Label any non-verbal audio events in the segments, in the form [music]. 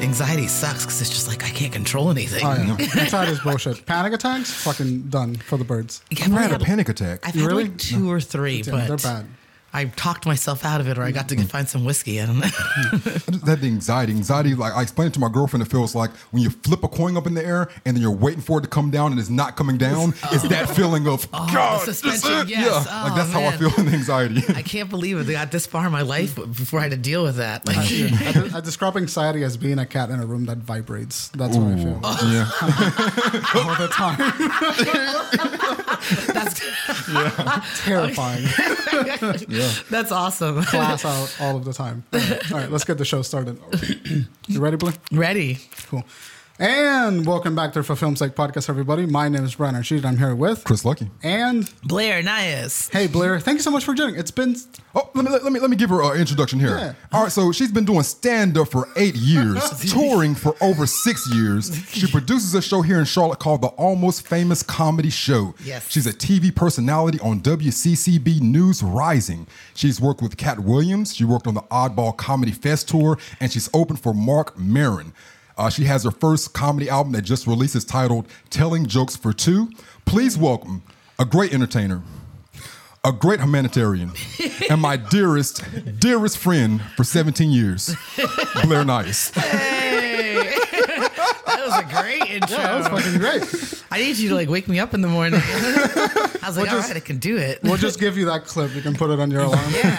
anxiety sucks because it's just like I can't control anything. Oh yeah, [laughs] anxiety is bullshit. Panic attacks, fucking done for the birds. Yeah, I I've had a panic attack. I've had Really? like two or three, Damn, but they're bad. I talked myself out of it, or I got to find some whiskey. I don't know. I just [laughs] had the anxiety. Anxiety, like I explained it to my girlfriend, it feels like when you flip a coin up in the air and then you're waiting for it to come down and it's not coming down. It's that oh. feeling of oh, God, the this suspension, it? yes. Yeah, like Oh, that's how I feel in the anxiety. [laughs] I can't believe it. They got this far in my life before I had to deal with that. Like, [laughs] I, de- I describe anxiety as being a cat in a room that vibrates. That's what I feel yeah, all the time. That's [laughs] [laughs] Terrifying. yeah. that's awesome. Class out all of the time. All right, all right, let's get the show started. [laughs] you ready, Blue? Ready? Cool. And welcome back to For Film's Sake podcast, everybody. My name is Brian Rashid. I'm here with Chris Lucky. and Blayr Nias. hey Blayr. Thank you so much for joining. It's been Oh, let me let me let me give her an introduction here. Yeah. All right, so she's been doing stand up for eight years, [laughs] touring for over six years. She produces a show here in Charlotte called the Almost Famous Comedy Show. Yes. she's a TV personality on WCCB News Rising. She's worked with Katt Williams. She worked on the Oddball Comedy Fest tour, and she's opened for Marc Maron. Uh, she has her first comedy album that just released. It's titled "Telling Jokes for Two. Please welcome a great entertainer a great humanitarian, [laughs] and my dearest, dearest friend for 17 years, Blayr Nias. Hey, that was a great [laughs] intro. that was fucking great. I need you to like wake me up in the morning. [laughs] I was like, all just- right, I can do it. We'll just give you that clip. You can put it on your [laughs] alarm. Yeah.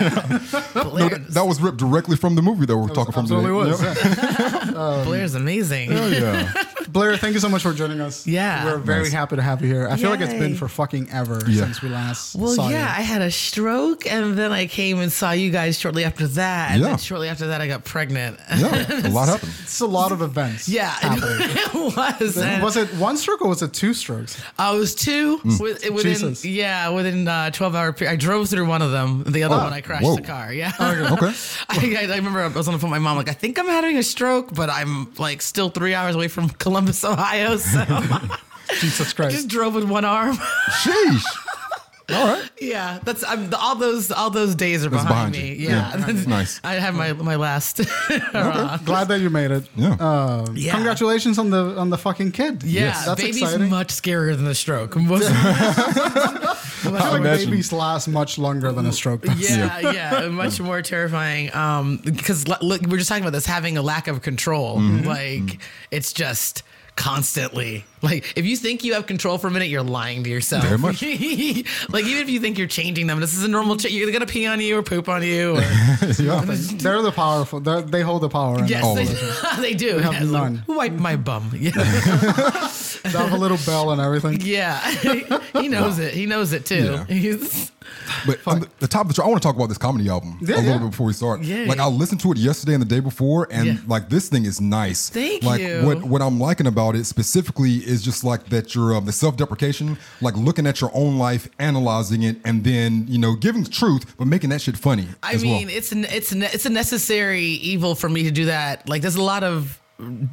Blayr, That was ripped directly from the movie that we're talking from today. Absolutely was. Yep. yeah. Um, Blayr's amazing. Oh, yeah. Blayr, thank you so much for joining us. Yeah. we're very Nice. happy to have you here. I feel like it's been for fucking ever Yeah. since we last Well, saw yeah, you. I had a stroke, and then I came and saw you guys shortly after that. And Yeah. then shortly after that, I got pregnant. Yeah, a lot happened. It's a lot of events. Yeah, happening. [laughs] it was. and Was it one stroke or was it two strokes? I was two with, within Jesus. yeah within uh, twelve hour period. I drove through one of them. The other Oh, one I crashed whoa. the car. Yeah. Okay. [laughs] I, I remember I was on the phone with my mom like I think I'm having a stroke, but I'm like still three hours away from Columbus, Ohio. So [laughs] Jesus I Christ. just drove with one arm. Sheesh. All right. yeah, that's I'm, all those all those days are behind, behind me. you. Yeah, Yeah. [laughs] Nice. I have my my last. [laughs] Glad that you made it. Yeah. Uh, Yeah. Congratulations on the on the fucking kid. Yeah, that's baby's exciting. much scarier than the stroke. Was- I feel like Imagine. babies last much longer than a stroke. does. yeah, yeah, much more terrifying. Um, because look, we're just talking about this having a lack of control. Mm-hmm. Like it's just constantly like if you think you have control for a minute, you're lying to yourself. Very much. [laughs] like even if you think you're changing them, this is a normal. Ch- you're gonna pee on you or poop on you. Or, [laughs] yeah. [laughs] They're the powerful. They're, they hold the power. in yes, they, that's they do. have Yeah, none. Wipe my bum. Yeah, They have a little bell and everything. yeah. he knows it. He knows it too. Yeah. He's, But on the, the top of the show, I want to talk about this comedy album Yeah, a little yeah. bit before we start. Yeah. Like I listened to it yesterday and the day before, and Yeah. like this thing is nice. Thank like, you. What what I'm liking about it specifically is just like that you're um, the self deprecation, like looking at your own life, analyzing it, and then you know giving truth, but making that shit funny. I as mean, well. it's an, it's an, it's a necessary evil for me to do that. Like, there's a lot of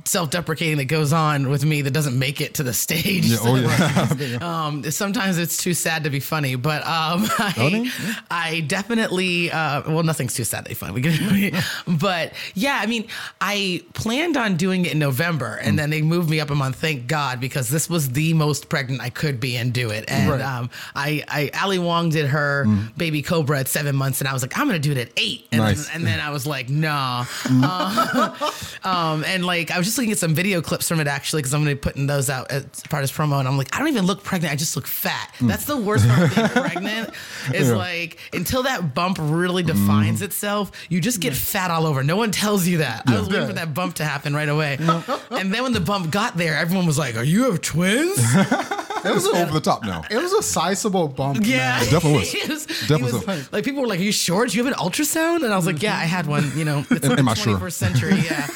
self-deprecating that goes on with me that doesn't make it to the [laughs] stage. Yeah, oh yeah. [laughs] um, sometimes it's too sad to be funny, but um, [laughs] I? I definitely, uh, well, nothing's too sad to be funny. But yeah, I mean, I planned on doing it in November, and then they moved me up a month. Thank God, because this was the most pregnant I could be and do it. And Right. um, I, I, Ali Wong did her baby Cobra at seven months, and I was like, I'm gonna do it at eight. And, Nice. then, and then I was like, nah. Uh, um, and like, I was just looking at some video clips from it actually, because I'm gonna be putting those out as part of this promo, and I'm like, I don't even look pregnant. I just look fat. That's the worst part of being [laughs] pregnant. Is Yeah. like until that bump really defines itself, you just get fat all over. No one tells you that. I was waiting for that bump to happen right away. [laughs] and then when the bump got there, everyone was like, Are you have twins? [laughs] it was over the top now. It was a sizable bump. Yeah, man. It definitely was. He was- Definitely was-. Like people were like, "Are you sure? Do you have an ultrasound?" And I was like, "Yeah, I had one." You know, it's Am- the am I sure? 21st century. Yeah.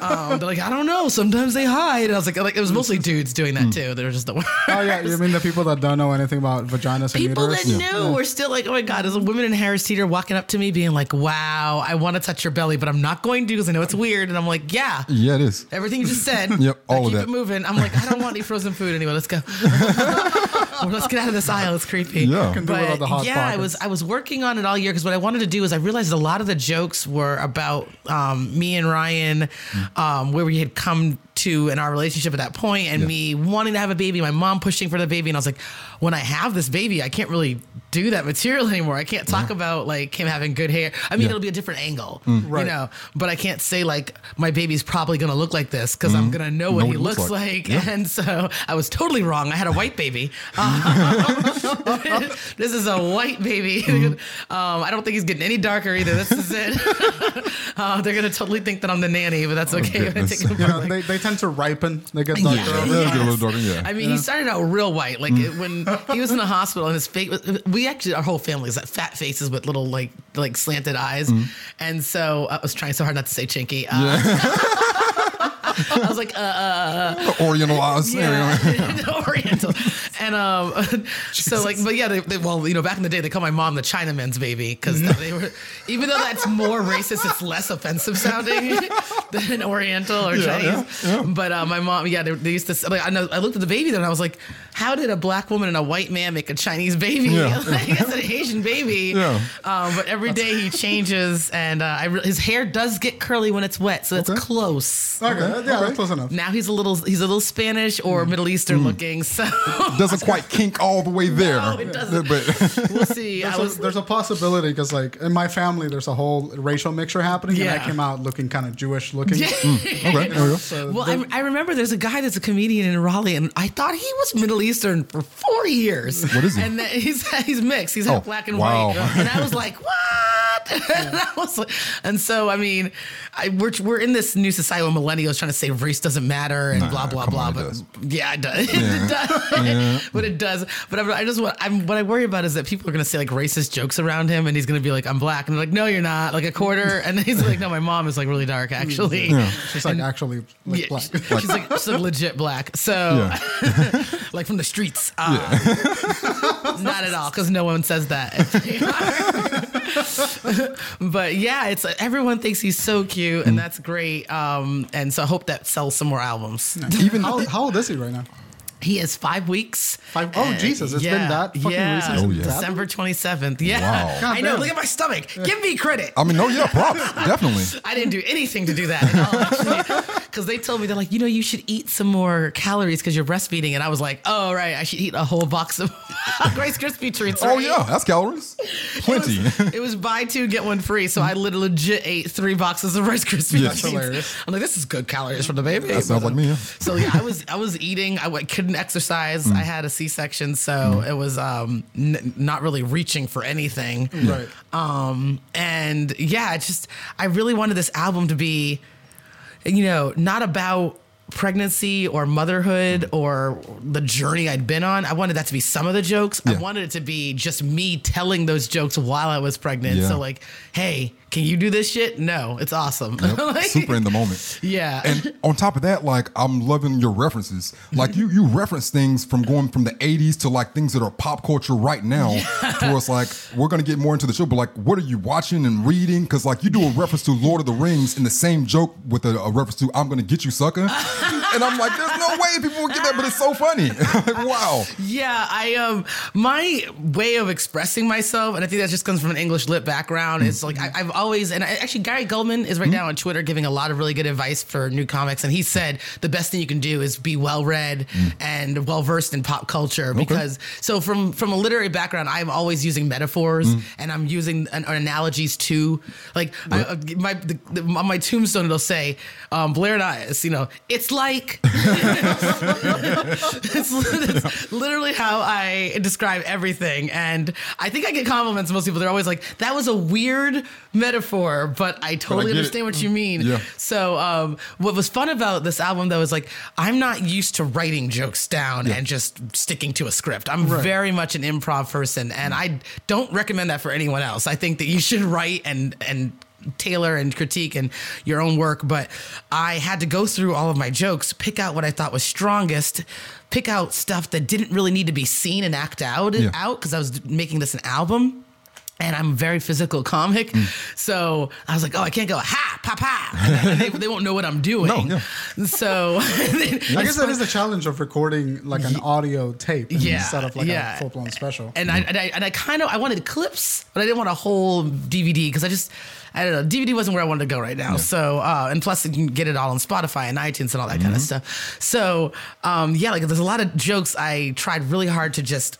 Um, they're like, "I don't know. Sometimes they hide." And I was like, "Like it was mostly dudes doing that hmm. too. They were just the worst." Oh yeah, you mean the people that don't know anything about vaginas and People uterus? that knew were still like, "Oh my god!" There's a woman in Harris Teeter walking up to me, being like, "Wow, I want to touch your belly, but I'm not going to because I know it's weird." And I'm like, "Yeah." Yeah, it is. Everything you just said. [laughs] Yep, all of keep that. it moving. I'm like, I don't want any frozen food anyway. Let's go. Well, [laughs] let's get out of this aisle. It's creepy. Yeah. Can do without but the hot yeah, I was. I was working on it all year because what I wanted to do is I realized a lot of the jokes were about um, me and Ryan, hmm. uh, um, where we had come to in our relationship at that point, and me wanting to have a baby, my mom pushing for the baby, and I was like, when I have this baby, I can't really do that material [laughs] anymore. I can't talk about like him having good hair. I mean, Yeah. it'll be a different angle, Right. you know, but I can't say like my baby's probably gonna look like this because I'm gonna know what Know he what looks looks like, like. Yeah. [laughs] and so I was totally wrong. I had a white baby. [laughs] This is a white baby. um, I don't think he's getting any darker either. This is it. uh, they're gonna totally think that I'm the nanny, but that's okay. I goodness. take it You know, they, they tend to ripen. They get darker. Yeah. over Yeah, time. get a little darker, yeah. I mean, he started out real white. Like it, when he was in the hospital and his face, we actually, our whole family is like fat faces with little like like slanted eyes. And so I was trying so hard not to say chinky. Uh, [laughs] I was like, uh, uh, Oriental eyes. yeah, [laughs] Oriental. And um, so like, but yeah, they, they, well, you know, back in the day, they called my mom the Chinaman's baby because they were, even though that's more racist, it's less offensive sounding [laughs] than Oriental or Chinese. But uh, my mom, yeah, they, they used to. Like, I know, I looked at the baby then, and I was like, how did a black woman and a white man make a Chinese baby? Yeah. [laughs] like, it's an Asian baby. Yeah. Um, but every day he changes, and uh, I re- his hair does get curly when it's wet, so it's Okay. close. Okay, yeah, that's close enough. Now he's a little he's a little Spanish or Mm. Middle Eastern looking, so [laughs] Doesn't quite kink all the way there. No, it doesn't. But [laughs] we'll see. I There's, was a, there's a possibility because, like, in my family, there's a whole racial mixture happening, and I came out looking kind of Jewish looking. okay, [laughs] there we go. So well, there- I, I remember there's a guy that's a comedian in Raleigh, and I thought he was Middle Eastern for four years. What is he? And then he's he's mixed. He's Oh, half black and wow. white. And I was like, what? [laughs] and, I was like, and so I mean, I, we're we're in this new society where millennials trying to say race doesn't matter and Nah, blah blah blah. on, but does. yeah, it does. [laughs] Yeah. it does. but it does. But I, I just want, I'm what I worry about is that people are gonna say like racist jokes around him, and he's gonna be like, I'm black, and they're like, No, you're not. Like a quarter, [laughs] and then he's like, No, my mom is like really dark actually. Yeah. she's like actually like Yeah, black. she's like she's like legit black. So like from the streets. Uh, not at all, because no one says that. [laughs] but yeah, it's everyone thinks he's so cute, and that's great. Um, and so I hope that sells some more albums. Even how, how old is he right now? He is five weeks. Five- oh, Jesus, it's been that fucking yeah. recent? Oh, yeah. December 27th. Yeah. Wow. God [laughs] I know. damn. Look at my stomach. Give me credit. I mean, no, yeah, props, [laughs] definitely. I didn't do anything to do that at all, actually. [laughs] Because they told me, they're like, you know, you should eat some more calories because you're breastfeeding. And I was like, oh, right. I should eat a whole box of Rice Krispie treats. Oh yeah, that's calories, plenty. It was buy two, get one free. So I lit- legit ate three boxes of Rice Krispie Yes. treats. I'm like, this is good calories for the baby. That sounds But, like me. Yeah. So yeah, I was I was eating. I w- couldn't exercise. I had a C-section, so it was um n- not really reaching for anything. Right. Um and yeah, just I really wanted this album to be, you know, not about pregnancy or motherhood or the journey I'd been on. I wanted that to be some of the jokes. I wanted it to be just me telling those jokes while I was pregnant. Yeah. So like, hey, can you do this shit? No, it's awesome. [laughs] Yep, Like- super in the moment. Yeah. And on top of that, like I'm loving your references. Like you you reference things from going from the 80s to like things that are pop culture right now towards like we're gonna get more into the show, but like what are you watching and reading? Cause like you do a reference to Lord of the Rings in the same joke with a, a reference to I'm gonna get you sucker. [laughs] and I'm like, there's no way people will get that, but it's so funny. [laughs] like, wow. Yeah, I um my way of expressing myself, and I think that just comes from an English lit background. Is like I, I've always and actually Gary Gulman is right now on Twitter giving a lot of really good advice for new comics, and he said the best thing you can do is be well read and well versed in pop culture because so from from a literary background, I'm always using metaphors and I'm using an, analogies too. Like I, uh, my the, the, on my tombstone, it'll say um, Blair and I, you know, it's like [laughs] it's, it's literally how I describe everything. And I think I get compliments. Most people, they're always like, that was a weird metaphor, but I totally get it. understand what you mean. Yeah. So, um, what was fun about this album, though, is like, I'm not used to writing jokes down and just sticking to a script. I'm very much an improv person, and I don't recommend that for anyone else. I think that you should write and, and, tailor and critique and your own work, but I had to go through all of my jokes, pick out what I thought was strongest, pick out stuff that didn't really need to be seen and act out Yeah. out because I was making this an album. And I'm a very physical comic. So I was like, oh, I can't go ha, pa pa. They, they won't know what I'm [laughs] doing. No, So [laughs] I guess that is the challenge of recording like an audio tape Yeah, instead of like yeah. a full blown special. and I, and I and I kind of I wanted clips, but I didn't want a whole DVD because I just I don't know DVD wasn't where I wanted to go right now. So uh, and plus you can get it all on Spotify and iTunes and all that kind of stuff. So um, yeah, like there's a lot of jokes I tried really hard to just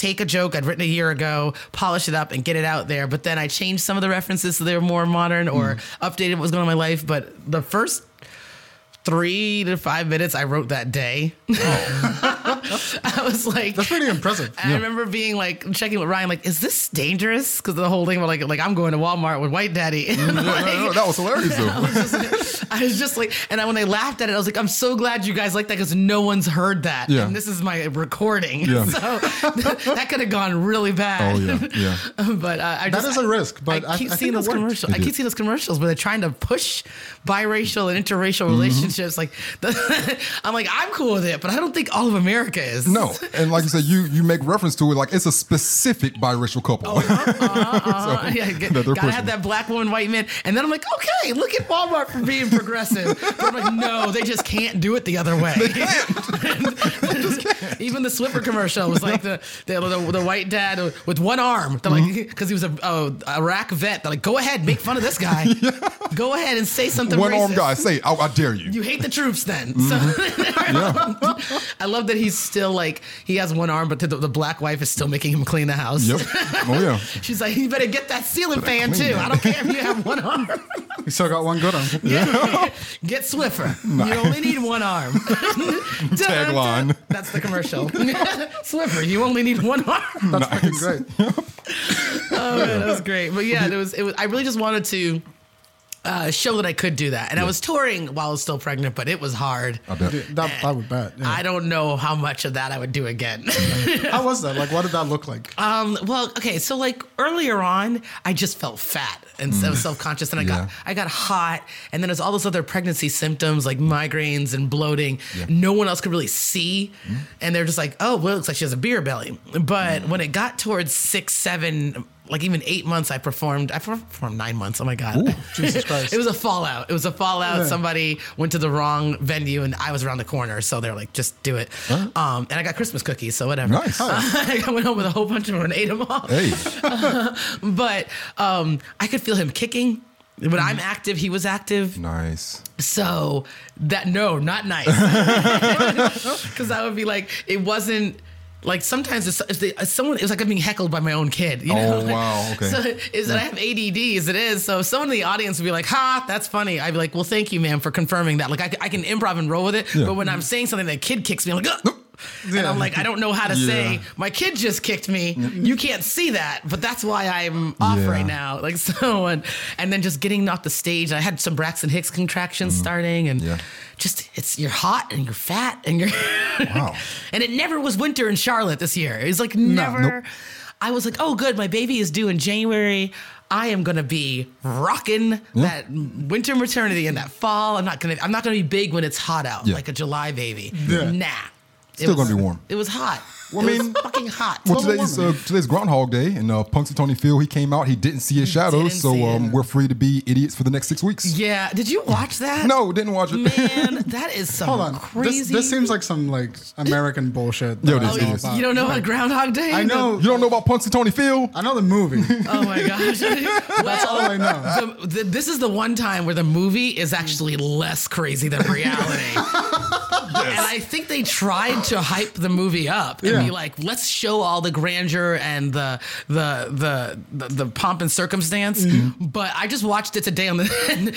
take a joke I'd written a year ago, polish it up and get it out there. But then I changed some of the references so they were more modern or hmm. updated what was going on in my life. But the first three to five minutes I wrote that day. [laughs] I was like, That's pretty impressive. I remember being like checking with Ryan, like, is this dangerous? Because the whole thing about like, like I'm going to Walmart with White Daddy. And No, no, no, that was hilarious [laughs] though. I was just like, and I, when they laughed at it, I was like, I'm so glad you guys like that because no one's heard that. Yeah. And this is my recording. Yeah. [laughs] So that could have gone really bad. Oh yeah, yeah. but uh, I just, is a risk, but I I- keep I seeing those commercials. I keep seeing those commercials where they're trying to push biracial and interracial Mm-hmm. relationships. Like, the, [laughs] I'm like, I'm cool with it, but I don't think all of America is. No, and like you said, you you make reference to it like it's a specific biracial couple. [laughs] Uh, yeah, get, [laughs] that they're gotta have that black woman, white man, and then I'm like, okay, look at Walmart for being progressive. But I'm like, no, they just can't do it the other way. They can't. Even the Swiffer commercial was like the the, the, the white dad with one arm. They're like, Mm-hmm. because he was a, a Iraq vet. They're like, go ahead, make fun of this guy. Go ahead and say something. One arm guy, say, I, I dare you. You hate the troops then. Mm-hmm. So [laughs] [laughs] I love that he's still like he has one arm, but the, the black wife is still making him clean the house. Yep. Oh yeah. [laughs] She's like, you better get that ceiling fan too. that. I don't care if you have one arm. You still got one good one. Get Swiffer. You only need one arm. Tagline. That's the commercial. Swiffer, you only need one arm. That's fucking great. Oh man, that was great. But yeah, it was. It was. I really just wanted to. Uh, show that I could do that, and I was touring while I was still pregnant, but it was hard. I bet. Dude, that, that would bet. yeah. I don't know how much of that I would do again. [laughs] How was that? Like, what did that look like? Um, well, okay, so like earlier on, I just felt fat and so self-conscious, and I got I got hot, and then there's all those other pregnancy symptoms like migraines and bloating. No one else could really see, and they're just like, oh, well, it looks like she has a beer belly. But when it got towards six, seven. Like even eight months, I performed. I performed nine months. Oh my god! Jesus [laughs] Christ. it was a fallout. It was a fallout. Yeah. Somebody went to the wrong venue, and I was around the corner, so they're like, "Just do it." Um, and I got Christmas cookies, so whatever. Nice. [laughs] I went home with a whole bunch of them and ate them all. Hey, [laughs] But um, I could feel him kicking. When I'm active, he was active. nice. So that no, not nice. Because that would be like it wasn't. Like sometimes it's, it's the, it's someone it was like I'm being heckled by my own kid. You oh, know? [laughs] Oh, wow, okay. So is that I have ADD as it is. So someone in the audience would be like, "Ha, that's funny." I'd be like, "Well, thank you, ma'am, for confirming that." Like I, I can improv and roll with it. Yeah. But when I'm saying something, that kid kicks me, I'm like, "Ugh." And I'm like, I don't know how to say my kid just kicked me. You can't see that, but that's why I'm off Yeah. right now. Like [laughs] so, and and then just getting off the stage. I had some Braxton Hicks contractions mm-hmm. starting, and Yeah. just it's you're hot and you're fat and you're [laughs] Wow. and it never was winter in Charlotte this year. It was like never. Nope. I was like, oh, good, my baby is due in January. I am gonna be rocking that winter maternity and that fall. I'm not gonna. I'm not gonna be big when it's hot out, Yeah. like a July baby. Yeah. Nah. Still was- gonna be warm. It was hot. Well, I was mean- fucking hot. Well, Global today's uh, today's Groundhog Day, and uh, Punxsutawney Phil he came out. He didn't see his shadows, didn't so see um, we're free to be idiots for the next six weeks. yeah. Did you watch that? No, didn't watch it. Man, that is [laughs] some Hold on. crazy. This, this seems like some like American bullshit. Yo, this know is. about. you don't know about Groundhog Day? I know. You don't know about Punxsutawney Phil? I know the movie. [laughs] Oh my gosh. [laughs] That's all I know. the, the, this is the one time where the movie is actually less crazy than reality. And I think they tried to hype the movie up and be like, let's show all the grandeur and the the the the, the pomp and circumstance. Mm-hmm. But I just watched it today on the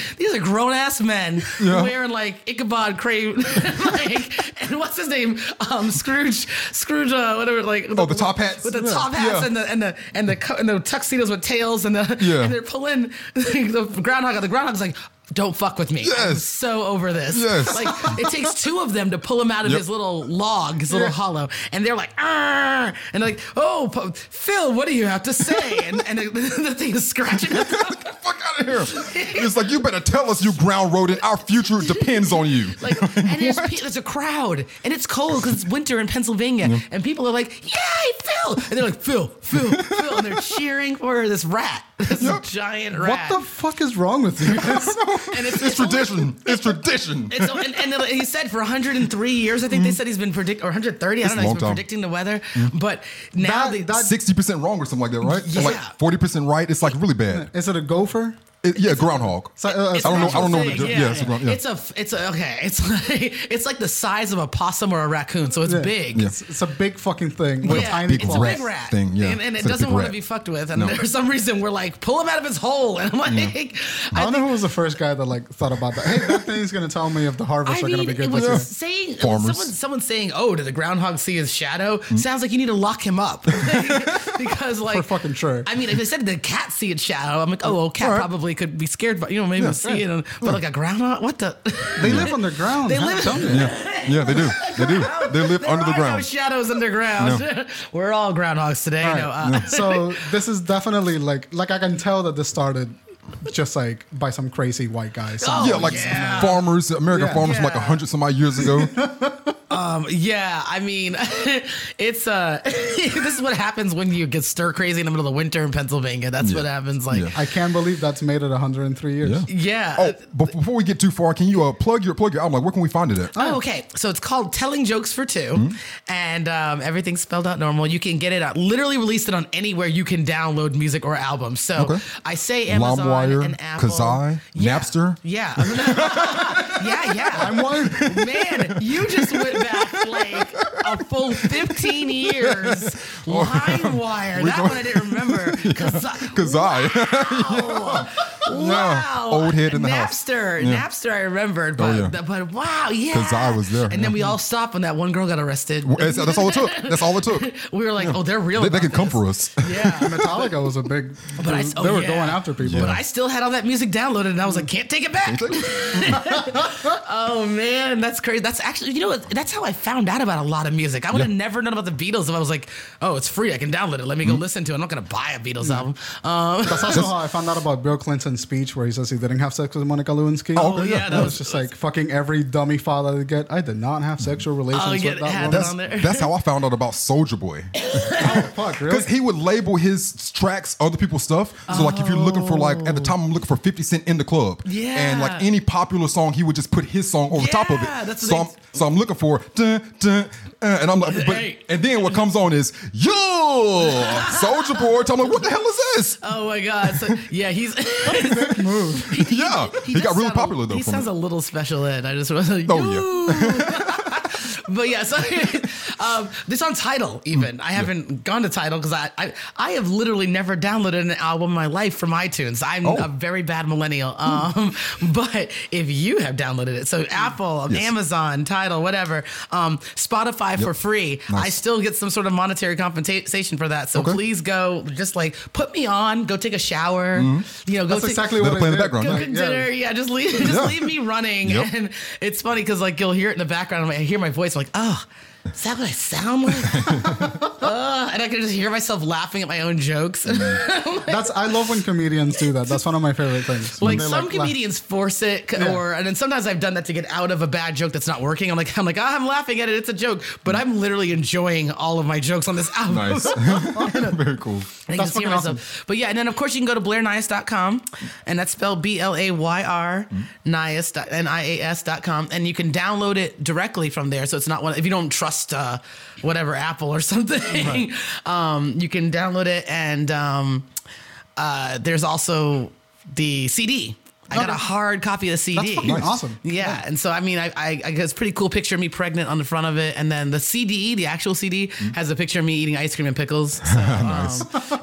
[laughs] these are grown ass men Yeah. wearing like Ichabod Crane [laughs] like and what's his name? Um Scrooge Scrooge uh, whatever like Oh, the top hats? with the Yeah. top hats Yeah. and the and the and the and the tuxedos with tails and the Yeah. and they're pulling [laughs] the groundhog. The groundhog's like, "Don't fuck with me. I'm so over this." Yes. Like it takes two of them to pull him out of Yep. his little log, his little Yeah. hollow, and they're like, and like, "Oh, Phil, what do you have to say?" And and the, [laughs] the thing is scratching. at them. Fuck out of here! It's like you better tell us, you ground rodent. Our future depends on you. [laughs] Like, and there's, there's a crowd, and it's cold because it's winter in Pennsylvania, and people are like, "Yay, Phil!" And they're like, "Phil, Phil, Phil, and they're cheering for this rat, this giant What the fuck is wrong with you? [laughs] guys? and it's, It's only- tradition. [laughs] It's tradition. It's, and, and he said for 103 years, I think they mm. said he's been predict or 130. I don't a know. He's long been time. predicting the weather, mm. but now That- they, that- Sixty percent wrong or something like that, right? Yeah. Or like forty percent right. It's like really bad. is it a gopher? It- yeah, groundhog. So, uh, It's I don't know- I don't know thing, the- yeah, it's a ground- yeah. It's a, it's a, okay. It's [laughs] like, it's like the size of a possum or a raccoon, so it's Yeah. big. Yeah. It's, it's a big fucking thing with Yeah, tiny it's claws. a big rat thing, yeah. and, and it doesn't want to be fucked with. And No. for some reason, we're like, pull him out of his hole, [laughs] and I'm like, I I don't know who was the first guy that like thought about that. Hey, that [laughs] thing's gonna tell me if the harvests I are gonna be good it this was year. saying Farmers. someone, someone saying, "Oh, did the groundhog see his shadow?" Mm. Sounds like you need to lock him up because, like, for fucking sure. I mean, if they said the cat see its shadow, I'm like, "Oh, well, cat All right. probably could be scared, but you know, maybe Yeah, see it." And, but like a groundhog, what the? They live underground. They How live- Yeah, yeah, they do. They do. They live There under the are No ground. shadows underground. [laughs] We're all groundhogs today. All No, right. uh, so [laughs] this is definitely like like I can tell that this started just like by some crazy white guy. Some- Oh, yeah, like yeah. farmers, American Yeah. farmers, from like a hundred some odd years ago. [laughs] Um, yeah, I mean, [laughs] it's uh, [laughs] this is what happens when you get stir crazy in the middle of the winter in Pennsylvania. That's Yeah. what happens. Like, Yeah. I can't believe that's made it 103 years. Yeah. yeah. Oh, but before we get too far, can you uh, plug your plug your album? Like, where can we find it at? Oh, okay. So it's called Telling Jokes for 2 Mm-hmm. and um, everything's spelled out normal. You can get it out, literally released it on anywhere you can download music or albums. So Okay. I say Amazon LimeWire, and Apple. Kazaa, Yeah. Napster? Yeah. [laughs] yeah, yeah. I'm one. Man, you just went [laughs] like a full 15 years. line wire. That going- one I didn't remember. [laughs] Kazaa. [laughs] Cause I, Wow. Old head in the house. Napster. Yeah. Napster I remembered, but, wow, yeah. but wow, yeah. 'Cause I was there, And then we all stopped when that one girl got arrested. that's, that's all it took. That's all it took. [laughs] we were like, oh, they're real. They, they about can come for us. [laughs] Yeah. [laughs] Metallica was a big. But I, they oh, were yeah. going after people. But I still had all that music downloaded, and I was like, can't take it back. Oh man, that's crazy. That's actually, you know, what? that's how I found out about a lot of music. I would have Yeah. never known about the Beatles if I was like, oh, it's free. I can download it. Let me go listen to it. I'm not gonna buy a Beatles album. Um, That's also how I found out about Bill Clinton's speech where he says he didn't have sex with Monica Lewinsky. Oh, yeah, that that was- was just like fucking every dummy father to get. I did not have sexual relations Oh, yeah, with that had woman. That's, that's how I found out about Soulja Boy. [laughs] Fuck, really? Because he would label his tracks other people's stuff. So like if you're looking for like at the time I'm looking for 50 Cent in the club. Yeah. And like any popular song, he would just put his song over top of it. That's so I'm so I'm looking for dun, dun, uh, and I'm like, but Hey. and then what comes on is yo Soulja Boy. I'm like, what the hell is this? oh my god. So, yeah, he's [laughs] [laughs] move. yeah, he, got really popular a, though. He from sounds it. a little special ed. I just was like, Oh, yeah. [laughs] but yeah, so um, this on Tidal even. I haven't gone to Tidal because I, I I have literally never downloaded an album in my life from iTunes. I'm Oh. a very bad millennial. Um, [laughs] but if you have downloaded it, so Apple, Yes. Amazon, Tidal, whatever, um, Spotify for free, I still get some sort of monetary compensation for that. So Okay. please go, just like put me on, go take a shower, you know, go That's take, exactly Let what it play in the did. background, go huh? cook Yeah. dinner. Yeah, just leave, [laughs] just Yeah. leave me running. Yep. And it's funny because like you'll hear it in the background. I'm I hear my voice. I'm like, oh, is that what I sound like? [laughs] uh, and I can just hear myself laughing at my own jokes. That's I love when comedians do that. That's one of my favorite things. Like some laugh. comedians force it, c- Yeah. or and then sometimes I've done that to get out of a bad joke that's not working. I'm like, I'm like, ah, I'm laughing at it. It's a joke, but I'm literally enjoying all of my jokes on this [laughs] album. Nice, [laughs] very cool. I can That's just hear fucking myself. But yeah, and then of course you can go to blayrnias.com and that's spelled B L A Y R Nias dot- N I A S.com and you can download it directly from there. So it's not one if you don't trust uh, whatever Apple or [laughs] something, um, you can download it and um, uh, there's also the CD. I got a hard copy of the CD. That's fucking Nice. awesome. Yeah, and so I mean, I, I, I guess pretty cool picture of me pregnant on the front of it, and then the CD, the actual CD, has a picture of me eating ice cream and pickles. So, [laughs] um,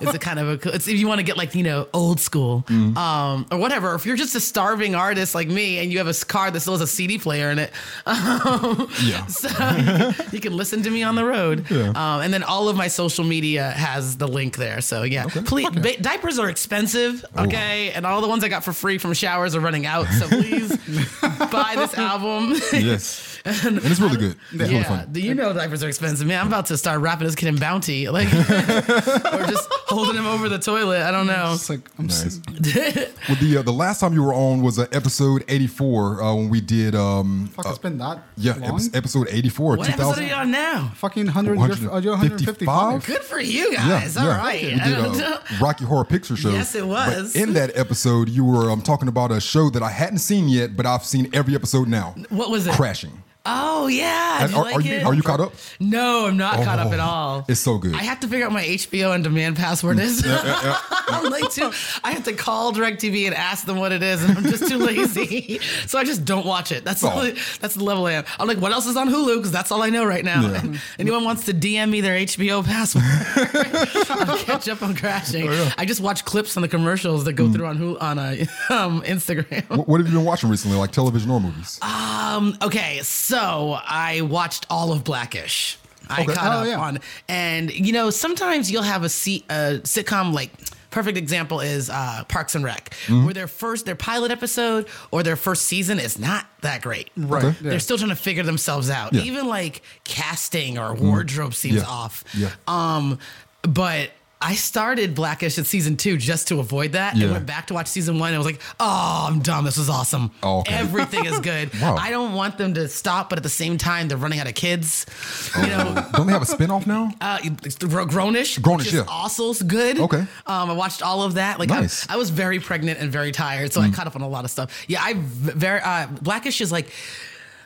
it's a kind of a, cool- it's if you want to get like you know old school, um, or whatever. If you're just a starving artist like me, and you have a s- car that still has a CD player in it, [laughs] um, Yeah. so you can, you can listen to me on the road. Yeah. Um, and then all of my social media has the link there. So yeah, please, ba- diapers are expensive, okay, and all the ones I got for free from showers are running out. So please [laughs] buy this album. Yes, [laughs] and it's really good. It's really Yeah, fun. do you know diapers are expensive, man? I'm about to start wrapping this kid in Bounty, [laughs] like, [laughs] or just holding him over the toilet. I don't know. It's like I'm Nice. s- Well, the uh, the last time you were on was uh, episode eighty four uh, when we did um fuck. It's been that yeah long. episode eighty four What two episode are thousand. you on now? Fucking hundred. You're, uh, you're 155. Good for you guys. All right. We I did don't a. Rocky Horror Picture Show. Yes, it was. But in that episode, you were um, talking about a show that I hadn't seen yet, but I've seen every episode now. What was it? Crashing. Oh yeah. Are, like are you are you caught up? No, I'm not caught up at Oh, all. it's so good. I have to figure out my HBO on demand password is. [laughs] I'm like too. I have to call DirecTV and ask them what it is, and I'm just too lazy. [laughs] so I just don't watch it. That's Oh. all, that's the level I am. I'm like, what else is on Hulu? Because that's all I know right now. Yeah. [laughs] Anyone wants to DM me their HBO password? I'll catch up on crashing. Oh, I just watch clips on the commercials that go Mm. through on Hulu on uh, um, Instagram. What, what have you been watching recently, like television or movies? Um, okay, so I watched all of Blackish. I Okay. caught Oh, up yeah. on, and you know, sometimes you'll have a, sitcom like. Perfect example is uh, Parks and Rec, Mm-hmm. where their first their pilot episode or their first season is not that great. Right. Okay. yeah. They're still trying to figure themselves out. Yeah. Even like casting or wardrobe seems Yeah. off. Yeah. Um, but I started Blackish at season two just to avoid that, Yeah. and went back to watch season one. And I was like, "Oh, I'm dumb. This was awesome. Oh, okay. Everything is [laughs] good. Wow. I don't want them to stop, but at the same time, they're running out of kids. You know, Don't they have a spinoff now? [laughs] uh, it's Grownish, Grownish, yeah. also good. Okay. Um, I watched all of that. Like Nice. I, I was very pregnant and very tired, so I caught up on a lot of stuff. Yeah, I very uh, Blackish is like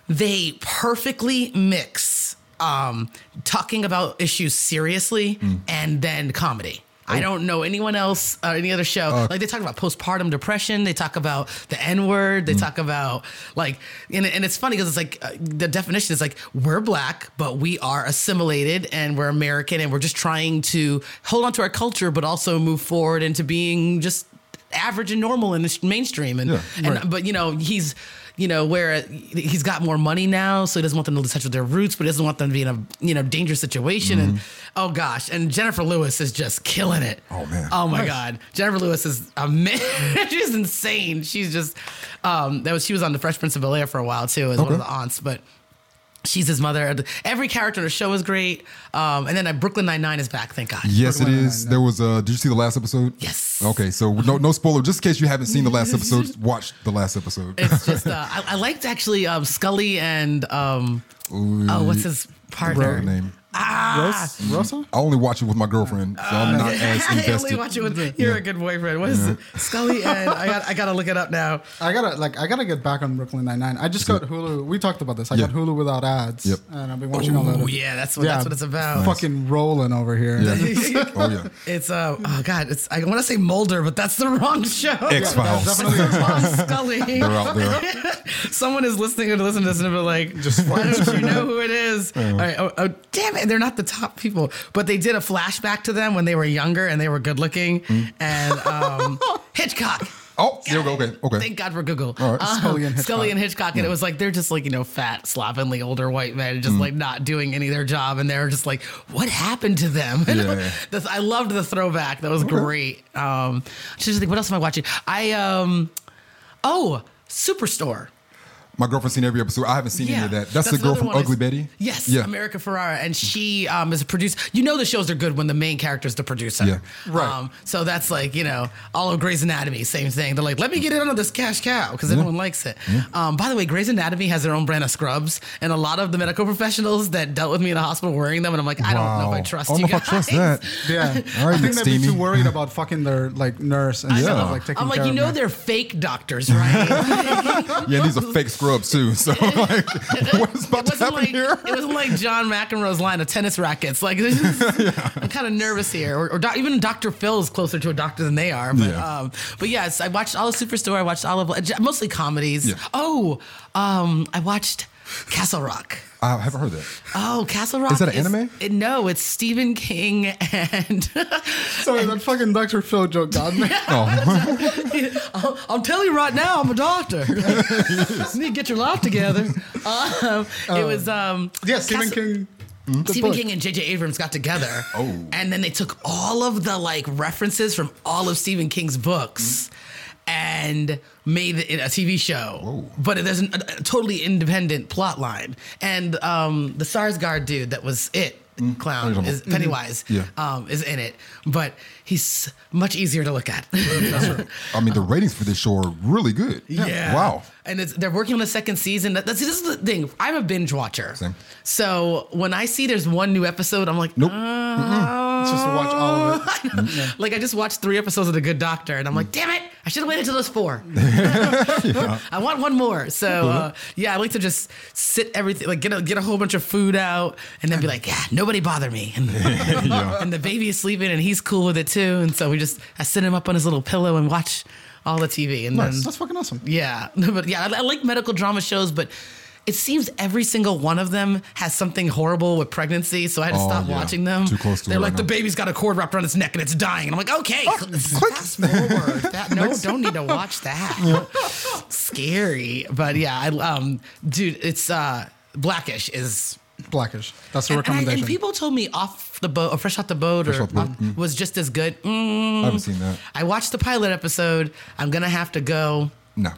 they perfectly mix um, talking about issues seriously and then comedy. I don't know anyone else or any other show. like they talk about postpartum depression. They talk about the N word. They talk about like, and, and it's funny because it's like uh, the definition is like we're black, but we are assimilated and we're American and we're just trying to hold on to our culture, but also move forward into being just average and normal in the mainstream. And, Yeah, and but you know he's you know where he's got more money now, so he doesn't want them to lose touch with their roots, but he doesn't want them to be in a you know dangerous situation. And oh gosh, and Jennifer Lewis is just killing it. Oh, man. Oh my god, Jennifer Lewis is amazing. [laughs] She's insane. She's just um that was she was on the Fresh Prince of Bel Air for a while too as one of the aunts, but. She's his mother. Every character in the show is great. Um, and then uh, Brooklyn Nine Nine is back, thank God. Yes, it Brooklyn is. Nine-Nine. There was. Uh, did you see the last episode? Yes. Okay, so no no spoiler. Just in case you haven't seen the last episode, [laughs] watch the last episode. It's just uh, I, I liked actually um, Scully and um, oh, what's his partner? Her name. Ros- Rosa? I only watch it with my girlfriend, so I'm not [laughs] as I only invested. watch it with you're a good boyfriend. What is it? Scully and I got I gotta look it up now. I gotta like I gotta get back on Brooklyn Nine Nine. I just got Hulu. We talked about this. I got Hulu without ads, Yep. and I've been watching all that. Oh yeah, that's what that's what it's about. Fucking rolling over here. Yeah. [laughs] oh yeah. It's uh oh god, it's I want to say Mulder, but that's the wrong show. X Files. definitely Wrong Scully. [laughs] They're out there. Someone is listening to listen to this and be like, just why don't you know who it is? All right, oh, oh, damn it, they're not the top people, but they did a flashback to them when they were younger and they were good looking. And um, [laughs] Hitchcock. Oh, there we go. Okay, okay. Thank God for Google. All right. Um, Scully and Hitchcock. Scully and Hitchcock, and it was like they're just like you know fat, slovenly older white men, Mm. just like not doing any of their job, and they're just like, what happened to them? [laughs] And Yeah. I loved the throwback. That was great. Um, just think, what else am I watching? I um, oh, Superstore. My girlfriend's seen every episode. I haven't seen any of that. That's, the girl from. Ugly It's- Betty. Yes, Yeah. America Ferrera, and she um, is a producer. You know the shows are good when the main character is the producer. Yeah. Right. Um, so that's like you know all of Grey's Anatomy, same thing. They're like, let me get in on this cash cow because everyone likes it. Um, by the way, Grey's Anatomy has their own brand of scrubs, and a lot of the medical professionals that dealt with me in the hospital wearing them, and I'm like, I don't know if I Wow. trust I don't you know guys. if I trust that. [laughs] Yeah. All right, I think they'd be too worried about fucking their like nurse and I stuff know. like taking I'm like, care you know they're fake doctors, right? [laughs] Yeah, these are fake scrubs too. So [laughs] like, what is about It to happen wasn't like here? it wasn't like John McEnroe's line of tennis rackets. Like [laughs] is, [laughs] I'm kind of nervous here, or, or doc, even Dr. Phil is closer to a doctor than they are. But Yeah. um, but yes, I watched all of Superstore. I watched all of mostly comedies. Yeah. Oh, um, I watched Castle Rock. I haven't heard that. Oh, Castle Rock. Is that an anime? It, no, it's Stephen King and [laughs] Sorry, that fucking Dr. Phil joke got me. [laughs] Oh, [laughs] I'm telling you right now, I'm a doctor. you need to get your life together. Um, it was um, yeah, Stephen Castle- King. the Stephen. King and J.J. Abrams got together. Oh. And then they took all of the like references from all of Stephen King's books and made it a TV show. Whoa. But there's a, a totally independent plot line. And um, the Skarsgard dude that was it clown is Pennywise Yeah. um, is in it, but he's much easier to look at. I mean, the ratings for this show are really good. [laughs] Yeah. Wow. And it's, they're working on the second season. That's this is the thing. I'm a binge watcher. Same. So when I see there's one new episode, I'm like, Nope. "Uh, Just to watch all of it. [laughs] like I just watched three episodes of The Good Doctor, and I'm like, damn it, I should have waited till those four. [laughs] I want one more. So uh, yeah, I like to just sit everything, like get a get a whole bunch of food out, and then be like, yeah, nobody bother me. And, [laughs] and the baby is sleeping, and he's cool with it too. And so we just I sit him up on his little pillow and watch all the TV, and then That's fucking awesome. yeah, [laughs] but yeah, I, I like medical drama shows, but it seems every single one of them has something horrible with pregnancy, so I had to Oh, stop yeah. watching them. Too close to They're it like right the now. baby's got a cord wrapped around its neck and it's dying, and I'm like, okay, Oh, fast forward. [laughs] That, no, don't need to watch that. [laughs] Scary, but yeah, I um, dude, it's uh, Blackish is. Blackish. That's the And, and I- recommendation. and people told me off the boat or fresh off the boat Fresh or off the boat, off- was just as good. Mm, I haven't seen that. I watched the pilot episode. I'm gonna have to go. No.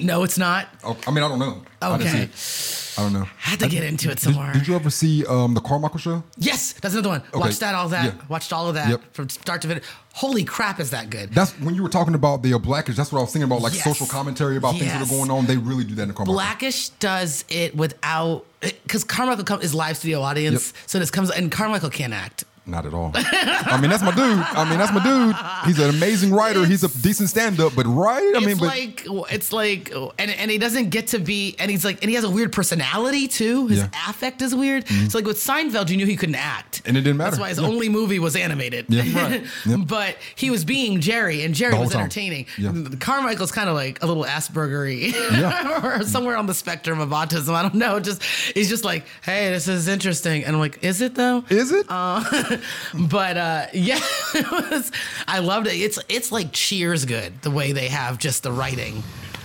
No, it's not. Oh, I mean, I don't know. I Okay. it. I don't know. I had to get into it some Did, more. did you ever see um, the Carmichael show? yes, that's another one. Watched that, all that. Yeah. Watched all of that Yep. from start to finish. Holy crap, is that good? That's when you were talking about the uh, Blackish. That's what I was thinking about, like Yes. social commentary about things that are going on. They really do that in the Carmichael. Blackish does it without because Carmichael is live studio audience, Yep. so this comes and Carmichael can't act. Not at all. I mean, that's my dude. I mean, that's my dude. He's an amazing writer. He's a decent stand-up, but right? I it's mean, but like it's like and and he doesn't get to be and he's like and he has a weird personality too. His Yeah. Mm-hmm. affect is weird. So like with Seinfeld, you knew he couldn't act, And it didn't matter. That's why his Yeah. only movie was animated. Yeah. Right. [laughs] Yep. but he was being Jerry, and Jerry The whole was time. entertaining. Yeah. Carmichael's kind of like a little Aspergery, Yeah. [laughs] or somewhere on the spectrum of autism. I don't know. Just he's just like, hey, this is interesting, and I'm like, is it though? is it? [laughs] [laughs] But uh, yeah, [laughs] it was, I loved it. It's it's like Cheers good the way they have just the writing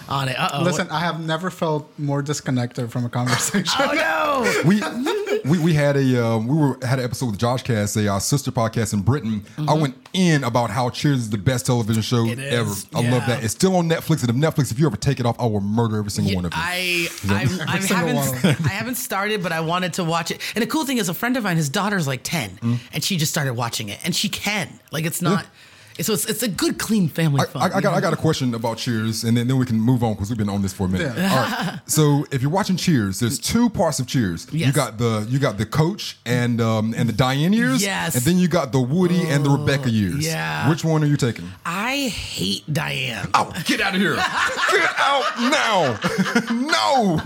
on it. Uh oh. Listen, I have never felt more disconnected from a conversation. Oh no. we, [laughs] [laughs] we we had a uh, we were had an episode with Josh Cast, a uh, sister podcast in Britain. I went in about how Cheers is the best television show Mm-hmm. Ever. I love that. It's still on Netflix, and if Netflix, if you ever take it off, I will murder every single one of you. I I'm, [laughs] I single one of haven't [laughs] I haven't started, but I wanted to watch it. And the cool thing is, a friend of mine, his daughter's like ten, Mm. and she just started watching it, and she can like it's not. So it's, it's a good, clean family I, fun. I, I got I got a question about Cheers, and then, then we can move on because we've been on this for a minute. Yeah. All right. So if you're watching Cheers, there's two parts of Cheers. Yes. You got the you got the Coach and um and the Diane years. Yes. And then you got the Woody and the Rebecca years. yeah. Which one are you taking? I hate Diane. Oh, get out of here! get out now! [laughs] no,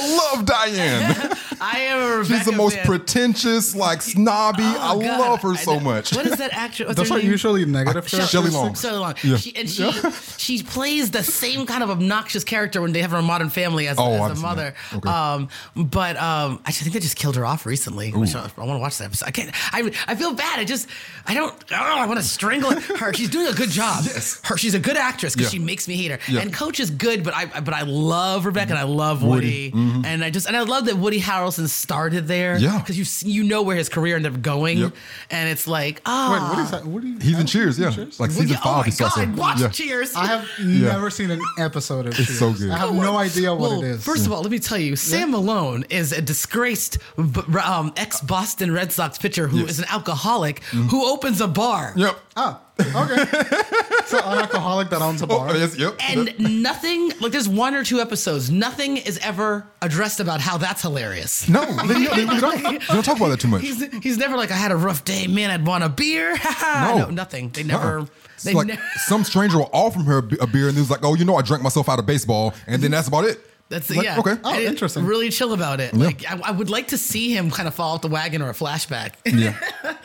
love Diane. [laughs] I am a Rebecca She's the most fan. pretentious, like snobby. I Oh, God. love her so know. much. What is that actress? What's Those her are name? usually negative Shelley characteristics. Long. Long. Yeah. She, and she she plays the same kind of obnoxious character when they have her in Modern Family as, Oh, as the mother. Okay. Um, but um, I think they just killed her off recently. Which I, want to watch that episode. I can't. I I feel bad. I just I don't. Oh, I want to strangle her. She's doing a good job. Yes. Her. She's a good actress because Yeah. she makes me hate her. Yeah. And Coach is good, but I but I love Rebecca and I love Woody. Woody. And I just and I love that Woody Harrelson started there. Yeah. Because you you know where his career ended up going, Yep. and it's like oh. Wait, what is that? What you, He's in Cheers, yeah. Cheers? Like Well, season yeah, oh five. my he God! in. Watch yeah. Cheers. I have [laughs] Yeah. never seen an episode of It's Cheers. so good. I have no idea what well, it is. First of all, let me tell you, Sam Malone is a disgraced um, ex Boston Red Sox pitcher who is Yes. an alcoholic Mm-hmm. who opens a bar. Yep. Ah, okay. [laughs] so an alcoholic that owns a bar. Oh, yes, yep. And [laughs] nothing, like there's one or two episodes, nothing is ever addressed about how that's hilarious. no, they, they, they don't, they don't talk about that too much. He's, he's never like, I had a rough day, man, I'd want a beer. [laughs] No. no, nothing. They never, Uh-uh. They like ne- some stranger will offer her a a beer, and he was like, "Oh, you know, I drank myself out of baseball," and then that's about it. That's Like, yeah. okay. Oh, And it- interesting. Really chill about it. Like I, I would like to see him kind of fall off the wagon or a flashback. Yeah. [laughs]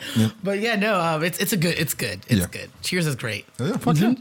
But yeah, no, um, it's it's a good, it's good, it's Yeah. good. Cheers is great. Yeah. Fuck yeah.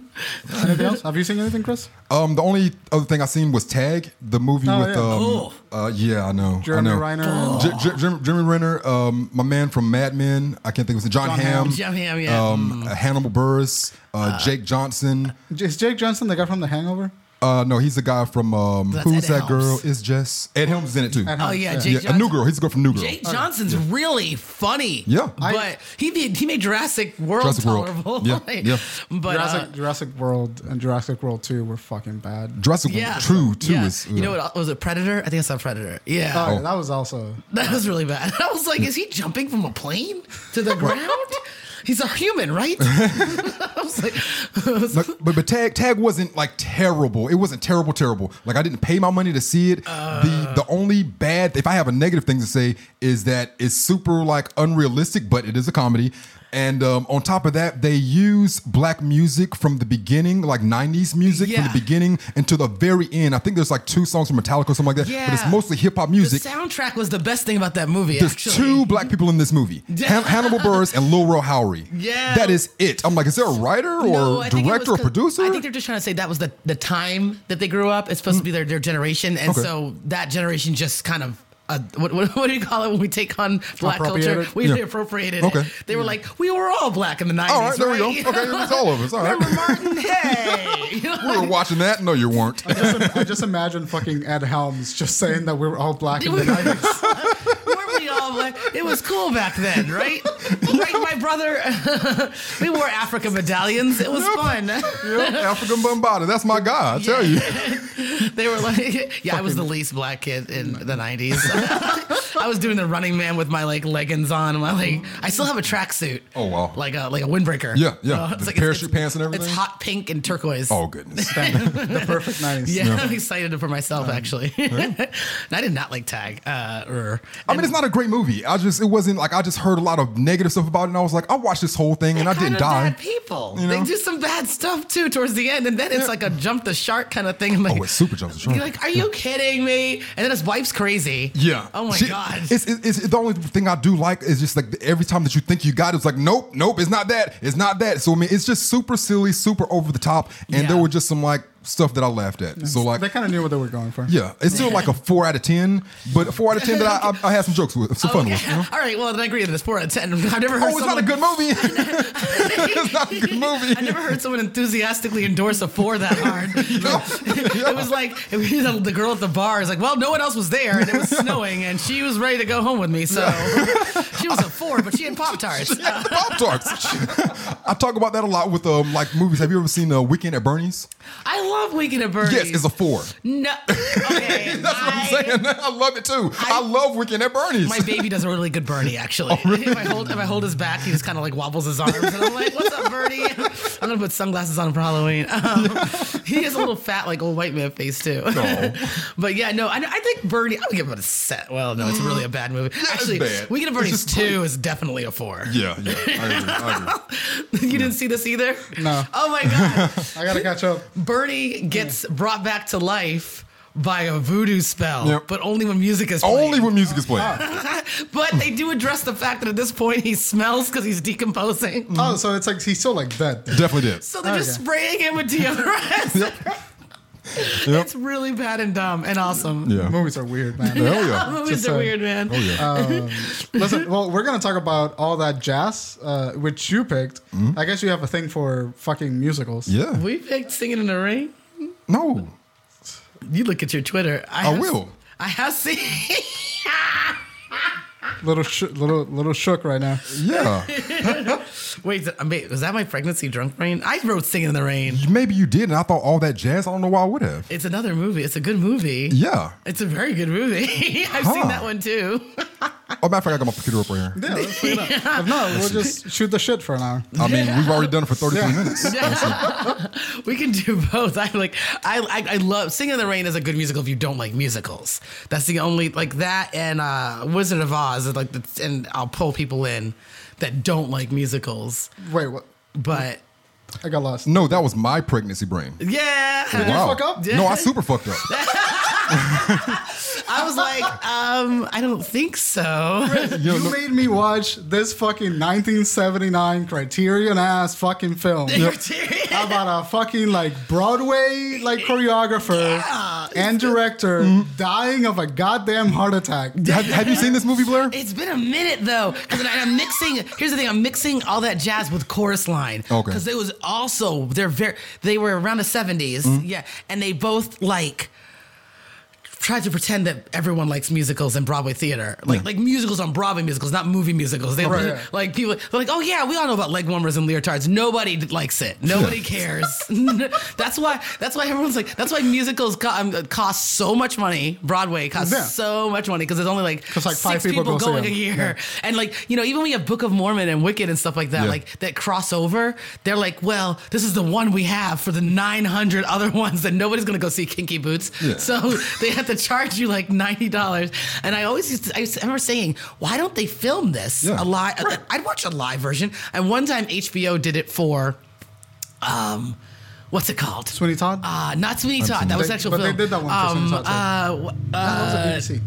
Anything else? Have you seen anything, Chris? Um, the only other thing I seen was Tag, the movie Oh, with yeah. um, Oh. uh, yeah, I know, Jeremy I know. Renner. J- J- Jeremy, Jeremy Renner, um, my man from Mad Men, I can't think of his John, John Hamm, Hamm. John Hamm, yeah. um, Hannibal Buress, uh, Jake Johnson. Is Jake Johnson the guy from The Hangover? Uh, no, he's the guy from um, That's Who's Ed That Girl? Helms. Is Jess Ed Helms is in it too. Ed Oh Helms, yeah, yeah. Jake yeah, a Johnson. new girl. He's the girl from New Girl. Jake Johnson's really funny. Yeah. I- but he made he made Jurassic World Jurassic World. tolerable. Yeah, [laughs] Like, yeah. But Jurassic, uh, Jurassic World and Jurassic World 2 were fucking bad. Jurassic yeah, World True too yeah. is. you know what was it? Predator? I think I saw Predator. Yeah. Oh, Oh. yeah, that was also. That was really bad. [laughs] I was like, is he jumping from a plane to the ground? He's a human, right? [laughs] I was like, I was Like, but but tag tag wasn't like terrible. It wasn't terrible, terrible. Like I didn't pay my money to see it. the the uh. only bad, if I have a negative thing to say, is that it's super like unrealistic, but it is a comedy. And um, on top of that, they use black music from the beginning, like '90s music from the beginning until the very end. I think there's like two songs from Metallica or something like that, yeah. but it's mostly hip hop music. the soundtrack was the best thing about that movie. There's actually. two black people in this movie: [laughs] Han- Hannibal Buress and Lil Rel Howery. Yeah. that is it. I'm like, is there a writer or No, I think it director or producer? I think they're just trying to say that was the, the time that they grew up. It's supposed to be their, their generation. And Okay. so that generation just kind of. Uh, what, what, what do you call it when we take on black culture? We Yeah. appropriated Okay. it. They were like, we were all black in the 90s. All right, there we go. Okay, it's all of us. All right. Remember Martin? [laughs] Hey! You know, We were watching that. No, you weren't. I just imagine fucking Ed Helms just saying that we were all black in the 90s. [laughs] [laughs] Weren't we all like, it was cool back then, right? right, my brother. [laughs] we wore Africa medallions. It was fun. Yep, Afrika Bambaataa. That's my guy. I tell you. [laughs] They were like, yeah, I was the least black kid in the '90s. [laughs] I was doing the Running Man with my like leggings on. My like, I still have a tracksuit. Oh, wow. Like a like a windbreaker. Yeah, yeah. it's The parachute pants and everything? It's hot pink and turquoise. Oh goodness. the perfect 90s. Yeah, I'm excited for myself actually. and I did not like Tag. Uh, or I mean, it's not a great movie. I just it wasn't like I just heard a lot of negative stuff about it, and I was like, I watched this whole thing and I didn't die. Bad people. You They do some bad stuff too towards the end, and then it's like a jump the shark kind of thing. I'm like, Oh, it's super jumps the shark. You're like, are you kidding me? And then his wife's crazy. Yeah. Oh my She- god. It's, it's, it's the only thing I do like is just like every time that you think you got it, it's like nope, nope, it's not that, it's not that. So I mean, it's just super silly, super over the top, and Yeah. there were just some like stuff that I laughed at. So like. They kind of knew what they were going for. yeah, it's still like a four out of ten, but a four out of ten that I, I, I had some jokes with, some fun with. You know? All right. Well, then I agree that it's four out of ten. [laughs] I've never heard. Oh, it's not a good movie. [laughs] [laughs] it's not a good movie. I never heard someone enthusiastically endorse a four that hard. it was like it was the, the girl at the bar is like, well, no one else was there, and it was snowing, and she was ready to go home with me. So she was a four, but she had pop tarts. Pop Tarts. I talk about that a lot with um like movies. Have you ever seen uh, Weekend at Bernie's? I love Weekend at Bernie's. Yes, it's a four. no. [laughs] Okay, That's what I'm saying. I love it too. I, love Weekend at Bernie's. My baby does a really good Bernie, actually. Oh, if I hold if I hold his back, he just kind of like wobbles his arms, and I'm like, "What's up, Bernie?" [laughs] I'm gonna put sunglasses on for Halloween. Um, [laughs] he has a little fat, like old white man face too. No. but yeah, no, I, I think Bernie. I would give it a set. Well, no, it's really a bad movie. it's actually. Weekend at Bernie's just two is definitely a four. yeah, yeah. I agree. I agree. you didn't see this either? No. Oh my god. I gotta catch up. Bernie gets brought back to life by a voodoo spell, Yep. but only when music is playing. Only when music is playing. [laughs] But they do address the fact that at this point he smells because he's decomposing. Oh, so it's like he's still like dead. Definitely did. So they're just Okay. spraying him with deodorant. [laughs] [laughs] Yep. It's really bad and dumb and awesome. Yeah. [laughs] Movies are weird, man. Hell yeah. [laughs] Movies Just are saying. weird, man. Oh yeah. Listen, well, we're gonna talk about all that jazz, uh, which you picked. I guess you have a thing for fucking musicals. yeah. We picked Singing in the Rain. No. You look at your Twitter. I, I have- will. I have seen. Little, sh- little, little shook right now. Yeah. Wait, wait, was that my pregnancy drunk brain? I wrote Singing in the Rain. Maybe you did, and I thought all that jazz. I don't know why I would have. It's another movie. It's a good movie. Yeah. It's a very good movie. [laughs] I've Huh. seen that one too. [laughs] Oh, matter of fact, I got my computer up right here. Yeah, let's play it up. [laughs] If not, we'll just shoot the shit for an hour. I mean, we've already done it for 33 minutes. we can do both. I like I, I I love Singing in the Rain is a good musical if you don't like musicals. That's the only like that and uh Wizard of Oz is like the, and I'll pull people in that don't like musicals. Right. what? But I got lost. No, that was my pregnancy brain. yeah. you fuck up? No, I super fucked up. [laughs] I was like, um, I don't think so. You know, You no- made me watch this fucking 1979 Criterion ass fucking film How about a fucking like Broadway like choreographer Yeah, and director dying of a goddamn heart attack. have, have you seen this movie, Blayr? It's been a minute though, because I'm mixing. Here's the thing: I'm mixing all that jazz with chorus line. Okay. Because it was also they're very they were around the 70s, Mm-hmm. yeah, and they both like tried to pretend that everyone likes musicals and Broadway theater, like Yeah. like musicals on Broadway musicals, not movie musicals. They Right, were yeah. like people they're like, oh yeah, we all know about leg warmers and leotards. Nobody likes it. Nobody cares. [laughs] that's why. That's why everyone's like. That's why musicals co- um, cost so much money. Broadway costs Yeah. so much money because there's only like like, five six people go going a year. And like, you know, even when you have Book of Mormon and Wicked and stuff like that, Yeah. like that crossover, they're like, well, this is the one we have for the 900 other [laughs] ones that nobody's to go see Kinky Boots. Yeah. So they have to charge you like $90. And I always used to, I, used to- I remember saying, why don't they film this Yeah. a live? I'd watch a live version. And one time HBO did it for, um, what's it called? Sweeney Todd? Uh, not Sweeney Todd. That it. was actual but they did that one for Sweeney um, Todd, too. uh, wh- that was a uh, BBC.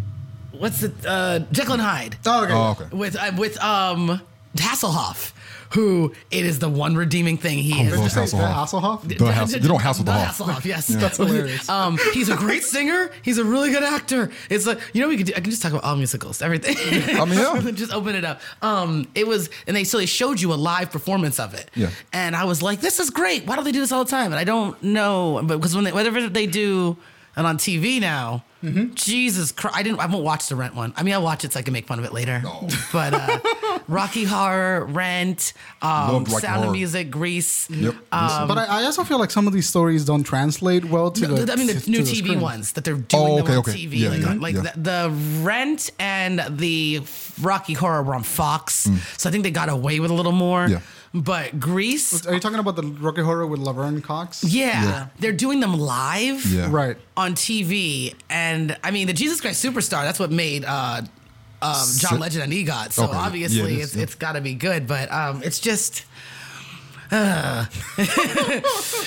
what's the uh, Jekyll and Hyde Oh, okay. Oh, okay. with uh, with um Hasselhoff, who it is the one redeeming thing he is. Did you Love say Hasselhoff. the Hasselhoff? The Hassel- you don't hassle the the Hoff. Hasselhoff, yes, That's hilarious. [laughs] Um, he's a great singer. He's a really good actor. It's like you know we could do, I can just talk about all musicals, everything. I mean, yeah. [laughs] just open it up. Um, it was and they so they showed you a live performance of it. Yeah. and I was like, this is great. Why don't they do this all the time? And I don't know, but because when they, whatever they do. And on TV now, Mm-hmm. Jesus Christ! I didn't. I won't watch the Rent one. I mean, I'll watch it so I can make fun of it later. No. [laughs] But uh, Rocky Horror, Rent, um, Rocky Sound Horror. of Music, Grease. Yep. but I, I also feel like some of these stories don't translate well to the. I mean, the to new the TV screen. ones that they're doing Oh, them okay, on okay. TV, Yeah, like, yeah, like yeah. The, the Rent and the Rocky Horror were on Fox, so I think they got away with a little more. Yeah. But Grease, Are you talking about the Rocky Horror with Laverne Cox? yeah, Yeah. they're doing them live. Yeah. Right. on TV, and I mean the Jesus Christ Superstar. That's what made uh, um, John Legend an EGOT. So Okay, yeah, obviously, it is, it's yeah. it's got to be good. But um, it's just. uh. [laughs]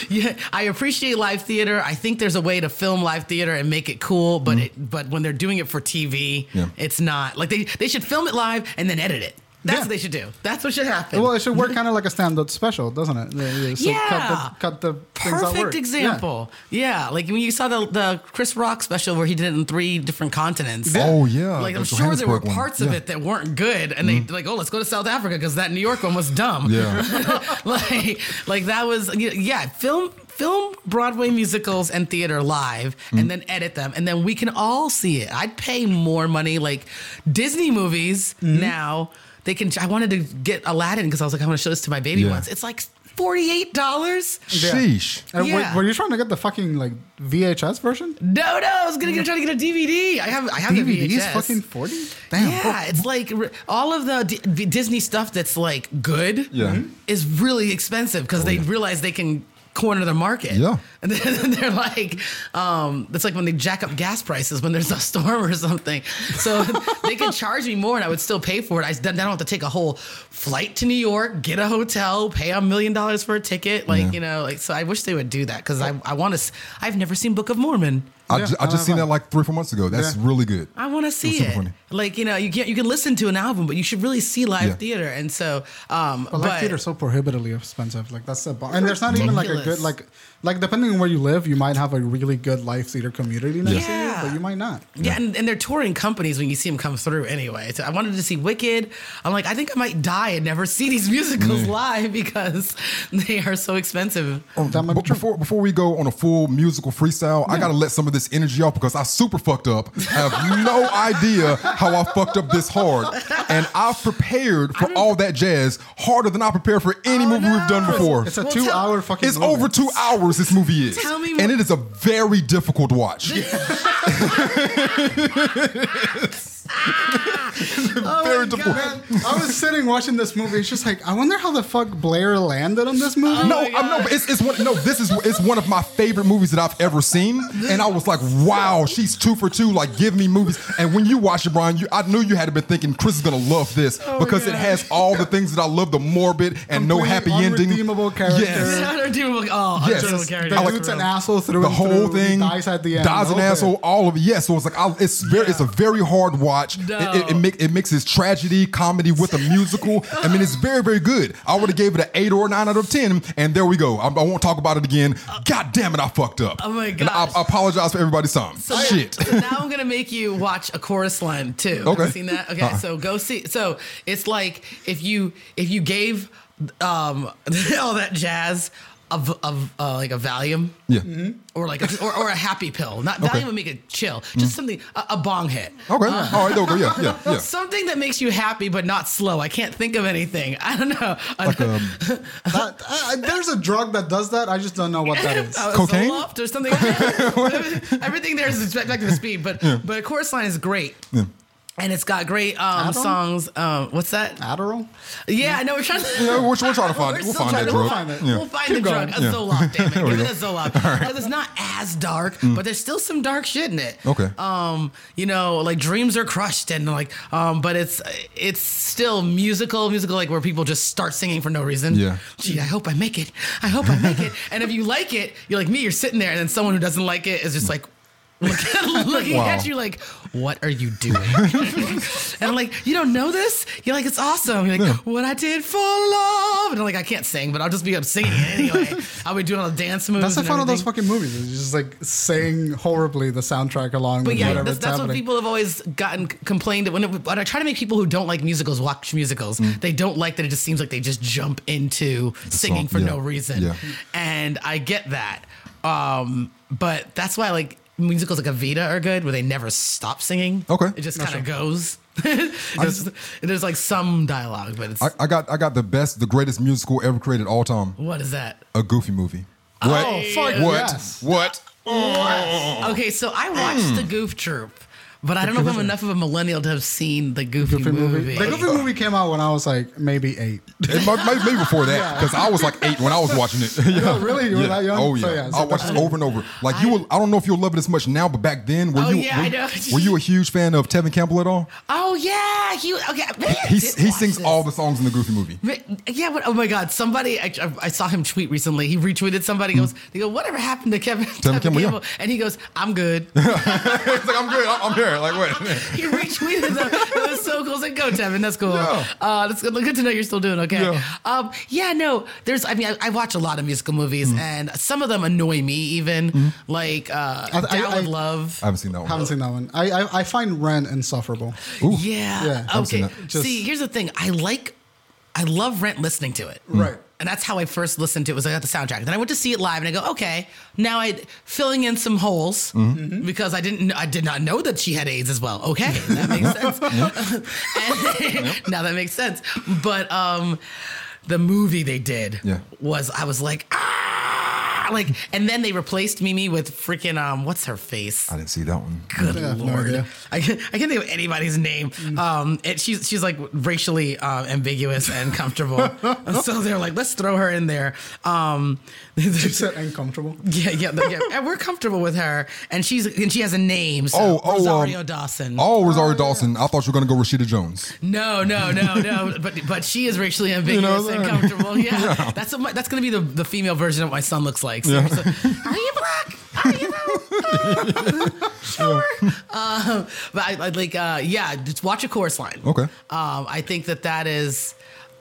yeah, I appreciate live theater. I think there's a way to film live theater and make it cool, but it but when they're doing it for TV, Mm-hmm. Yeah. it's not like they they should film it live and then edit it. That's Yeah. what they should do. That's what should happen. Well, it should work [laughs] kind of like a stand-up special, doesn't it? Yeah, yeah, So Yeah. cut the, cut the things that work. Perfect example. Yeah. like when you saw the the Chris Rock special where he did it in three different continents. Oh yeah. Like I'm sure there were Johannesburg one. parts of Yeah. it that weren't good, and they like, oh, let's go to South Africa because that New York one was dumb. Yeah. [laughs] like, like that was yeah. Film film Broadway musicals and theater live, Mm. and then edit them, and then we can all see it. I'd pay more money. Like Disney movies Mm-hmm. now, they can. I wanted to get Aladdin because I was like, I want to show this to my baby Yeah. once. It's like forty eight dollars. Sheesh. And were- Yeah. were, you trying to get the fucking like VHS version? No, no, I was gonna get, try to get a DVD. I have, I have the DVD is VHS. fucking forty. Damn. Yeah, it's like r- all of the D- Disney stuff that's like good Yeah. Mhm. is really expensive because they realize they can corner of the market. Yeah. [laughs] And then they're like, um, it's like when they jack up gas prices when there's a storm or something. So [laughs] they can charge me more and I would still pay for it. I then I don't have to take a whole flight to New York, get a hotel, pay a million dollars for a ticket. Like, Yeah. you know, like, so I wish they would do that because I, I want to, I've never seen Book of Mormon. I, Yeah, ju- I I just seen that. that like three, four months ago. That's Yeah. really good. I want to see super it. funny. Like you know, you can you can listen to an album, but you should really see live Yeah. theater. And so, um, But but, live theater is so prohibitively expensive. Like that's the bar. And there's not even like a good like like depending on where you live, you might have a really good live theater community next to you, but you might not. yeah, and, and they're touring companies when you see them come through. Anyway, so I wanted to see Wicked. I'm like, I think I might die and never see these [laughs] musicals live because [laughs] they are so expensive. Oh, that might be But true. before before we go on a full musical freestyle, I gotta let some of this energy off because I super fucked up. I have no [laughs] idea how I fucked up this hard, and I've prepared for all that jazz harder than I prepared for any Oh, movie we've done before. It's a Well, two tell- hour fucking It's movie. over two hours. This movie is, Tell me and it is a very difficult watch. [laughs] [laughs] Oh very my difficult. God. I was sitting watching this movie. It's just like I wonder how the fuck Blayr landed on this movie. No, I'm no, it's, it's one. No, this is it's one of my favorite movies that I've ever seen, and I was like, wow, she's two for two. Like, give me movies. And when you watch it, Brian, you, I knew you had to been thinking Chris is gonna love this oh, because it has all the things that I love: the morbid and no happy ending. unredeemable character. Yes. [laughs] Unredeemable- oh, Yes. unredeemable Just character. The I like- dude's an asshole through The and whole through. He thing dies at the end. Dies an Okay. asshole. All of it. Yes. So it's like I, it's very, it's a very hard watch. No. It, it, it It mixes tragedy, comedy with a musical. I mean, it's very, very good. I would have gave it an eight or a nine out of ten, and there we go. I, I won't talk about it again. God damn it, I fucked up. Oh my And I. I apologize for everybody's time. Shit. So now I'm gonna make you watch a chorus line too. Okay. Have you seen that? Okay, Uh-uh. so go see. So it's like if you if you gave um [laughs] all that jazz of of uh, like a Valium. Yeah. Or like a, or, or a happy pill. Not Valium would make it chill. Just something a, a bong hit. Okay. All right. There we go. Yeah. Yeah. [laughs] Yeah. Something that makes you happy but not slow. I can't think of anything. I don't know. Like um, [laughs] That, uh, there's a drug that does that. I just don't know what that is. [laughs] Uh, Cocaine? Zoloft or something. Everything there is expected to speed, but but a chorus line is great. And it's got great um, songs. Um, what's that? Adderall. Yeah, I know we're trying to. Yeah, we're, we're trying to find [laughs] We're it. We'll find trying that to- drug. we'll find it. Yeah. We'll find Keep the drug. going. A Zoloft, damn it. [laughs] Give it a Zoloft. [laughs] Because it's not as dark, but there's still some dark shit in it. Okay. Um, you know, like dreams are crushed and like, um, but it's it's still musical, musical, like where people just start singing for no reason. Yeah. Gee, I hope I make it. I hope I make it. and if you like it, you're like me. You're sitting there, and then someone who doesn't like it is just like. Look- [laughs] looking Wow. at you like, what are you doing? [laughs] and I'm like, you don't know this? You're like, it's awesome. You're like, what I did for love. And I'm like, I can't sing, but I'll just be up singing it [laughs] anyway. I'll be doing all the dance moves. That's the fun of those fucking movies. Just like saying horribly the soundtrack along But with yeah, whatever that's, that's what people have always gotten complained when, it, when I try to make people who don't like musicals watch musicals. They don't like that it just seems like they just jump into singing for yeah. no reason, Yeah. and I get that. Um, but that's why like musicals like Evita are good, where they never stop singing. Okay. it just kind of goes. [laughs] There's, there's like some dialogue, but it's I, I got I got the best, the greatest musical ever created all time. what is that? A Goofy movie. What? Oh, fuck what? yes. What? Okay, so I watched Hmm. the Goof Troop, but I don't know if I'm enough of a millennial to have seen the Goofy, Goofy movie. movie. The Goofy movie came out when I was like maybe eight. It might, maybe, maybe before that, because I was like eight when I was watching it. [laughs] yeah. Oh, really? You were Yeah. that young? Oh yeah, So, yeah, so I watched it definitely- over and over. Like you, will, I don't know if you'll love it as much now, but back then, were Oh, you? yeah, were, I know. were you a huge fan of Tevin Campbell at all? Oh yeah, he okay. maybe I He did he watch sings this. all the songs in the Goofy movie. Yeah, but oh my God! Somebody I, I- I saw him tweet recently. He retweeted somebody. Goes, hmm. they go, "Whatever happened to Kevin, Kevin Campbell, Campbell?" yeah. And he goes, "I'm good." [laughs] He's like, I'm good. I'm, I'm here. Like what? [laughs] he retweeted them. It was so cool. I was like, "Go, Tevin. That's cool. Yeah. Uh, that's good. good to know you're still doing okay." Yeah. Um, yeah, no. There's. I mean, I, I watch a lot of musical movies, Mm-hmm. and some of them annoy me. Even like uh, I- I- Down I- with Love. I haven't seen that one. I haven't seen that one. I I, I find Rent insufferable. Yeah. Yeah, haven't seen okay. that. Just- See, here's the thing. I like, I love Rent listening to it. Right. And that's how I first listened to it was I got the soundtrack. Then I went to see it live and I go, okay, now I filling in some holes Mm-hmm. because I didn't I did not know that she had AIDS as well. Okay, [laughs] that makes sense. and, [laughs] now that makes sense. But um the movie they did Yeah. was I was like, ah like and then they replaced Mimi with freaking um what's her face? I didn't see that one. Good Yeah, I no lord. I can't, I can't think of anybody's name. Um, it, she's she's like racially uh, ambiguous and comfortable, [laughs] so they're like, let's throw her in there. Um, [laughs] You said uncomfortable. yeah, yeah, yeah, and we're comfortable with her, and she's and she has a name. So Oh, oh, um, Rosario Dawson. Oh, Rosario Dawson. I thought you were gonna go Rashida Jones. No, no, no, no. but but she is racially ambiguous and that? comfortable. Yeah, [laughs] that's what my, that's gonna be the, the female version of what my son looks like. So, Yeah. so, are you black? Are you? [laughs] Uh, sure. Um, but I, I like uh, yeah, just watch a chorus line. Okay. Um, I think that that is.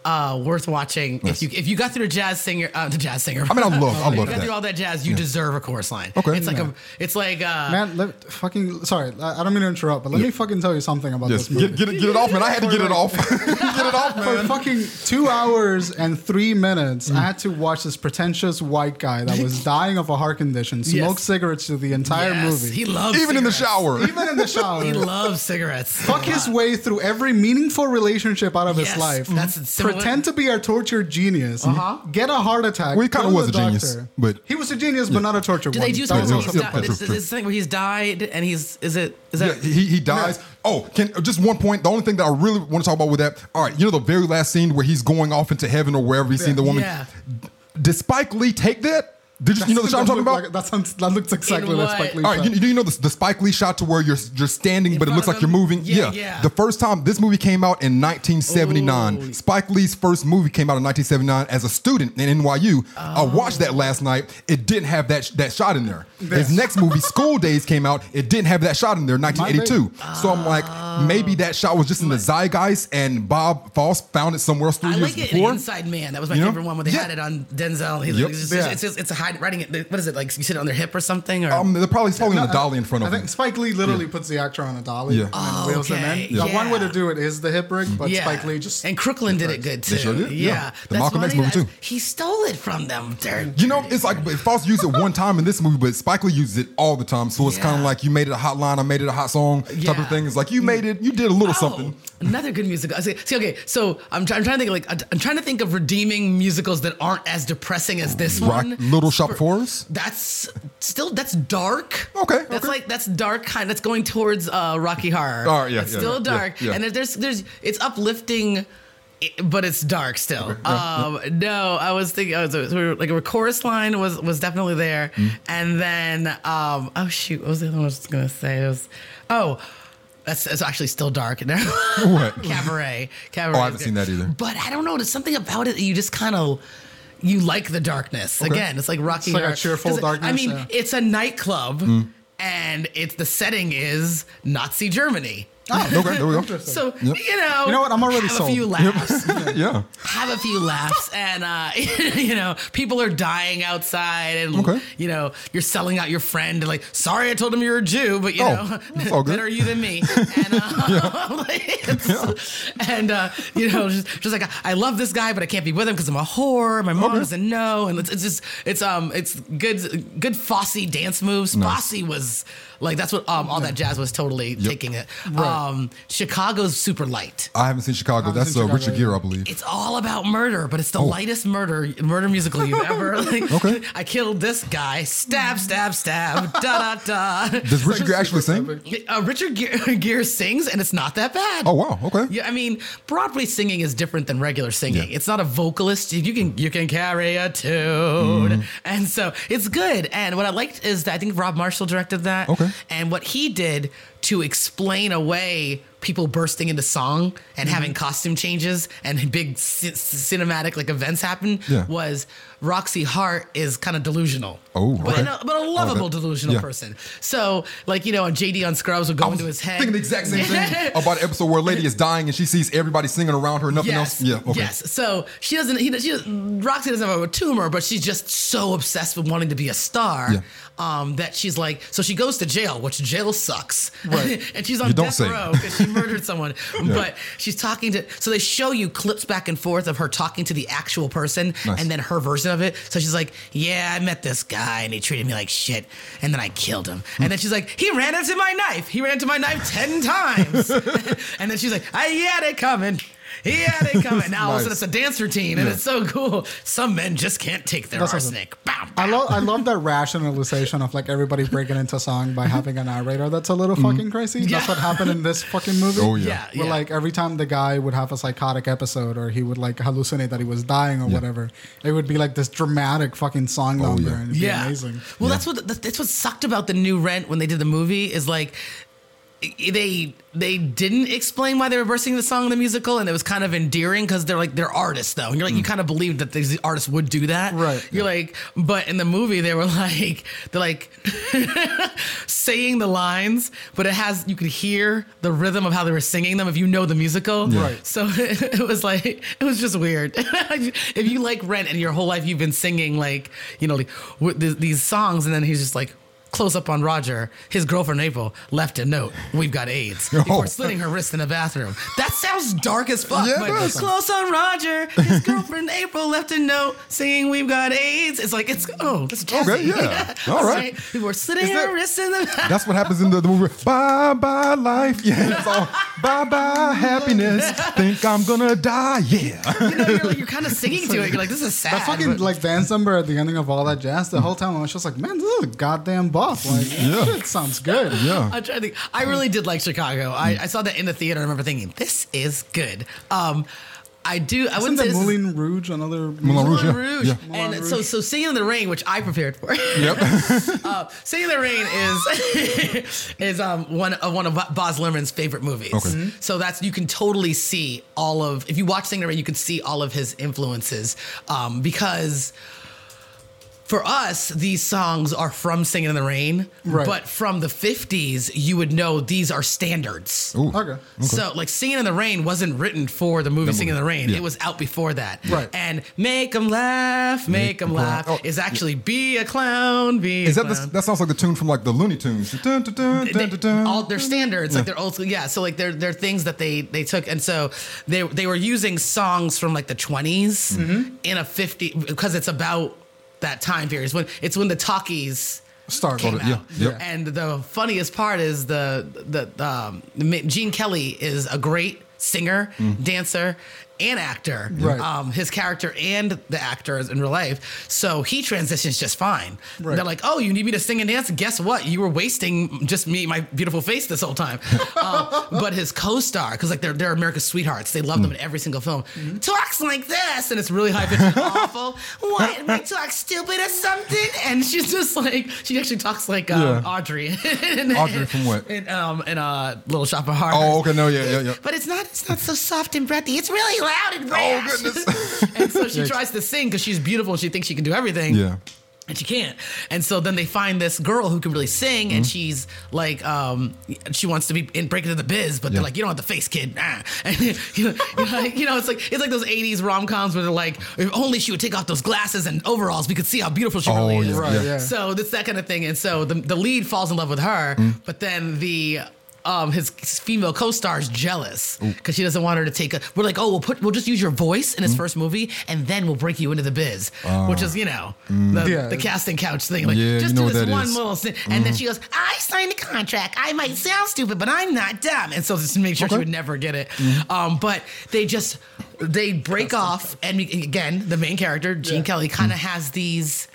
Uh, worth watching if you if you got through the jazz singer uh, the jazz singer I mean, I love- I If [laughs] you got that. through all that jazz you deserve a chorus line Okay. it's like Yeah. a it's like uh Man, let, fucking sorry, I I don't mean to interrupt, but let me fucking tell you something about Yes, this movie. get, get, it, get it off, man. I had to get it off. [laughs] get it off, man. For fucking two hours and three minutes, I had to watch this pretentious white guy that was [laughs] dying of a heart condition smoke Yes. cigarettes through the entire yes, movie, he loves Even in the shower. even in the shower. he loves cigarettes Fuck his way through every meaningful relationship out of Yes, his life. that's similar- Pretend to be a tortured genius. Uh-huh. Get a heart attack. Well, he kinda was the a genius, but- he was a genius, but not a tortured Do they do something? also He's yeah, the died, this, this thing where he's died and he's is it is Yeah, that he, he dies. Oh, can just one point. The only thing that I really want to talk about with that. All right, you know the very last scene where he's going off into heaven or wherever he's seen the woman. Yeah. Did Spike Lee take that? Did you, you know the shot I'm talking about? like- that sounds that looks exactly In like what? Spike Lee. All right, shot. you, do you know the, the Spike Lee shot to where you're you're standing, but it looks like you're moving? Yeah, yeah. The first time this movie came out in 1979. Ooh. Spike Lee's first movie came out in 1979 as a student in NYU. I oh. watched that last night. It didn't have that sh- that shot in there. His next movie, School Daze, came out. It didn't have that shot in there. 1982. So I'm like, oh. maybe that shot was just in the zeitgeist, and Bob Fosse found it somewhere else three I years like it in before. Inside Man. That was my You know? favorite one where they Yeah. had it on Denzel. He's Yep. like, it's, just, Yeah. it's, just, it's a hide writing it. What is it like? You sit on their hip or something? Or Um, they're probably holding No, a dolly in front of I of think him. Spike Lee literally puts the actor on a dolly Yeah. and Oh, wheels them okay. in. The one way to do it is the hip rig, but yeah. Spike Lee just and Crooklyn did it good too. They sure did, yeah. Yeah, The Malcolm X movie, too. He stole it from them. They're- You know, it's like but Fosse used it one time in this movie, but Spike Lee uses it all the time. So it's kind of like you made it a hot line, I made it a hot song type Yeah. of thing. It's like you made it, you did a little Oh, something. Another good musical. I See, see, okay, so I'm, try, I'm trying to think like I'm trying to think of redeeming musicals that aren't as depressing as this Rock, one. Little Shop of That's still that's dark. Okay, that's okay. like that's dark kind. That's going towards uh, Rocky Horror. Oh, yeah, it's yeah, still yeah, dark, yeah. and there's there's it's uplifting. But it's dark still. Um, no, I was thinking, I was, like a chorus line was was definitely there, Mm. and then um, oh shoot, what was the other one I was gonna say? It was oh, that's, that's actually still dark. [laughs] What? Cabaret, Cabaret. Oh, I haven't seen that either. But I don't know. There's something about it that you just kind of you like the darkness. Again, it's like Rocky. It's like a Horror. cheerful 'Cause, I mean, yeah. it's a nightclub, Mm. and it's the setting is Nazi Germany. Okay, there we go. So Yep. you know, You know what? I'm already have sold. a few laughs. yeah. have a few laughs, and uh, [laughs] you know, people are dying outside, and Okay. you know, you're selling out your friend. And like, sorry, I told him you're a Jew, but you Oh, know, that's [laughs] all good. better you than me. [laughs] And, uh, like, it's- and uh, you know, just, just like I love this guy, but I can't be with him because I'm a whore. My mom Okay. doesn't know, and it's, it's just it's um it's good good Fosse dance moves. Nice. Fosse was like that's what um all that jazz was totally taking it. Um, Chicago's super light. I haven't seen Chicago. That's uh, Richard. Gere, I believe. It's all about murder, but it's the lightest murder murder musical you've ever. [laughs] Like, Okay. I killed this guy. Stab, stab, stab. da da da. [laughs] Does Richard Gere actually sing? Uh, Richard Gere, [laughs] Gere sings, and it's not that bad. Oh wow. Okay. Yeah, I mean, Broadway singing is different than regular singing. Yeah. It's not a vocalist. You can you can carry a tune, Mm-hmm. and so it's good. And what I liked is that I think Rob Marshall directed that. Okay. Uh-huh. And what he did to explain away people bursting into song and Mm-hmm. having costume changes and big c- cinematic like events happen Yeah. was Roxie Hart is kind of delusional. Oh, but, okay. a, but a lovable Okay. delusional Yeah. person. So like you know, JD on Scrubs would go into his head. thinking the exact same thing [laughs] about an episode where a lady is dying and she sees everybody singing around her, nothing Yes. else. Yeah. Okay. Yes. So she doesn't. He, she, Roxie doesn't have a tumor, but she's just so obsessed with wanting to be a star Yeah. um, that she's like. So she goes to jail, which jail sucks. Right. [laughs] and she's on death row because she [laughs] murdered someone. But she's talking to. So they show you clips back and forth of her talking to the actual person, Nice. and then her version of it. So she's like, "Yeah, I met this guy, and he treated me like shit, and then I killed him." And then she's like, "He ran into my knife. He ran into my knife ten times." [laughs] and then she's like, "I had it coming." He had it coming. [laughs] Now all of a sudden it's a dance routine, and Yeah. it's so cool. Some men just can't take their That's awesome. arsenic. Bow, I love I love that rationalization of like everybody breaking into song by [laughs] having a narrator that's a little fucking mm-hmm. crazy. That's what happened in this fucking movie. Oh, yeah. Yeah, Where yeah. like every time the guy would have a psychotic episode or he would like hallucinate that he was dying or whatever, it would be like this dramatic fucking song oh, number yeah. and it'd yeah. be amazing. Well, that's what that's what sucked about the new Rent when they did the movie is like they they didn't explain why they were bursting the song in the musical, and it was kind of endearing because they're like they're artists though, and you're like you mm. kind of believed that these artists would do that, Right. You're like, but in the movie they were [laughs] like they're like [laughs] saying the lines, but it has you could hear the rhythm of how they were singing them if you know the musical, Right. So [laughs] it was like it was just weird. if you like Rent and your whole life you've been singing like you know like these songs, and then he's just like. Close up on Roger. His girlfriend April left a note. We've got AIDS. [laughs] Before slitting her wrist in the bathroom. That sounds dark as fuck. Yeah, but close on Roger. His girlfriend [laughs] April left a note saying we've got AIDS. It's like it's oh, [laughs] that's jazzy. Okay, yeah. All right. Before slitting Is her that- wrist in the bathroom. That's what happens in the, the movie. Bye bye life. Yeah. All bye bye happiness. Think I'm gonna die. Yeah. you know, you're, like, you're kind of singing to it. You're like, this is sad. That fucking but- like dance number at the ending of all that jazz. The whole time I was just like, man, this is a goddamn bop. Like, Yeah. shit sounds good. Yeah. I'm trying to think. I really did like Chicago. I, I saw that in the theater. I remember thinking, this is good. Um, I do. I Isn't wouldn't the say this is- Moulin Rouge another Moulin Rouge, Moulin yeah. Rouge. Yeah. And Moulin so, Rouge. so Singing in the Rain, which I prepared for. Yep. [laughs] [laughs] uh, Singing in the Rain is [laughs] is um one of one of Baz Luhrmann's favorite movies. Okay. Mhm. So that's you can totally see all of if you watch Singing in the Rain, you can see all of his influences um, because. For us, these songs are from Singing in the Rain, Right. but from the 50s, you would know these are standards. Ooh. Okay. So, like, Singing in the Rain wasn't written for the movie The Singing in the Rain. yeah. It was out before that. Right. And Make 'em Laugh, Make 'em Make 'em Laugh laugh. Oh, is actually Be a Clown, Be Is a that the, Clown. that sounds like the tune from like the Looney Tunes? Dun, dun, dun, They- dun, dun, dun. all their standards, like they're old school, yeah. So like they're they're things that they they took, and so they they were using songs from like the 20s Mm-hmm. in a 50 because it's about that time period. It's when it's when the talkies Start. came yeah. And the funniest part is the the um, Gene Kelly is a great singer, Mm. dancer, and actor. Right. Um, his character and the actor is in real life, so he transitions just fine. Right. They're like, "Oh, you need me to sing and dance? Guess what? You were wasting just me, my beautiful face this whole time." [laughs] um, but his co-star, because like they're they're America's sweethearts, they love them in every single film. Talks like this, and it's really high pitched, and [laughs] awful. What? Am I talk stupid or something? And she's just like, she actually talks like um, Yeah. Audrey. [laughs] Audrey from what? In, um, in uh, Little Shop of Horrors. Oh, okay. No, yeah, yeah, yeah. But it's not. It's not so soft and breathy. It's really loud and brash. Oh, goodness. [laughs] and so she tries to sing because she's beautiful. and She thinks she can do everything. Yeah. And she can't. And so then they find this girl who can really sing, and Mm-hmm. she's like, um, she wants to be in break into the biz, but Yeah. they're like, you don't have the face, kid. Ah. [laughs] And you know, you know, it's like it's like those '80s rom coms where they're like, if only she would take off those glasses and overalls, we could see how beautiful she Oh, really yeah, is. Right, yeah. So it's that kind of thing. And so the the lead falls in love with her, Mm. but then the um his female co-star is jealous because she doesn't want her to take a we're like oh we'll put we'll just use your voice Mm. in his first movie and then we'll break you into the biz which is you know the, Mm. Yeah. the casting couch thing like Yeah, you just know do this one is. little thing and then she goes I signed a contract I might sound stupid but I'm not dumb and so just to make sure she would never get it um but they just they break off and again the main character Gene Yeah. Kelly kind of has these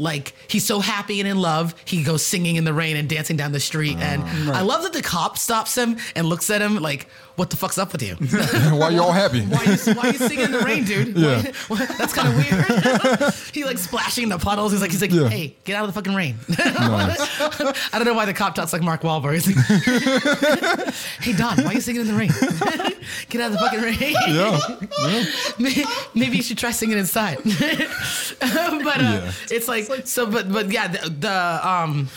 like he's so happy and in love he goes singing in the rain and dancing down the street. And i love that the cop stops him and looks at him like what the fuck's up with you [laughs] Why you all happy? why are you, why you singing in the rain dude [laughs] Yeah. Why- [laughs] why- that's kind of weird he like splashing in the puddles he's like he's like Yeah. hey get out of the fucking rain i don't know why the cop talks like mark Wahlberg like, hey don why are you singing in the rain get out of the fucking rain Yeah. yeah. May- maybe you should try singing inside. but uh, Yeah. it's like so. But but yeah, the, the um.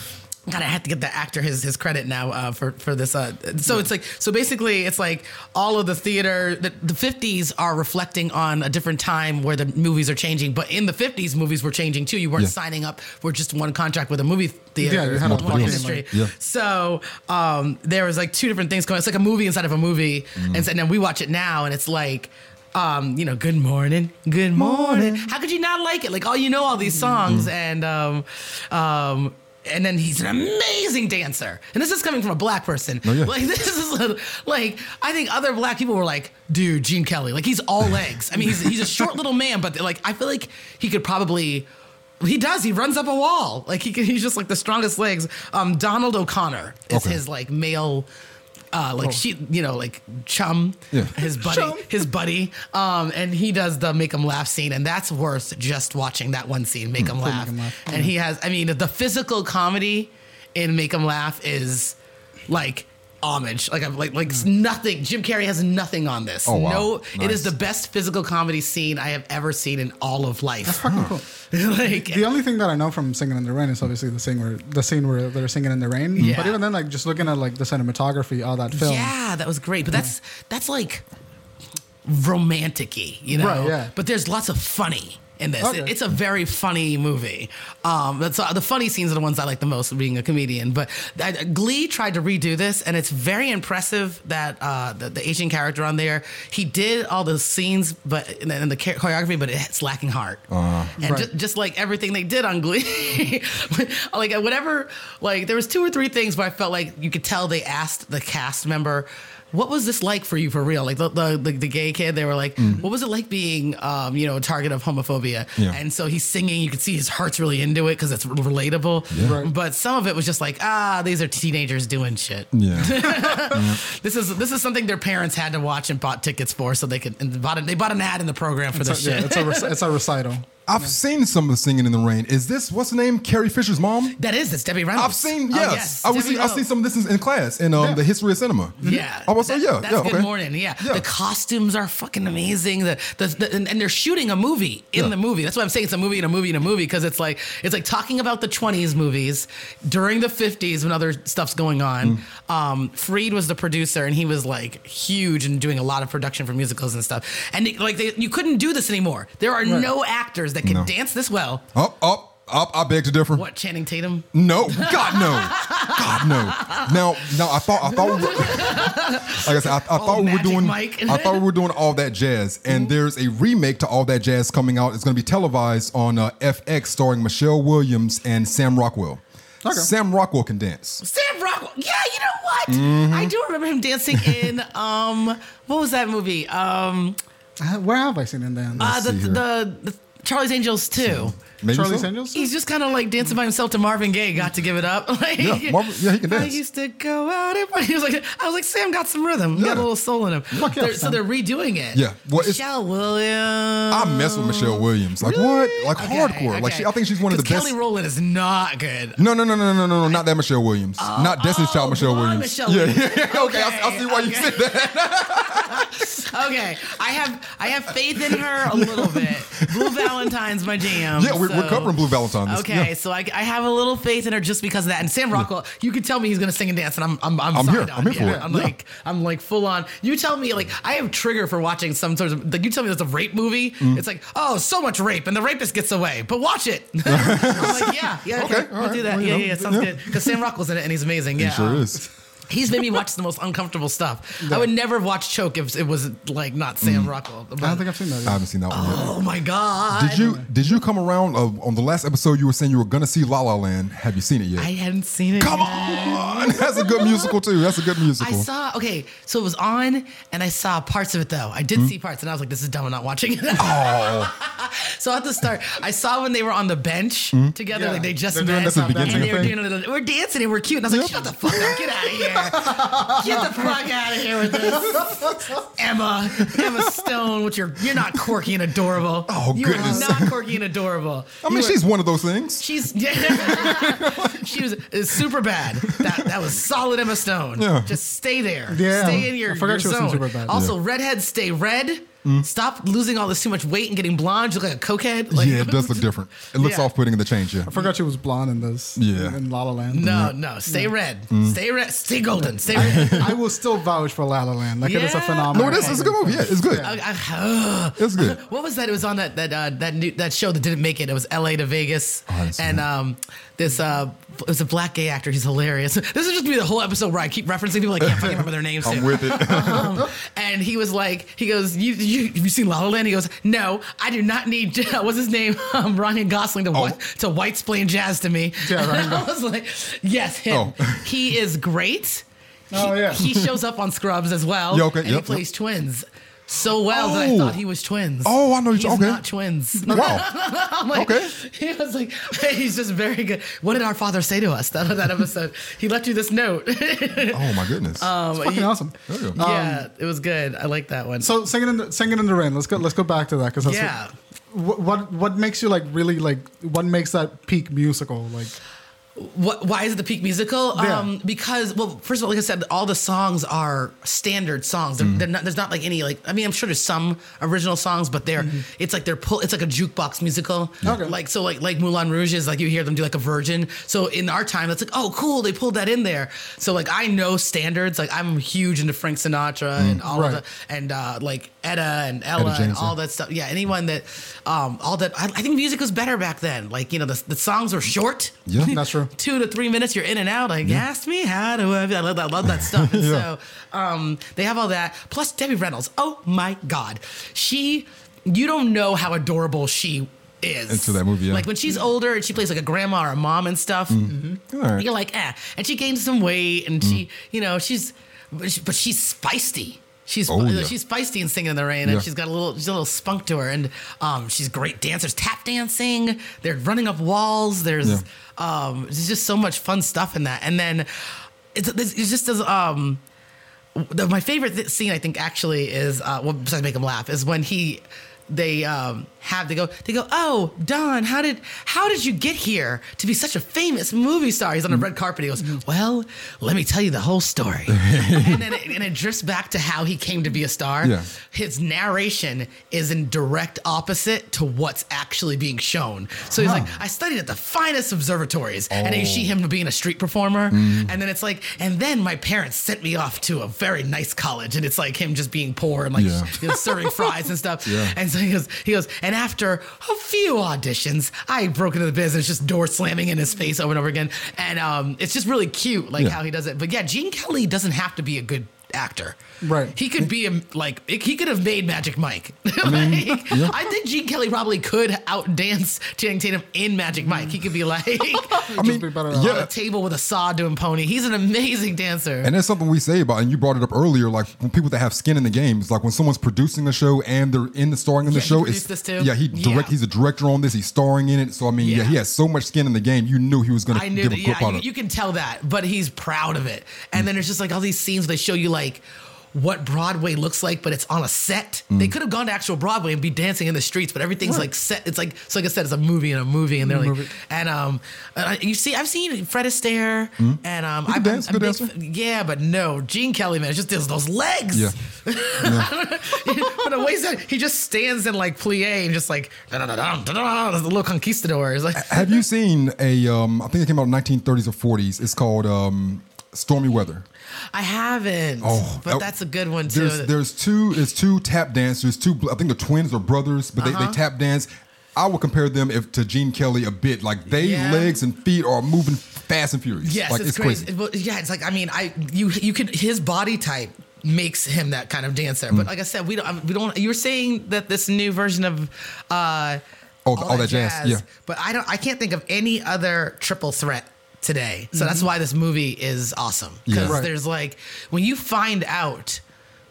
God, I have to get the actor his his credit now uh, for for this. Uh, so it's like so basically it's like all of the theater the, the 50s are reflecting on a different time where the movies are changing. But in the 50s, movies were changing too. You weren't Yeah. signing up for just one contract with a movie theater, Yeah, had one industry. Yeah. So um, there was like two different things going. It's like a movie inside of a movie, Mm. and, so, and then we watch it now, and it's like. Um, you know, good morning, good morning. How could you not like it? Like, oh, you know all these songs, and um, um, and then he's an amazing dancer. And this is coming from a black person. Oh, yeah. Like, [laughs] this is a, like I think other black people were like, dude, Gene Kelly, like he's all legs. I mean, he's he's a short [laughs] little man, but like I feel like he could probably. He does. He runs up a wall. Like he can, he's just like the strongest legs. Um, Donald O'Connor is Okay. his like male, uh, like she, you know, like chum. Yeah. His buddy, Chum. his buddy. Um, and he does the make him laugh scene, and that's worth just watching that one scene, make him laugh. him laugh. And he has, I mean, the physical comedy in Make Him Laugh is like homage. Like I'm like like hmm. nothing. Jim Carrey has nothing on this. Oh, wow. No, it is the best physical comedy scene I have ever seen in all of life. Fucking cool. [laughs] like The only thing that I know from Singing in the Rain is obviously the scene where the scene where they're singing in the rain. Yeah. But even then, like just looking at like the cinematography of that film. Yeah, that was great. But hmm. that's that's like romantic-y, you know. Right, yeah. But there's lots of funny in this. Okay. It- it's a very funny movie. Um, that's uh, the funny scenes are the ones I like the most, being a comedian. But uh, Glee tried to redo this, and it's very impressive that uh, the, the Asian character on there he did all the scenes, but and the, and the choreography, but it's lacking heart. and Right. ju- just like everything they did on Glee, [laughs] like whatever, like there was two or three things where I felt like you could tell they asked the cast member what was this like for you for real? Like the the, the, the gay kid, they were like, what was it like being, um, you know, a target of homophobia? Yeah. And so he's singing. You can see his heart's really into it because it's relatable. Right. But some of it was just like, ah, these are teenagers doing shit. [laughs] Yeah. This is this is something their parents had to watch and bought tickets for, so they could and bought it. They bought an ad in the program for It's this a, yeah, shit. it's a rec- it's a recital. I've seen some of the singing in the rain. Is this what's the name? Carrie Fisher's mom? that is, it's Debbie Reynolds. I've seen Oh, yes. I was see, I see some of this in, class in um, Yeah. the history of cinema. Yeah. I was That- yeah, That's yeah, good okay. morning. Yeah. Yeah. The costumes are fucking amazing. The, the, the and, and they're shooting a movie in Yeah. the movie. That's why I'm saying it's a movie in a movie in a movie because it's like it's like talking about the 20s movies during the 50s when other stuff's going on. Mm. Um, Freed was the producer and he was like huge and doing a lot of production for musicals and stuff. And like they, you couldn't do this anymore. There are no actors that can No. dance this well. Up, up, up. I beg to differ. What Channing Tatum? No, God no, God no. Now, now I thought I thought we were, [laughs] like I said, I, I thought we were Magic doing Mike. I thought we were doing all that jazz, and there's a remake to all that jazz coming out. It's going to be televised on uh, FX, starring Michelle Williams and Sam Rockwell. Okay. Sam Rockwell can dance. Sam Rockwell. Yeah, you know what? Mm-hmm. I do remember him dancing in [laughs] um what was that movie? Um Uh, Where have I seen him dance? uh, the, the the Charlie's Angels too. Maybe Charlie's so? Angels. He's just kind of like dancing by himself to Marvin Gaye. Got to give it up. [laughs] Like, Yeah, Marvin- yeah, he can dance. I used to go out and [laughs] he was like, I was like, Sam got some rhythm. He got a little soul in him. Fuck yeah, They're- so Sam. they're redoing it. Yeah, well, Michelle Williams. I mess with Michelle Williams. Like what? Like Okay, hardcore. Like she, I think she's one of the 'Cause best. Kelly Rowland is not good. no, no, no, no, no, no, no, not that Michelle Williams. Oh, not Destiny's Child oh, Michelle Williams. Michelle yeah, [laughs] yeah, okay. I, I see why you said that. Okay, I have I have faith in her a little bit. Blue Valentine's my jam. Yeah, we're, we're covering Blue Valentine. This, Okay, yeah. so I, I have a little faith in her just because of that. And Sam Rockwell, you can tell me he's gonna sing and dance, and I'm I'm I'm, I'm here. I'm here for it. I'm Yeah. like I'm like full on. You tell me like I have trigger for watching some sort of like you tell me there's a rape movie. Mm. It's like oh so much rape and the rapist gets away, but watch it. [laughs] I'm like yeah yeah okay, Okay, we'll do that. Well, yeah know, yeah yeah sounds good because Sam Rockwell's in it and he's amazing. Yeah, He sure um, is. He's made me watch the most uncomfortable stuff. I would never watch Choke if it was like not Sam Rockwell. I don't think I've seen that. Yet. I haven't seen that one yet. Oh my god! Did you did you come around uh, on the last episode? You were saying you were gonna see La La Land. Have you seen it yet? I hadn't seen it. Come yet. on, [laughs] that's a good musical too. That's a good musical. I saw okay, so it was on, and I saw parts of it though. I did see parts, and I was like, "This is dumb. I'm not watching it." Oh, [laughs] so at the start, I saw when they were on the bench Hmm? together, Yeah. like they just They're doing met, this at the and they were thing. doing it. We're dancing and we're cute, and I was like, "Shut the fuck up! Get out of here! [laughs] Get the fuck out of here with this, Emma, Emma Stone. With your, you're not quirky and adorable. [laughs] Oh, you goodness. are not quirky and adorable. I mean, You are- she's one of those things. She's [laughs] she was is super bad. That that was solid Emma Stone. Yeah. Just stay there. Yeah. Stay in your, I forgot your she was in zone. Superbad. Also, redheads stay red. Mm. Stop losing all this too much weight and getting blonde. You look like a cokehead. Like, yeah, it does look different. It looks Yeah. off-putting in the change. Yeah. I forgot you was blonde in this. Yeah. In La La Land. No, no. Stay red. Mm. Stay red. Stay golden. Stay red. I will still vouch for La La Land. Like it is a phenomenal. No, it is. It's a good movie. Yeah, it's good. I- I- It's good. what was that? It was on that that uh, that new, that show that didn't make it. It was L.A. to Vegas, I and that. um, this uh, it was a black gay actor. He's hilarious. [laughs] This is just be the whole episode where I keep referencing people. I can't fucking remember their names. [laughs] I'm too. with it. [laughs] Um, and he was like, he goes, you, you have you seen La La Land? He goes, no, I do not need. [laughs] What's his name? [laughs] Um, Ryan Gosling to Oh. white, to white splain jazz to me. Yeah, [laughs] Ryan I was like, yes, him. Oh. He is great. Oh, yeah. He shows up on Scrubs as well. Yeah, okay, And he yep, plays twins. So well that I Oh. thought he was twins. Oh, I know you- He's okay. not twins. wow. [laughs] I'm like, Okay. He was like, [laughs] he's just very good. What did our father say to us that, [laughs] that episode? He left you this note. Oh my goodness. Um, Fucking awesome. There you go. yeah, it was good. I like that one. So singing in the singing in the rain. Let's go. Let's go back to that because yeah. what, what what makes you like really like what makes that peak musical like What, why is it the peak musical? Yeah. Um, because well, first of all, like I said, all the songs are standard songs. They're, they're not, there's not like any like. I mean, I'm sure there's some original songs, but they're it's like they're pull. It's like a jukebox musical. Okay. Like so, like like Moulin Rouge is like you hear them do like a Virgin. So in our time, it's like oh cool, they pulled that in there. So like I know standards. Like I'm huge into Frank Sinatra and all Right. of the and uh, like Etta and Ella and James, all yeah. that stuff. Yeah, anyone that um all that. I, I think music was better back then. Like you know the the songs were short Yeah. that's [laughs] true. Two to three minutes, you're in and out. Like, ask me how to. I love that. I love that stuff. And [laughs] Yeah. so, um, they have all that. Plus, Debbie Reynolds. Oh my God, she. You don't know how adorable she is Into that movie, yeah. Like when she's older and she plays like a grandma or a mom and stuff. All right. You're like, eh. And she gains some weight and she, you know, she's but, she's feisty. She's Oh, yeah. she's feisty and singing in the rain, Yeah. and she's got a little she's a little spunk to her, and um, she's great dancers, tap dancing. They're running up walls. There's Yeah. Um, there's just so much fun stuff in that, and then it's, it's just as um. The, my favorite scene, I think, actually is uh, well, besides make him laugh, is when he they um have they go they go oh Don how did how did you get here to be such a famous movie star he's on the red carpet he goes well let me tell you the whole story [laughs] and then it, and it drifts back to how he came to be a star Yeah. his narration is in direct opposite to what's actually being shown so he's like I studied at the finest observatories and then you see him being a street performer and then it's like and then my parents sent me off to a very nice college and it's like him just being poor and like Yeah. [laughs] you know, serving fries and stuff. Yeah. And so [laughs] he goes, he goes, and after a few auditions, I broke into the business, just door slamming in his face over and over again. And um, it's just really cute, like Yeah. how he does it. But yeah, Gene Kelly doesn't have to be a good actor. Right. He could be a, like he could have made Magic Mike. [laughs] Like, I think Gene Kelly probably could outdance Channing Tatum in Magic Mike. He could be like [laughs] I mean, be better yeah. on a table with a saw doing pony. He's an amazing dancer. And that's something we say about, and you brought it up earlier. Like when people that have skin in the game, it's like when someone's producing a show and they're in the starring in the Yeah, show. produced it's, this too? Yeah, he direct. Yeah. He's a director on this. He's starring in it. So I mean, yeah, Yeah. he has so much skin in the game. You knew he was going I to knew give that. a grip Yeah, out you, of. you can tell that, but he's proud of it. And mm. then there's just like all these scenes where they show you like what Broadway looks like, but it's on a set. Mm. They could have gone to actual Broadway and be dancing in the streets, but everything's like set. It's like so. Like I said, it's a movie and a movie, and they're like, Movie. and um, uh, you see, I've seen Fred Astaire, and um, I've dance, I'm big yeah, but no, Gene Kelly, man, it just does those legs. Yeah. [laughs] but the way that he just stands in like plie and just like da da da da the little conquistador is like. have you seen a? Um, I think it came out in 1930s or 40s. It's called um, Stormy Weather. I haven't, Oh, but uh, that's a good one too. There's there's two there's two tap dancers. Two I think the twins or brothers, but they, Uh-huh. they tap dance. I would compare them if to Gene Kelly a bit. Like they Yeah. legs and feet are moving fast and furious. Yes, like it's, crazy. Well, yeah, it's like I mean, I you you could his body type makes him that kind of dancer. Mm. But like I said, we don't we don't. You were saying that this new version of uh, Oh, all that jazz, yeah. But I don't. I can't think of any other triple threat today. So that's why this movie is awesome because Mm-hmm. Yeah. Right. there's like when you find out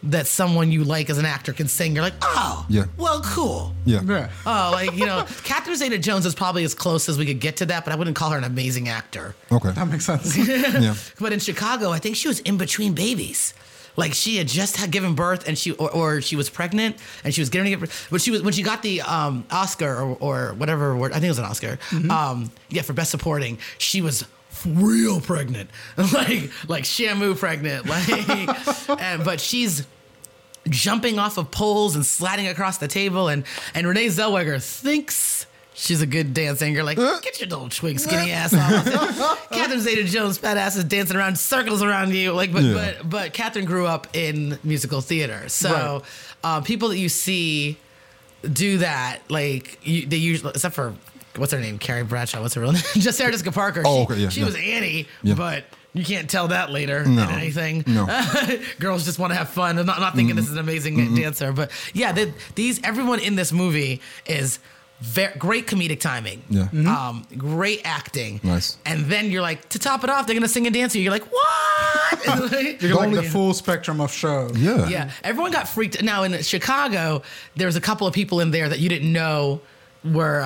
that someone you like as an actor can sing, you're like, oh, Yeah. well, cool. Yeah. Yeah. Oh, like you know, [laughs] Catherine Zeta-Jones is probably as close as we could get to that, but I wouldn't call her an amazing actor. Okay. That makes sense. [laughs] yeah. But in Chicago, I think she was in between babies. Like she had just had given birth, and she or, or she was pregnant, and she was getting it. But she was when she got the um, Oscar or, or whatever award. I think it was an Oscar. Um, yeah, for best supporting, she was real pregnant, [laughs] like like Shamu pregnant. [laughs] Like, and, but she's jumping off of poles and sliding across the table, and and Renee Zellweger thinks. She's a good dance singer. Like, get your little twig skinny ass off. [laughs] Catherine Zeta-Jones, fat ass is dancing around circles around you. Like, but Yeah. but but Catherine grew up in musical theater, so uh, people that you see do that, like you, they usually, except for what's her name, Carrie Bradshaw. What's her real [laughs] name? Just Sarah Jessica Parker. Oh, she, okay, yeah, she yeah. was Annie, Yeah. but. You can't tell that later No. in anything. No. [laughs] Girls just want to have fun. I'm not, I'm not thinking this is an amazing dancer, but yeah, they, these everyone in this movie is very, great comedic timing. Yeah. Mm-hmm. Um, great acting. Nice. And then you're like, to top it off, they're gonna sing and dance. to you. You're like, what? And [laughs] like- You get like only- the full spectrum of show. Yeah. yeah, everyone got freaked. Now in Chicago, there was a couple of people in there that you didn't know were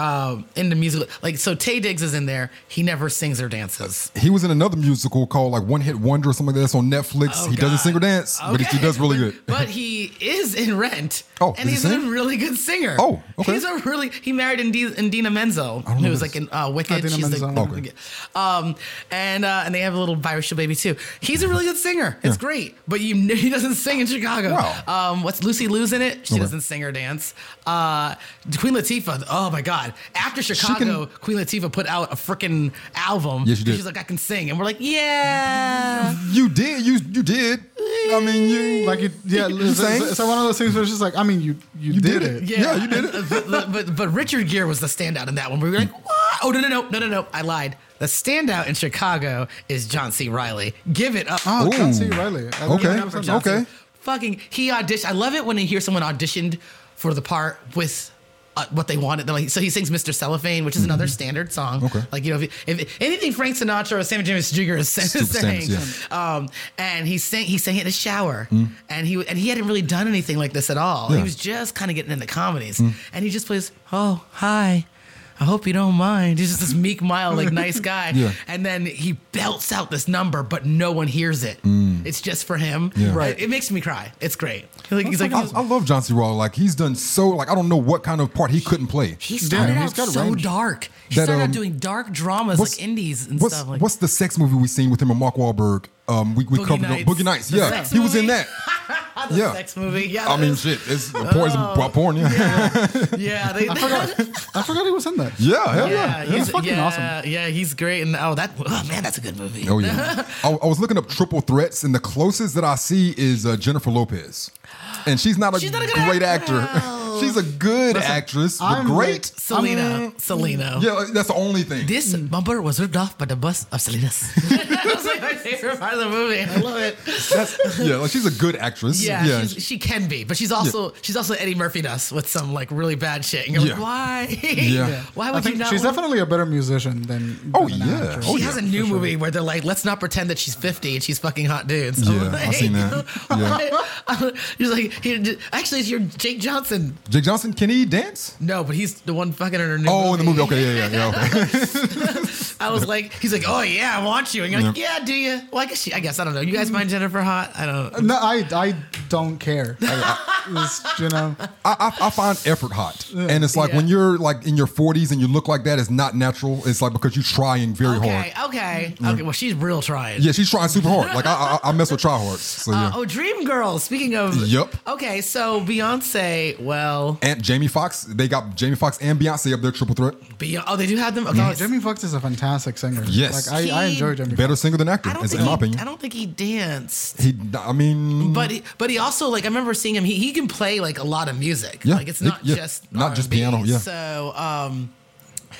in the musical. Like so, Taye Diggs is in there. He never sings or dances. He was in another musical called like One Hit Wonder or something like that. That's on Netflix. Oh, he doesn't God. sing or dance, but he, he does really good. But he is in Rent. Oh, and does he he's a really good singer. Oh, okay. He's a really he married Indi- Indina Menzel, who was like in uh, Wicked. Idina She's Menzel. like, Okay. um, and uh, and they have a little biracial baby too. He's a really good singer. It's Yeah. great, but you [laughs] he doesn't sing in Chicago. Wow. Um, what's Lucy Liu's in it? She Okay. doesn't sing or dance. Uh, Queen Latifah. Oh Oh my God! After Chicago, Queen Latifah put out a freaking album. Yeah, she did. She's like, I can sing, and we're like, yeah. You did. You you did. I mean, you Like you, yeah, You it's, sang? it's, it's one of those things where it's just like, I mean, you you, You did, did it. Yeah, Yeah, you did it. [laughs] but, but but Richard Gere was the standout in that one. We were like, what? Oh no no no no no no! I lied. The standout in Chicago is John C. Reilly. Give it up. Oh, John C. Reilly. Okay. know that was Okay. Fucking he auditioned. I love it when I hear someone auditioned for the part with uh, what they wanted. They're like, so he sings Mr. Cellophane, which is another standard song. Okay. Like you know, if, if anything Frank Sinatra or Sammy James Jr. is saying, standards, um, and he sang he sang it in the shower, and he and he hadn't really done anything like this at all. Yeah. He was just kind of getting into comedies, and he just plays, oh hi. I hope you don't mind. He's just this meek, mild, like nice guy. [laughs] Yeah. And then he belts out this number, but no one hears it. It's just for him. Yeah. Right. It, it makes me cry. It's great. Like, he's like, I, I love John C. Rawl. Like he's done so. Like I don't know what kind of part he couldn't play. he started he's out got so range. dark. He That, started um, out doing dark dramas like indies and what's, stuff. Like what's the sex movie we seen with him and Mark Wahlberg? Um, we, we Boogie covered Nights. Boogie Nights. The Yeah, sex he was in movie? that. [laughs] the yeah. sex movie. Yeah. I mean, shit, it's porn. It's porn. Yeah, yeah, [laughs] yeah. They, I forgot. I forgot he was in that. hell yeah. yeah, he's That's fucking yeah, awesome. Yeah, he's great. And oh, that oh man, that's a good movie. Oh yeah. [laughs] I, I was looking up triple threats, and the closest that I see is uh, Jennifer Lopez, and she's not a She's not a good great actor. She's a good actress, but I'm great. Selena. Selena. yeah, that's the only thing. This mm. bumper was ripped off by the bus of Selena's. [laughs] [laughs] That's like my favorite part of the movie. I love it. That's, yeah, like she's a good actress. Yeah, yeah. She can be, but she's also she's also Eddie Murphy us with some like really bad shit. And you're Yeah. like, why? Yeah. [laughs] why would you not? she's want- definitely a better musician than. Oh, than an yeah. actress. Oh, She yeah, has a new movie where they're like, let's not pretend that she's 50 and she's fucking hot dudes. I'm Yeah, I've seen that. Yeah. He's like, he, actually, it's your Jake Johnson. Jake Johnson, can he dance? No, but he's the one fucking in her new Oh, in the movie. Okay, yeah, yeah, yeah. Okay. [laughs] I was like, he's like, oh yeah, I want you. And you're like, yeah, do you? Well, I guess she, I guess I don't know. You guys find Jennifer hot? I don't. No, I I don't care. It's, you know, I, I, I find effort hot, and it's like Yeah. when you're like in your 40s and you look like that, it's not natural. It's like because you're trying very Okay, hard. okay, okay. Well, she's real trying. Yeah, she's trying super hard. Like I, I, I mess with tryhards. So yeah. Uh, oh, Dream Girls. Speaking of, Yup. Okay, so Beyonce. Well, and Jamie Foxx, they got Jamie Foxx and Beyonce up there, triple threat. Beyonce. Oh, they do have them. Okay, no, Jamie Foxx is a fantastic singer. Yes. like I, I enjoy Jamie. Better Foxx. singer than actor, I don't is- think in my he, opinion. I don't think he danced. He, I mean, But he, but he also like I remember seeing him. He, he can play like a lot of music. Yeah, like it's he- not yeah, just not just R&B. piano, yeah. So um,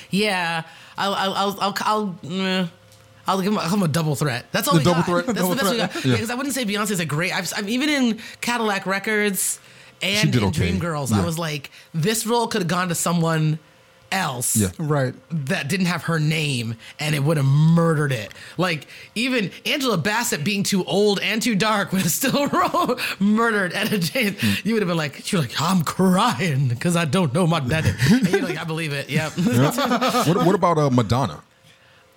yeah, I'll I'll I'll I'll. I'll, eh, I'll give him, I'll give him a double threat. That's all The we double got. threat? [laughs] That's Double the best we threat? got. Yeah. Yeah, because I wouldn't say Beyonce's a great. I've, I'm even in Cadillac Records and in okay. Dreamgirls. Yeah. I was like, this role could have gone to someone else Yeah. Right. that didn't have her name and it would have murdered it. Like even Angela Bassett being too old and too dark [laughs] would have still [laughs] murdered Etta James. Hmm. You would have been like, you're like, I'm crying because I don't know my daddy. [laughs] And you're like, I believe it. Yep. what, what about uh, Madonna?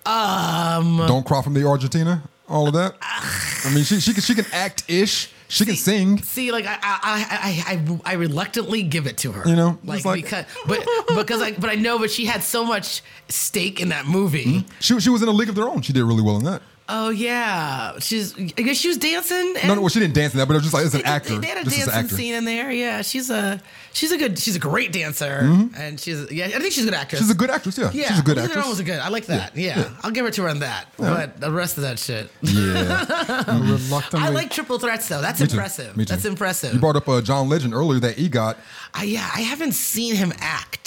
Um, don't cry from the Argentina. All of that. I mean, she she can she can act ish. She can sing. See, like I, I, I, I, I reluctantly give it to her. You know, like, like- because, but because I, but I know, but she had so much stake in that movie. Hmm? She she was in a league of their own. She did really well in that. Oh yeah, she's. I guess she was dancing. And No, no, well, she didn't dance in that, but it was just like as an They actor, They had a just dancing scene in there. Yeah, she's a she's a good she's a great dancer, and she's yeah. I think she's a good actress. Mm-hmm. She's a good actress. Yeah, yeah. she's a good League of Their Own actress. was a good. I like that. Yeah, I'll give it to her on that. But the rest of that shit, Yeah, [laughs] I like triple threats though. That's Me too. impressive. Me too. That's impressive. you brought up uh, John Legend earlier. That EGOT. I, yeah, I haven't seen him act.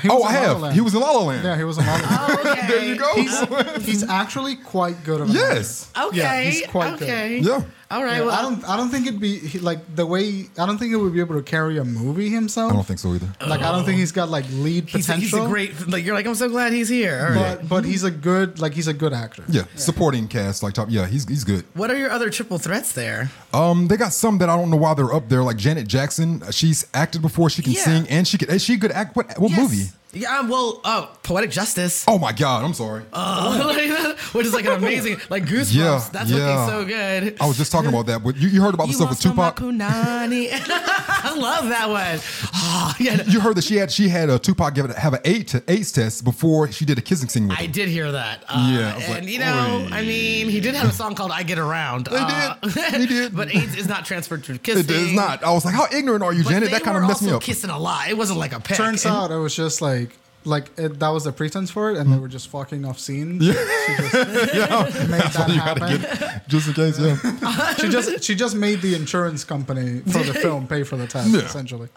He Oh, I in La La have. Land. He was in La La Land. Yeah, he was in La La Land. [laughs] Oh, okay. there you go. He's, [laughs] he's actually quite good. At an Yes. Okay. Yeah, he's quite good. okay. Yeah. All right. Yeah, well, I don't. I don't think it'd be he- like the way. I don't think he would be able to carry a movie himself. I don't think so either. Like I don't think he's got like lead he's, potential. he's a great. Like you're like I'm so glad he's here. All right. But but he's a good like he's a good actor. Yeah, supporting cast like top. Yeah, he's he's good. What are your other triple threats there? Um, they got some that I don't know why they're up there. Like Janet Jackson, uh, she's acted before. She can Yeah. sing and she could. Is she a good act? What what Yes. movie? Yeah. um, Well, oh, poetic justice. Oh my God! I'm sorry. Uh, [laughs] which is like an amazing, like goosebumps. Yeah, That's yeah. looking so good. I was just talking about that, but you, you heard about the You stuff with Tupac. my punani? [laughs] I love that one. Oh, yeah. You heard that she had she had a Tupac give it have an eight to AIDS test before she did a kissing scene with me. I did hear that. Uh, Yeah, and like, you know, "Oy." I mean, he did have a song called "I Get Around." He did. [laughs] He did. but AIDS is not transferred through kissing. It is not. I was like, how ignorant are you, But Janet? That kind of messed me up. Kissing a lot. It wasn't like a peck. Turns And- out it was just like like it, that was the pretense for it, and they were just fucking off scene. Yeah. She just [laughs] made that you gotta happen. get just in case. Yeah. [laughs] She just she just made the insurance company for the film pay for the test Yeah. essentially. [laughs]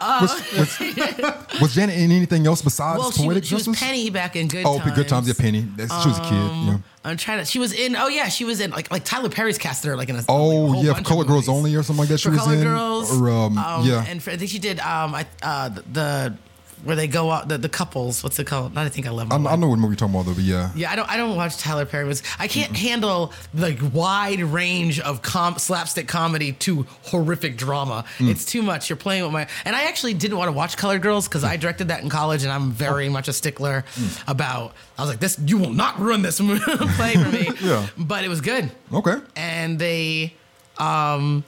Was Janet in anything else besides Well, she, poetic was- she was? Penny back in Good oh, Times. good times. Yeah, Penny. That's, she was a kid. Um, Yeah. I'm trying to. She was in. Oh yeah, she was in like like Tyler Perry's cast her like in a. like, a Oh whole yeah, bunch of Color Girls. Only or something like that. She For was Color in. Girls, Or um, yeah. and for, I think she did. Um, I uh the, the where they go out the, the couples. What's it called? Not I think I love. I, I know what movie you're talking about though, but yeah. Yeah, I don't. I don't watch Tyler Perry movies. I can't handle the wide range of com- slapstick comedy to horrific drama. Mm. It's too much. You're playing with my. And I actually didn't want to watch Colored Girls because I mm. directed that in college, and I'm very oh. much a stickler mm. about. I was like, this. You will not ruin this [laughs] play for me. [laughs] Yeah. But it was good, Okay. and they. um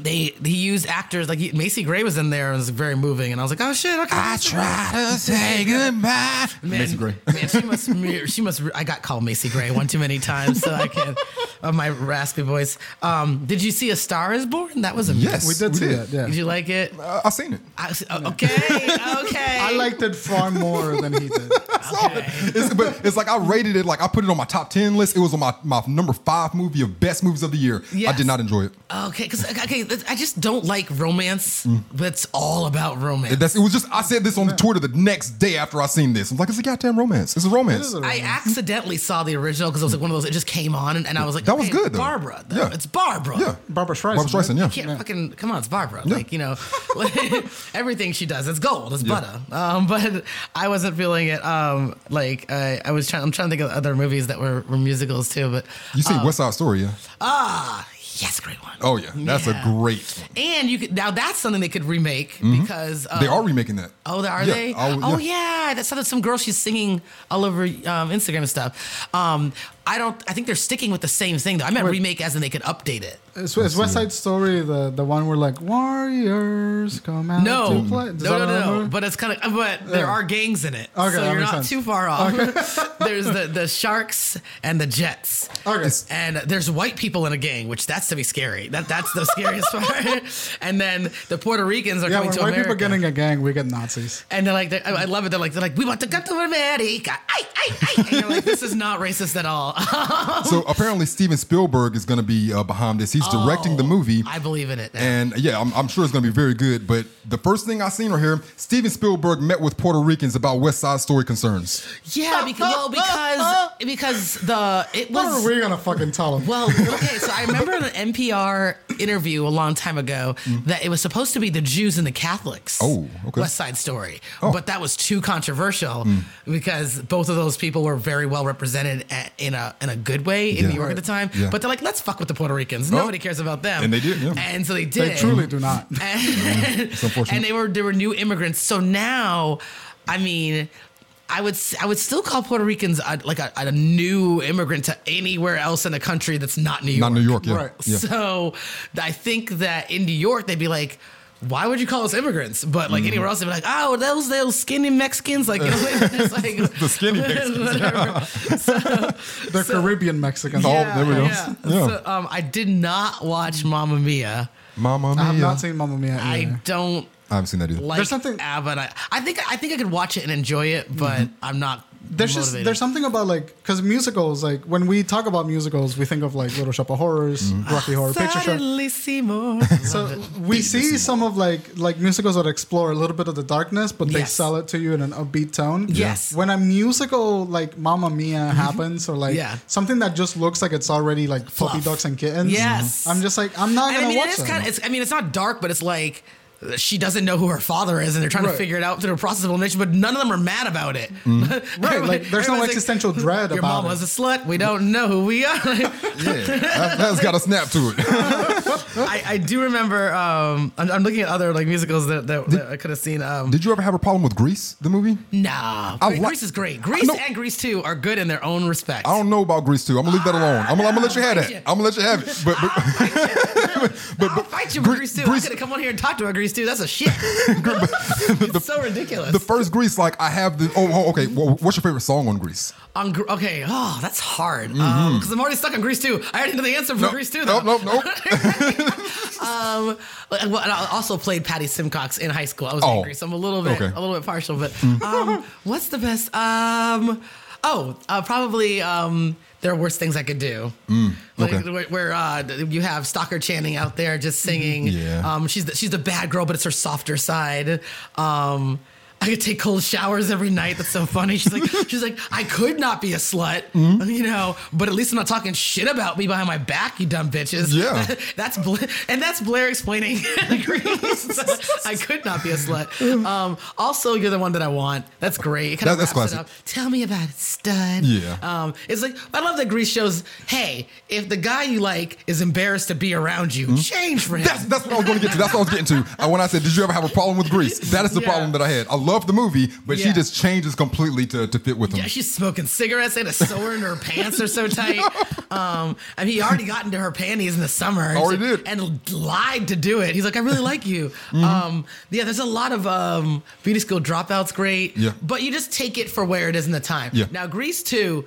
they he used actors like he, Macy Gray was in there and it was very moving and I was like oh shit okay I try to say goodbye. Man, Macy Gray. Man, she must. She must. I got called Macy Gray one too many times, so I can't. [laughs] Of my raspy voice. Um, did you see A Star Is Born? That was amazing. Yes, We did see did. Yeah. Did you like it? Uh, I seen it. I, okay. Okay. [laughs] I liked it far more than he did. [laughs] Okay. It's, but it's like I rated it like I put it on my top ten list. It was on my, my number five movie of best movies of the year. I did not enjoy it. Okay. Because okay, I just don't like romance. That's all about romance. That's it was just I said this on the Twitter the next day after I seen this. I'm like, it's a goddamn romance. It's a romance. It is a I accidentally saw the original because it was like one of those. It just came on, and, and I was like, That was okay, good, though. Barbra. Yeah. It's Barbra. yeah. Barbra Streisand. Barbra Streisand, yeah. Can't fucking come on, it's Barbra. Like you know, [laughs] everything she does, it's gold, it's Yeah. butter. Um, but I wasn't feeling it. Um, like uh, I was trying. I'm trying to think of other movies that were, were musicals too. But You see West Side Story, yeah? ah, yes, great one. Oh yeah, that's Yeah. a great one. And you could now that's something they could remake because um, They are remaking that. Oh, are Yeah, they? I'll- oh, yeah. yeah. That's some some girl she's singing all over um, Instagram and stuff. Um, I don't. I think they're sticking with the same thing though. I meant Wait. remake as in they could update it. Is, is West Side Story the, the one where like warriors come out No, to play? no, Does no, that no, no. But it's kind of. But there are gangs in it, Okay, so you're not sense. too far off. [laughs] there's the the sharks and the jets. Okay. And there's white people in a gang, which that's to be scary. That that's the scariest [laughs] part. And then the Puerto Ricans are yeah, coming to white America. people get in a gang, we get Nazis. And they're like, they're, I I love it. They're like, they're like, we want to come to America. Ay, ay, ay. And you're like, this is not racist at all. [laughs] So apparently Steven Spielberg is going to be uh, behind this. He's directing the movie. I believe in it. now. And yeah, I'm, I'm sure it's going to be very good. But the first thing I seen right here, Steven Spielberg met with Puerto Ricans about West Side Story concerns. yeah, because well, because because the it What was are we gonna fucking tell them? Well, okay, so I remember an NPR interview a long time ago that it was supposed to be the Jews and the Catholics. Oh, okay. West Side Story. Oh. But that was too controversial because both of those people were very well represented at, in a Uh, in a good way in Yeah. New York at the time. Yeah. But they're like, let's fuck with the Puerto Ricans. Oh. Nobody cares about them. And they did, yeah. And so they did. they truly do not. [laughs] and, [laughs] and they were they were new immigrants. So now, I mean, I would I would still call Puerto Ricans a, like a, a new immigrant to anywhere else in the country that's not New York. Not New York, yeah. Right. yeah. So I think that in New York they'd be like. Why would you call us immigrants? But Mm-hmm. like anywhere else, they'd be like, "Oh, those those skinny Mexicans." Like, you know, like [laughs] The skinny Mexicans. [laughs] whatever. [laughs] They're Caribbean Mexicans. Oh, there we go. Yeah. Yeah. So, um, I did not watch Mamma Mia. Mamma Mia. I have not seen Mamma Mia. I don't I haven't seen that either. like There's something- ABBA. I, I think I think I could watch it and enjoy it, but I'm not. There's just motivated. there's something about like because musicals like when we talk about musicals we think of like Little Shop of Horrors, mm-hmm. Rocky Horror Picture Show. Suddenly see. [laughs] So we see some of like like musicals that explore a little bit of the darkness, but they Yes. sell it to you in an upbeat tone. Yes. When a musical like Mamma Mia mm-hmm. happens, or like Yeah. something that just looks like it's already like Fluff. puppy ducks and kittens. Yes. I'm just like I'm not And gonna I mean, watch it is that. kind of. It's, I mean, it's not dark, but it's like she doesn't know who her father is, and they're trying Right. to figure it out through a process of elimination. But none of them are mad about it. [laughs] Right, like, there's no Everyone's existential dread Your about mama's it." a slut. We don't know who we are. [laughs] yeah, that, that's got a snap to it. [laughs] I, I do remember. Um, I'm, I'm looking at other like musicals that, that, that I could have seen. Um, Did you ever have a problem with Grease, the movie? nah, I Grease like- is great. Grease and Grease Two are good in their own respect. I don't know about Grease 2. I'm gonna leave that alone. I'm gonna, I'm gonna let you have that. Yeah. I'm gonna let you have it. But, but I'll fight you with Gre- Grease 2. I Grease- could have come on here and talked to about Grease 2. That's a shit. [laughs] [laughs] it's so ridiculous. the first Grease, like I have the. Oh, oh, okay. Well, what's your favorite song on Grease? on, okay, oh, that's hard. Because I'm already stuck on Grease too. I already know the answer for No, Grease 2, though. Nope, no, no. Um, well, and I also played Patty Simcox in high school. I was Oh, angry, so I'm a little bit, okay. a little bit partial. But um, what's the best? Um, oh, uh, probably. Um, there are worse things I could do. like, okay. where, where uh, you have Stockard Channing out there just singing. Yeah. Um, she's the, she's the bad girl, but it's her softer side. Um, I could take cold showers every night. That's so funny. She's like, [laughs] she's like, I could not be a slut, Mm-hmm. you know, but at least I'm not talking shit about me behind my back, you dumb bitches. Yeah. [laughs] that's Bla- and that's Blayr explaining. [laughs] I could not be a slut. Um, also, you're the one that I want. That's great. It kind That- of that's classic. up. Tell me about it, stud. Yeah. Um, it's like I love that Grease shows. Hey, if the guy you like is embarrassed to be around you, change for him. That's that's what I was going to get to. That's what I was getting to. When I said, "Did you ever have a problem with Grease?" That is the Yeah. problem that I had. I love the movie, but she just changes completely to, to fit with him. Yeah, she's smoking cigarettes and a sore in her [laughs] pants are so tight. Um, and he already got into her panties in the summer. Already and, did. and lied to do it. He's like, I really like you. Mm-hmm. Um, yeah, there's a lot of um, beauty school dropouts. Great. Yeah. But you just take it for where it is in the time. Yeah. Now, Grease two,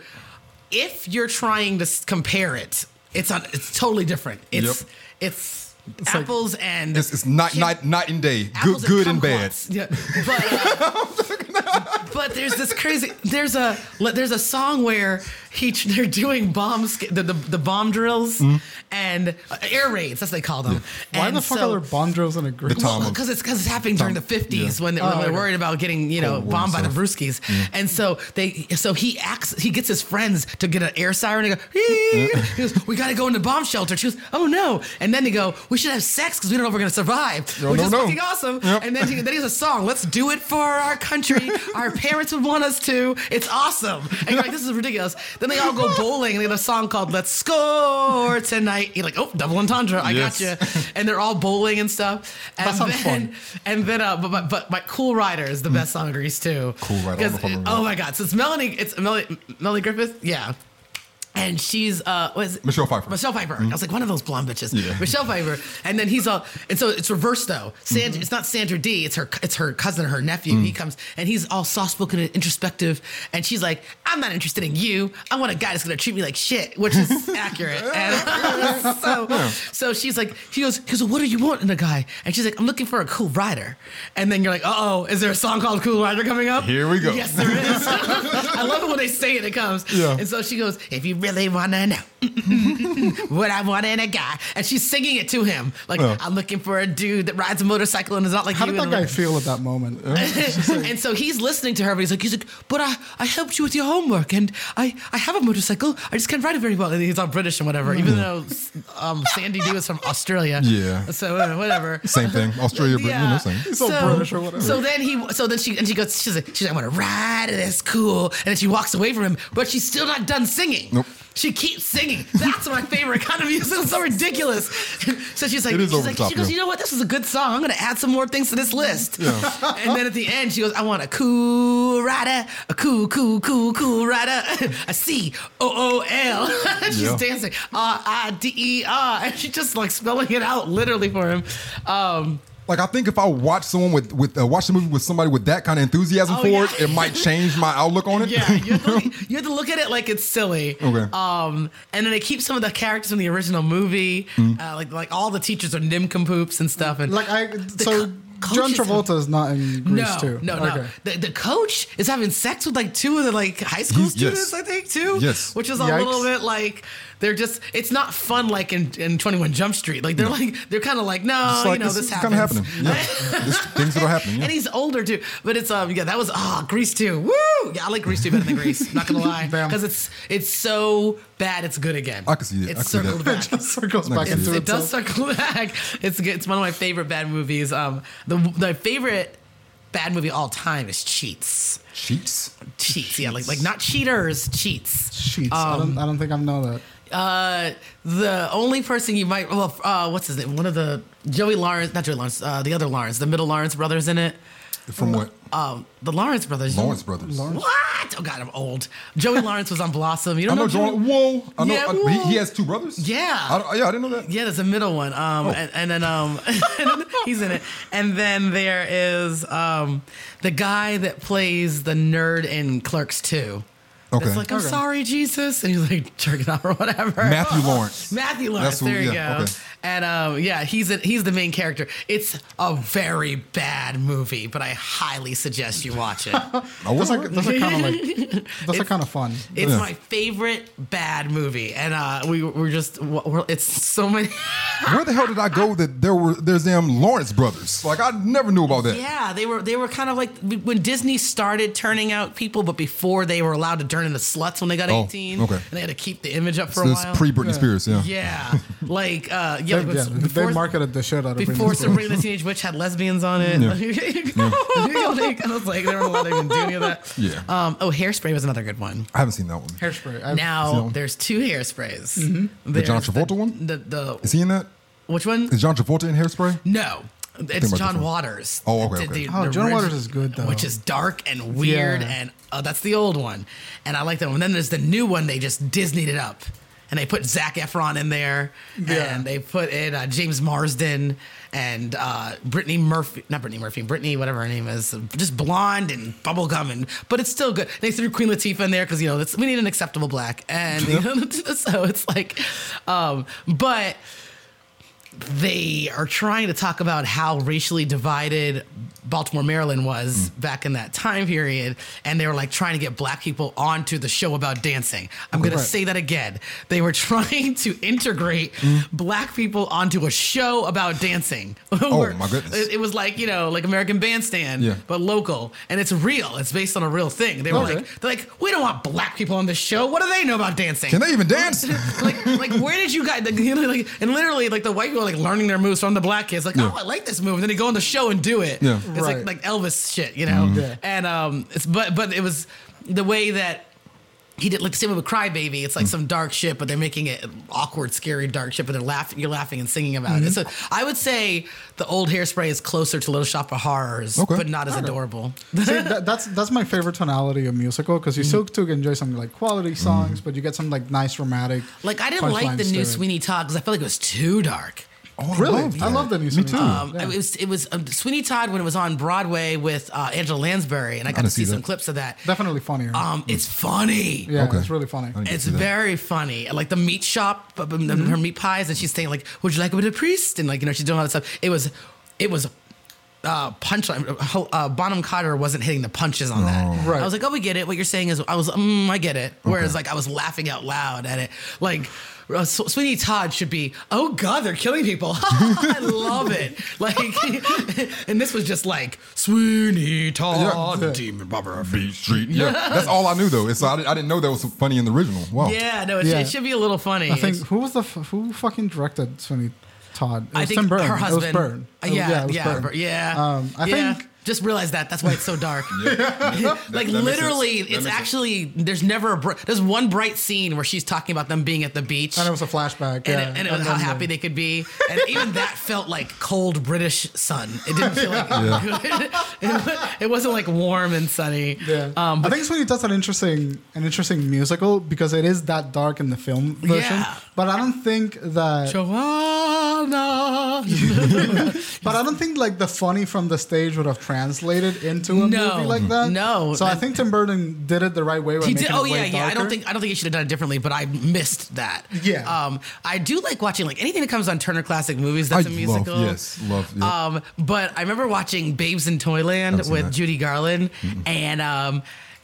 if you're trying to compare it, it's on. It's totally different. It's Yep. it's. Like- apples and It's, it's night, night, night and day. Good, good and bad. Yeah, [laughs] but uh, but there's this crazy. There's a there's a song where he they're doing bomb the the, the bomb drills and uh, air raids. That's what they call them. Mm-hmm. Why And the fuck so- are there bomb drills in a group? Tom- well, because it's because it's happening during the fifties yeah. when, they, Oh, when they're okay. worried about getting you know Cold bombed by the and stuff. Brewskis, and so they so he acts he gets his friends to get an air siren. And go, he goes, we got to go into bomb shelter. She goes, oh no, and then they go, we should have sex because we don't know if we're gonna survive, No, which no, is no. fucking awesome. Yep. And then he, then he has a song, let's do it for our country. [laughs] our parents would want us to. It's awesome. And you're like, this is ridiculous. Then they all go [laughs] bowling and they have a song called Let's Score Tonight. You're like, oh, double entendre. I Yes. got you. And they're all bowling and stuff. And That sounds then, fun. And then, uh, but, but, but my Cool Rider is the best song in Grease too. Mm. Cool Rider, I don't know 'Cause if I remember it- oh my God. So it's Melanie, it's Melanie, Melanie Griffith. Yeah. And she's uh was? Michelle Pfeiffer. Michelle Pfeiffer. I was like one of those blonde bitches. Yeah. Michelle Pfeiffer. And then he's all and so it's reversed though. Sandra, Mm-hmm. it's not Sandra Dee, it's her it's her cousin, or her nephew. Mm. He comes and he's all soft spoken and introspective. And she's like, I'm not interested in you. I want a guy that's gonna treat me like shit, which is [laughs] accurate. And [laughs] so so she's like, he goes, he goes, what do you want in a guy? And she's like, I'm looking for a cool rider. And then you're like, uh oh, is there a song called Cool Rider coming up? Here we go. Yes, there is. [laughs] I love it when they say it, it comes. Yeah. And so she goes, if you really wanna know [laughs] what I want in a guy. And she's singing it to him. Like, Yeah. I'm looking for a dude that rides a motorcycle and is not like How you. did that guy feel at that moment? [laughs] and so he's listening to her, but he's like, he's like, but I, I helped you with your homework, and I, I have a motorcycle. I just can't ride it very well. And he's all British and whatever, even though um, Sandy D was from Australia. Yeah. So uh, whatever. Same thing. Australia, but you know, same. He's all British or whatever. So then he, so then she, and she goes, she's like, she's like, I want to ride. That's cool. And then she walks away from him, but she's still not done singing. Nope. She keeps singing. That's my favorite kind of music. It's so ridiculous. [laughs] So she's like, she's like, top, she goes, yeah. you know what? This is a good song. I'm gonna add some more things to this list. [laughs] And then at the end, she goes, I want a cool rider, a cool, cool, cool, cool rider, [laughs] a C O O L. She's Yeah. dancing R I D E R, and she's just like spelling it out literally for him. Um, Like I think if I watch someone with with uh, watch the movie with somebody with that kind of enthusiasm Oh, for yeah. it, it might change my outlook on it. Yeah, you have, to look, [laughs] you have to look at it like it's silly. Okay. Um, and then they keep some of the characters from the original movie, Mm. uh, like like all the teachers are nimcompoops and stuff. And like I, so co- coach John Travolta is not in Grease no, too. no, no. Okay. The, the coach is having sex with like two of the like high school He's- yes. students, I think, too. Yes. Which is a little bit like they're just. It's not fun like in, in Twenty One Jump Street. Like they're like they're kind of like no, It's like you know this this is happens. kind of happening. Yeah, [laughs] This- things that are happening. Yeah. And he's older too, but it's um yeah that was ah Grease too. Woo! Yeah, I like Grease too better than Grease. Not gonna [laughs] lie, because it's it's so bad it's good again. I can see it. It's can see that. circled back. [laughs] Just circles back into it does circle back. It's good. It's one of my favorite bad movies. Um, the the favorite bad movie of all time is Cheats. Cheats. Cheats, yeah, like like not cheaters, cheats. Sheets. I don't. I don't think I know that. Uh, the only person you might well, uh, what's his name? One of the Joey Lawrence, not Joey Lawrence, uh, the other Lawrence, the middle Lawrence brothers in it. From what? Um, the Lawrence brothers. Lawrence Brothers. What? Oh God, I'm old. Joey Lawrence was on Blossom. You don't know know, Joey? Whoa. I know. Yeah, I- he, he has two brothers. Yeah. I, yeah, I didn't know that. Yeah, there's a middle one. Um, and, and then um, [laughs] he's in it. And then there is um, the guy that plays the nerd in Clerks 2. Okay. It's like, I'm Okay. sorry, Jesus. And he's like jerking off or whatever. Matthew Lawrence. [laughs] Matthew Lawrence. That's who- there you yeah, go. okay. And um, yeah, he's a, he's the main character. It's a very bad movie, but I highly suggest you watch it. [laughs] Oh, what? are, those kind of like are kind of fun. It's Yeah. my favorite bad movie, and uh, we we're just we're, it's so many. [laughs] Where the hell did I go that there were there's them Lawrence brothers? Like I never knew about that. Yeah, they were they were kind of like when Disney started turning out people, but before they were allowed to turn into sluts when they got Oh, eighteen. okay. and they had to keep the image up for So a while. pre Britney Spears, yeah. yeah, like uh, yeah, They, like, yeah, when- they marketed the shit out of before Britney Spears. Sabrina the Teenage Witch had lesbians on it. Like, [laughs] [laughs] I was like, they weren't allowed to even do any of that. Yeah. Um, oh, Hairspray was another good one. I haven't seen that one. Hairspray. I've- Now So- there's two hairsprays. Mm-hmm. The John There's Travolta one? The, the Is he in that? which one? Is John Travolta in Hairspray? No, it's John. Waters. Oh, okay, okay. the- Oh, John Waters is good, though. Which is dark and weird, Yeah. and uh, that's the old one, and I like that one. And Then there's the new one. They just Disneyed it up, and they put Zac Efron in there, Yeah. and they put in uh, James Marsden and uh, Brittany Murphy, not Brittany Murphy, Brittany whatever her name is, just blonde and bubblegum, and but it's still good. They threw Queen Latifah in there because you know that's, we need an acceptable black, and [laughs] you know, so it's like, um, but they are trying to talk about how racially divided Baltimore, Maryland was hmm. back in that time period. And they were like trying to get black people onto the show about dancing. I'm going Right. to say that again. They were trying to integrate hmm. black people onto a show about dancing. [laughs] Oh, my goodness. It, was like, you know, like American Bandstand, Yeah. but local. And it's real. It's based on a real thing. They were Okay. like, they're like, we don't want black people on this show. What do they know about dancing? Can they even dance? [laughs] like, like, where did you guys? Like, [laughs] you know, like, and literally, like the white people are like learning their moves from the black kids. Like, Yeah. oh, I like this move, and then they go on the show and do it. Yeah. it's Right. like like Elvis shit, you know. Mm. Yeah. And um, it's but but it was the way that. He did like the same with Crybaby. It's like mm. some dark shit, but they're making it awkward, scary, dark shit. But they're laughing. You're laughing and singing about it. Mm-hmm. So I would say the old Hairspray is closer to Little Shop of Horrors, Okay. but not as adorable. See, [laughs] that, that's that's my favorite tonality of musical because you mm. still still enjoy some like quality songs, but you get some like nice romantic. Like I didn't like the new. Sweeney Todd because I felt like it was too dark. Oh, I Really, love I love the new. Me too. Todd. Um, Yeah. It was it was um, Sweeney Todd when it was on Broadway with uh, Angela Lansbury, and I got to see see some that. clips of that. Definitely funnier. Um, it's funny. yeah, Okay. it's really funny. It's very funny. Like the meat shop, uh, Mm-hmm. her meat pies, and she's saying like, "Would you like a bit of priest?" And like you know, she's doing all that stuff. It was, it was. Uh, punchline. Uh, Bonham Carter wasn't hitting the punches on that. Right. I was like, "Oh, we get it." What you're saying is, I was, mm, I get it. Whereas, like, I was laughing out loud at it. Like, uh, Sweeney Todd should be, "Oh God, they're killing people." [laughs] I love it. Like, [laughs] and this was just like Sweeney Todd, Yeah. Demon Barber. Fleet Street. Yeah, that's all I knew though. It's I, didn't- I didn't know that was funny in the original. Wow. Yeah, no, it, Yeah. it should be a little funny. I think It's- who was the f- who fucking directed Sweeney Todd? It I was think Tim Burton. her husband. It was Burton. Uh, It was- yeah, it was yeah, Burton. Bur- yeah. Um, I yeah. think- Just realize that. That's why it's so dark. [laughs] [laughs] like that makes literally, it's makes actually there's never a br- there's one bright scene where she's talking about them being at the beach. And it was a flashback. and, yeah. it, and it was how happy they could be, and even that felt like cold British sun. It didn't feel like good. [laughs] It, it wasn't like warm and sunny. Yeah, Um, I but think Sweeney Todd's an interesting, an interesting musical because it is that dark in the film version. Yeah. But I don't think that. Joanna. But I don't think like the funny from the stage would have translated into a No. movie like that. No. So I think Tim Burton did it the right way. He did. Oh yeah, yeah. I don't think I don't think he should have done it differently, but I missed that. Yeah. Um, I do like watching like anything that comes on Turner Classic Movies. That's I a musical. love yes, love. Yep. Um, but I remember watching Babes in Toyland with that. Judy Garland, and um,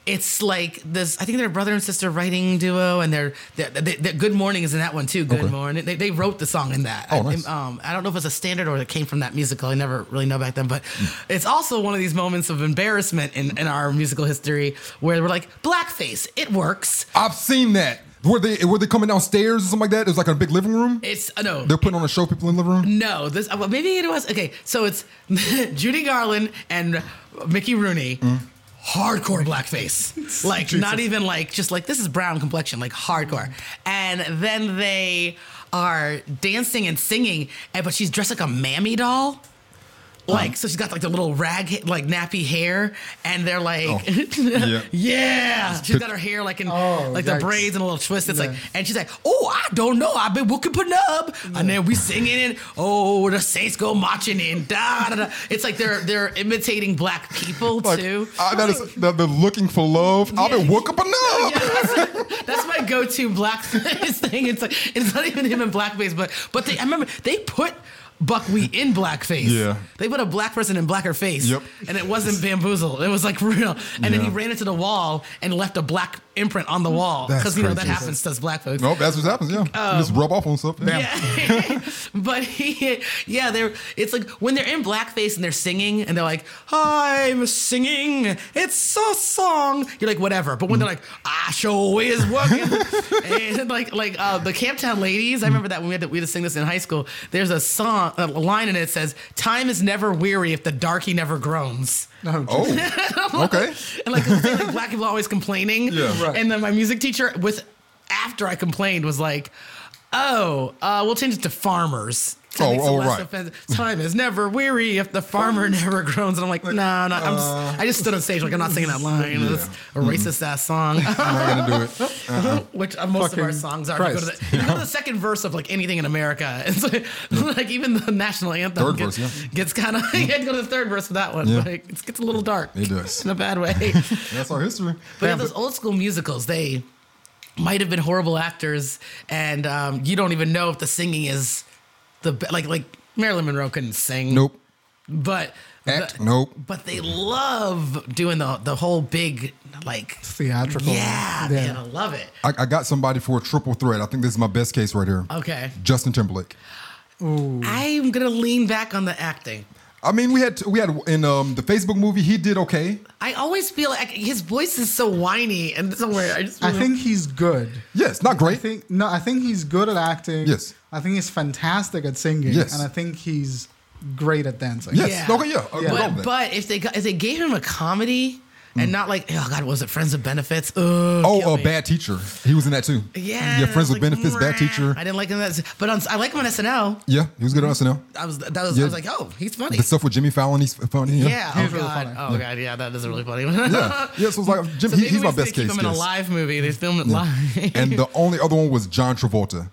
it's like this. I think they're a brother and sister writing duo, and they're, they're, they they Good Morning is in that one too. Good Okay. Morning. They, they wrote the song in that. Oh, I, nice. um, I don't know if it's a standard or it came from that musical. I never really know back then, but Hmm. it's also one of these moments of embarrassment in, in our musical history where we're like blackface. It works. I've seen that. Were they were they coming downstairs or something like that? It was like a big living room. It's uh, no. They're putting on a show. People in the living room. No, this uh, well, maybe it was okay. So it's [laughs] Judy Garland and Mickey Rooney, Mm. Hardcore blackface, [laughs] like not even like just like this is brown complexion, like hardcore. And then they are dancing and singing, and but she's dressed like a mammy doll. Like so, she's got like the little rag, like nappy hair, and they're like, [laughs] Yeah. yeah. She's got her hair like in Oh, like yikes. the braids and a little twist. It's like, and she's like, oh, I don't know, I've been whooping up, and then we singing it. Oh, the saints go marching in. Da, da, da. It's like they're they're imitating black people Like, too. uh, that is the, the looking for love. I've been Yeah. woke up. Yeah, that's, that's my go-to blackface [laughs] thing. It's like it's not even him in blackface, but but they, I remember they put Buckwheat in blackface. Yeah. they put a black person in blacker face. Yep. and it wasn't bamboozle. It was like [laughs] real. And then he ran into the wall and left a black imprint on the wall because you know that happens to us black folks. Nope, that's what happens. Yeah. You just rub off on stuff. Yeah. Yeah, [laughs] but he, yeah, they're. It's like when they're in blackface and they're singing and they're like, "I'm singing, it's a song." You're like, whatever. But when they're like, "I sure is working," [laughs] and like like uh, the Camptown Ladies, I remember that when we had to, we had to sing this in high school. There's a song, a line in it that says, "Time is never weary if the darky never groans." No, Oh, [laughs] okay. And like, 'cause they, like black people are always complaining. Yeah. Right. And then my music teacher, with after I complained, was like, "Oh, uh, we'll change it to farmers." Oh, oh, right. offensive. Time is never weary if the farmer [laughs] never groans. And I'm like, no, no. I'm just, I just stood on stage like I'm not singing that line. It's a racist ass song. I'm not gonna do it. [laughs] Uh-uh. Which uh, most of our songs are. Go to the, you to the [laughs] second verse of like anything in America, it's like, like even the national anthem Third gets, verse, yeah. gets kind of. you had to go to the third verse for that one. Yeah. Like, it gets a little dark. It does. in a bad way. That's our history. But in those old school musicals, they might have been horrible actors, and um, you don't even know if the singing is the like like Marilyn Monroe couldn't sing. Nope. But Act. the- nope. But they love doing the the whole big like. theatrical. Yeah, man, I love it. I, I got somebody for a triple threat. I think this is my best case right here. Okay, Justin Timberlake. Ooh. I'm gonna lean back on the acting. I mean, we had we had in um, the Facebook movie. He did okay. I always feel like his voice is so whiny and somewhere. I just I think he's good. Yes, not great. I great. think no, I think he's good at acting. Yes. I think he's fantastic at singing. Yes. And I think he's great at dancing. Yes. Yeah. Okay. Yeah. I'll go with But, but if they got, if they gave him a comedy and mm. not like oh god was it Friends with Benefits? Ugh, oh, a me. bad teacher. He was in that too. Yeah, Yeah. Friends with like, benefits. Bad teacher. I didn't like him. That, but on, I like him on SNL. Yeah. He was good on SNL. I was that was Yeah. I was like oh he's funny. The stuff with Jimmy Fallon. He's funny. Yeah. yeah. Oh, he's oh really god. funny. Oh god. Yeah, that is really funny. Yeah. [laughs] Yeah. So it's like Jim. So he, he's my just need best to keep case. him in a live movie. They film it live. And the only other one was John Travolta.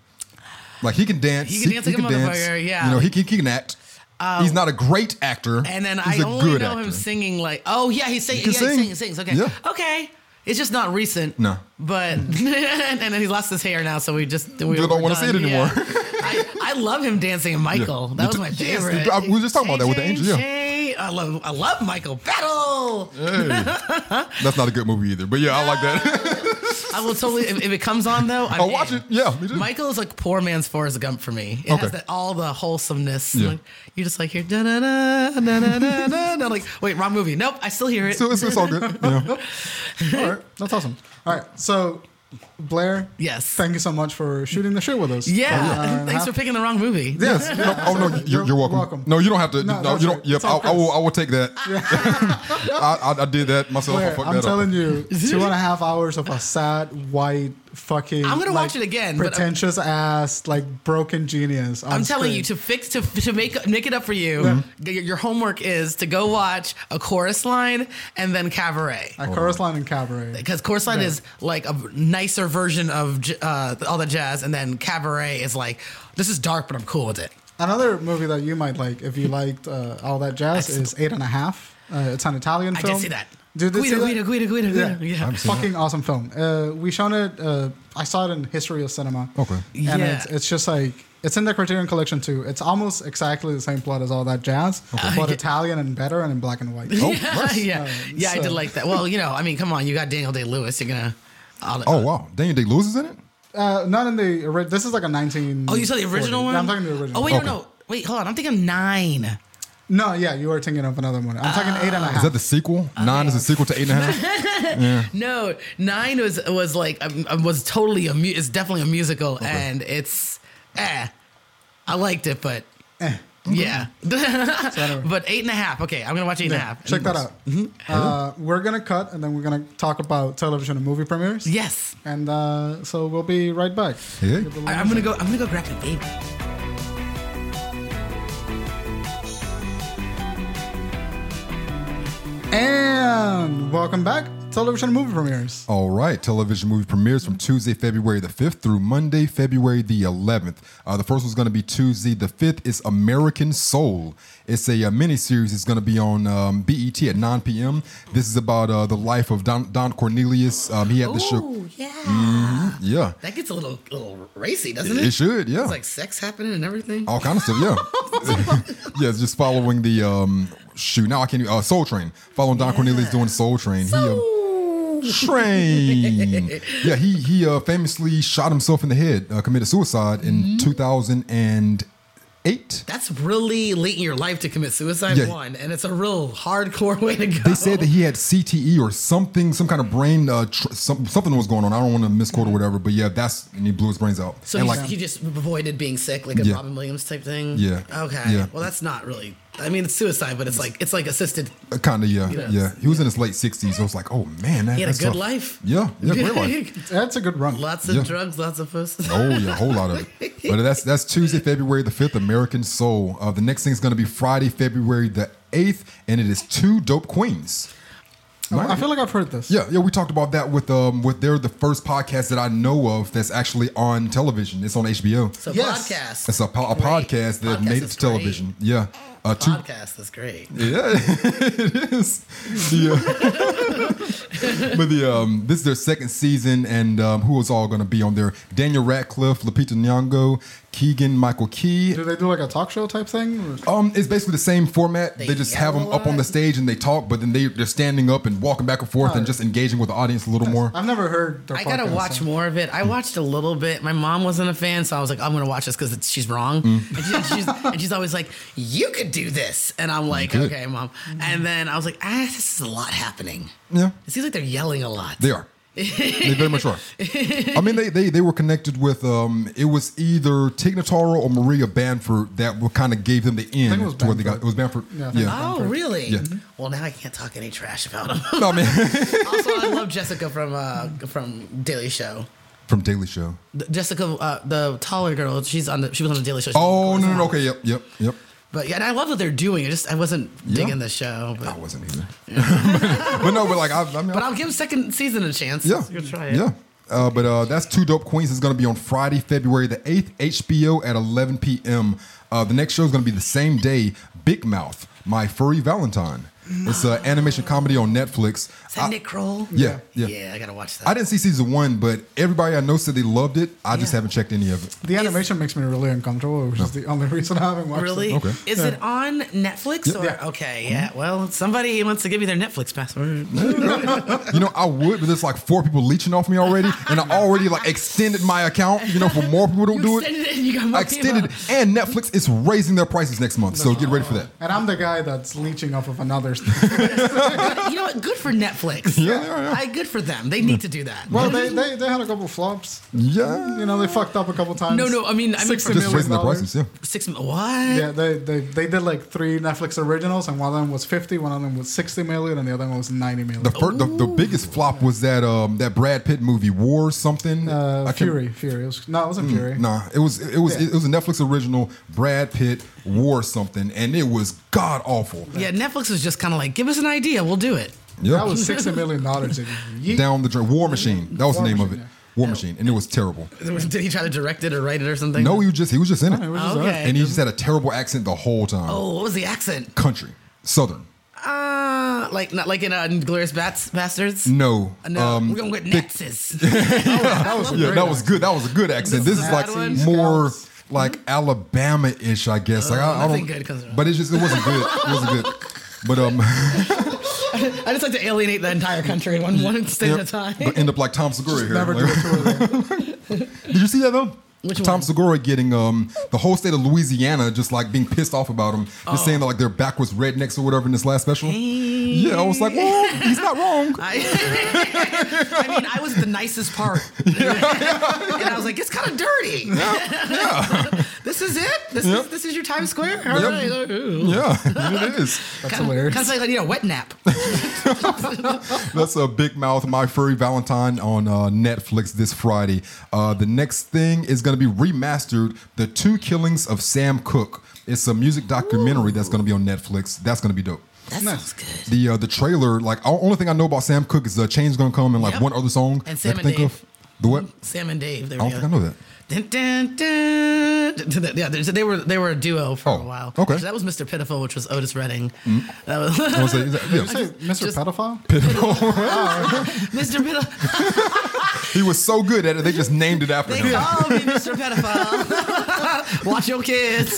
Like he can dance. He can dance like a motherfucker, yeah. You know, he can, he can act. Um, he's not a great actor. And then he's I only know actor. him singing like, oh yeah, he's singing. can Yeah, sing. he sings, sings. Okay, Yeah. okay. It's just not recent. No. but [laughs] and then he lost his hair now, so we just we don't wanna see it anymore. Yeah. [laughs] I, I love him dancing in Michael. That was my Yes, favorite. I- we were just talking about that with the angel, yeah. I love I love Michael Battle. [laughs] That's not a good movie either. But yeah, I like that. [laughs] I will totally if, if it comes on though. I'm I'll watch in. it. Yeah, me too. Michael is like poor man's Forrest Gump for me. It Okay. has that all the wholesomeness. Yeah. Like, you just like hear da da da da da da da. da. Like wait, wrong movie. Nope, I still hear it. So it's, it's all good. [laughs] Yeah. All right. That's awesome. All right. So, Blayr. Yes. Thank you so much for shooting the shit with us. Yeah, Uh, [laughs] thanks for picking the wrong movie. Yes. [laughs] No, oh no, you're, you're welcome. welcome. No, you don't have to. No, No, you don't. Yep, I, I will. I will take that. [laughs] I, I, I did that myself. I Blayr, fucked I'm that telling up. you, two and a half hours of a sad, white, fucking. I'm gonna like, watch it again, but, uh, Pretentious ass, like broken genius. I'm telling screen. you to fix to to make make it up for you. Your, your homework is to go watch a chorus line and then cabaret. A chorus line and cabaret. Because chorus line Yeah. is like a nicer version of uh, all the jazz, and then cabaret is like this is dark, but I'm cool with it. Another movie that you might like if you liked uh, all that jazz That's- is Eight and a Half. Uh, it's an Italian film. I film. did see that. Did you see Guido, that? Guido, Guido, Guido, Guido. Yeah. Yeah. I've seen Fucking awesome film. Uh, we shown it. Uh, I saw it in History of Cinema. Okay. And Yeah. it's, it's just like it's in the Criterion Collection too. It's almost exactly the same plot as all that jazz, but Italian and better and in black and white. [laughs] Oh, yeah, nice. yeah, yeah. I did like that. Well, you know, I mean, come on, you got Daniel Day Lewis. You're gonna. I'll- Oh wow, Daniel Day Lewis is in it. Uh, not in the ori- this is like a 19. Oh, you saw the original one? Yeah, I'm talking the original. Oh wait, Okay. no, no. Wait, hold on. I'm thinking nine. No, yeah, you were thinking of another one. I'm talking eight and a half. Is that the sequel? Nine is a sequel to eight and a half. [laughs] No, nine was was like um, um, was totally a mu- it's definitely a musical, and it's eh. I liked it, but Eh. Yeah. [laughs] but eight and a half. Okay, I'm gonna watch eight and a half. Check that out. Mm-hmm. Uh, we're gonna cut, and then we're gonna talk about television and movie premieres. Yes. And uh, so we'll be right back. Yeah. I- I'm gonna go. I'm gonna go grab my baby. And welcome back. Television movie premieres. All right, television movie premieres from Tuesday, February the 5th through Monday, February the 11th. Uh, the first one's going to be Tuesday the 5th. It's American Soul. It's a, a mini series. It's going to be on um, BET at 9 p.m. This is about uh, the life of Don, Don Cornelius. Um, he had the show. Ooh, yeah. Yeah, That gets a little little racy, doesn't it? it should. Yeah, It's like sex happening and everything. all kind of stuff. Yeah, [laughs] [laughs] yeah. It's just following the um, shoot. Now I can't. Uh, Soul Train. Following Don Cornelius doing Soul Train. He, um, Ooh. Train. [laughs] yeah, he he uh, famously shot himself in the head, uh, committed suicide in Mm-hmm. 2008. That's really late in your life to commit suicide, Yeah. one, and it's a real hardcore [laughs] way to go. They said that he had CTE or something, some kind of brain, uh, tr- some, something was going on. I don't want to misquote or whatever, but yeah, that's and he blew his brains out. so and he's, like, he just avoided being sick, like a Yeah. Robin Williams type thing. Yeah. Okay. Yeah. Well, that's not really. I mean, it's suicide, but it's like it's like assisted. kind of yeah, Yes. yeah. He was in his late 60s. So I was like, oh man, that, He had a good tough. life. Yeah, yeah, great life. [laughs] That's a good run. Lots of Yeah. drugs, lots of pussy. Oh yeah, a whole lot of it. But that's that's Tuesday, February the fifth, American Soul. Uh, the next thing is going to be Friday, February the eighth, and it is two dope queens. Oh, I feel like I've heard this. Yeah, yeah, we talked about that with um with they're the first podcast that I know of that's actually on television. It's on HBO. So Yes. podcast. It's a, po- a podcast that Podcast made it to television. Yeah, uh, two. Podcast. is great. Yeah, [laughs] it is. The, uh, [laughs] but the um, this is their second season, and um, who is all going to be on there? Daniel Radcliffe, Lupita Nyong'o, Keegan Michael Key. Do they do like a talk show type thing? Um, it's basically the same format. They, They just have them up on the stage and they talk, but then they they're standing up and walking back and forth and just engaging with the audience a little more. I've never heard their I gotta watch so- more of it. I watched a little bit. My mom wasn't a fan, so I was like, I'm gonna watch this because she's wrong. Mm. And, she, and she's, and she's always like, "You could do this," and I'm like, "Okay, mom." And then I was like, "Ah, this is a lot happening." Yeah, It seems like they're yelling a lot. they are. They very much are. I mean, they, they they were connected with um. It was either Tig Notaro or Maria Bamford that kind of gave them the end it was to where they got. Bamford. It was Bamford. Yeah, Yeah. think Oh, really? Yeah. Well, now I can't talk any trash about them. No, man. [laughs] also, I love Jessica from uh, from Daily Show. From Daily Show. The- Jessica, uh, the taller girl, she's on the she was on the Daily Show. She Oh no, no, no. Okay, yep, yep, yep. But yeah, and I love what they're doing. I just I wasn't Yeah. digging the show, but, I wasn't either. [laughs] [laughs] but no, but like I, I mean, but I'll give second season a chance. Yeah. Go try it. Yeah. Uh, but uh, that's Two Dope Queens. is going to be on Friday, February the 8th, HBO at 11 p.m. Uh, the next show is going to be the same day Big Mouth, My Furry Valentine. It's an animation comedy on Netflix. Is that I- Nick Kroll? Yeah, yeah. Yeah, I gotta watch that. I didn't see season one, but everybody I know said they loved it. I just haven't checked any of it. The animation makes me really uncomfortable, which is the only [laughs] reason I haven't watched Really? it. Okay. Is it on Netflix or Yeah. okay? Yeah. Well, somebody wants to give me their Netflix password. [laughs] You know, I would, but there's like four people leeching off me already, and I already like extended my account. You know, for more people to You do it. extended it and you got more I extended people. and Netflix is raising their prices next month, so get ready for that. And I'm the guy that's leeching off of another. [laughs] you know what? Good for Netflix. [laughs] Yeah, yeah, yeah. I, good for them. They need to do that. well, they, they they had a couple flops. Yeah, You know, they fucked up a couple times. no, no. I mean, I mean, Sixty for just raising their dollars. prices. Yeah. six. What? Yeah, they, they they did like three Netflix originals, and one of them was fifty, one of them was sixty million, and the other one was ninety million. The, fir- the the biggest flop was that um that Brad Pitt movie War something. uh, Fury, Fury. It was, no, it wasn't Fury. Nah, it was it was Yeah. it was a Netflix original. Brad Pitt War something, and it was god awful. Yeah, Netflix was just kind of like, give us an idea, we'll do it. Yeah, That was sixty million dollars. down the drain. War Machine. That was War the name of it. yeah. War Machine, and it was terrible. [laughs] Did he try to direct it or write it or something? No, he was just he was just in it, It just Okay. and he just had a terrible accent the whole time. Oh, what was the accent? Country, Southern. Uh, like not like in uh, Glorious Bats Bastards. No, No, um, we're going with big- Nazis. that was Yeah, that was [laughs] good. That was a good accent. This, This is is like one? more Scouts. like Alabama-ish, I guess. Like I, I Oh, don't, good comes but it just it wasn't good. It wasn't good. But um, [laughs] I just like to alienate the entire country in one one state at a time. but end up like Tom Segura here. Never do Like- a. [laughs] Did you see that though? Which Tom one? Segura getting um the whole state of Louisiana just like being pissed off about him, just Oh. saying that like they're backwards rednecks or whatever in this last special. Yeah, I was like, well, he's not wrong. [laughs] I, [laughs] I mean, I was the nicest part, [laughs] Yeah, and I was like, "It's kind of dirty." This is it. This Yep. is this is your Times Square. All right. Yeah, it is. [laughs] That's Kind hilarious. of like I need a wet nap. [laughs] That's a Big Mouth, My Furry Valentine on uh, Netflix this Friday. Uh, the next thing is going to be remastered The Two Killings of Sam Cooke. It's a music documentary that's going to be on Netflix. That's going to be dope. That Nice. sounds good. The uh, the trailer, like o- only thing I know about Sam Cooke is the chain's gonna come and like Yep. one other song And that Sam I can and think of. Dave. The what? Sam and Dave. There I don't think I know that. Dun, dun, dun. [laughs] Yeah, they they were they were a duo for Oh, a while. okay. Actually, that was Mr. Pitiful, which was Otis Redding. Mm. That was I wanna say, is that- yeah. [laughs] Say Mr. Just- Pedophile? Mr. [laughs] Pitiful. He was so good at it, they just named it after him. They him. call me Mr. Pedophile. watch your kids.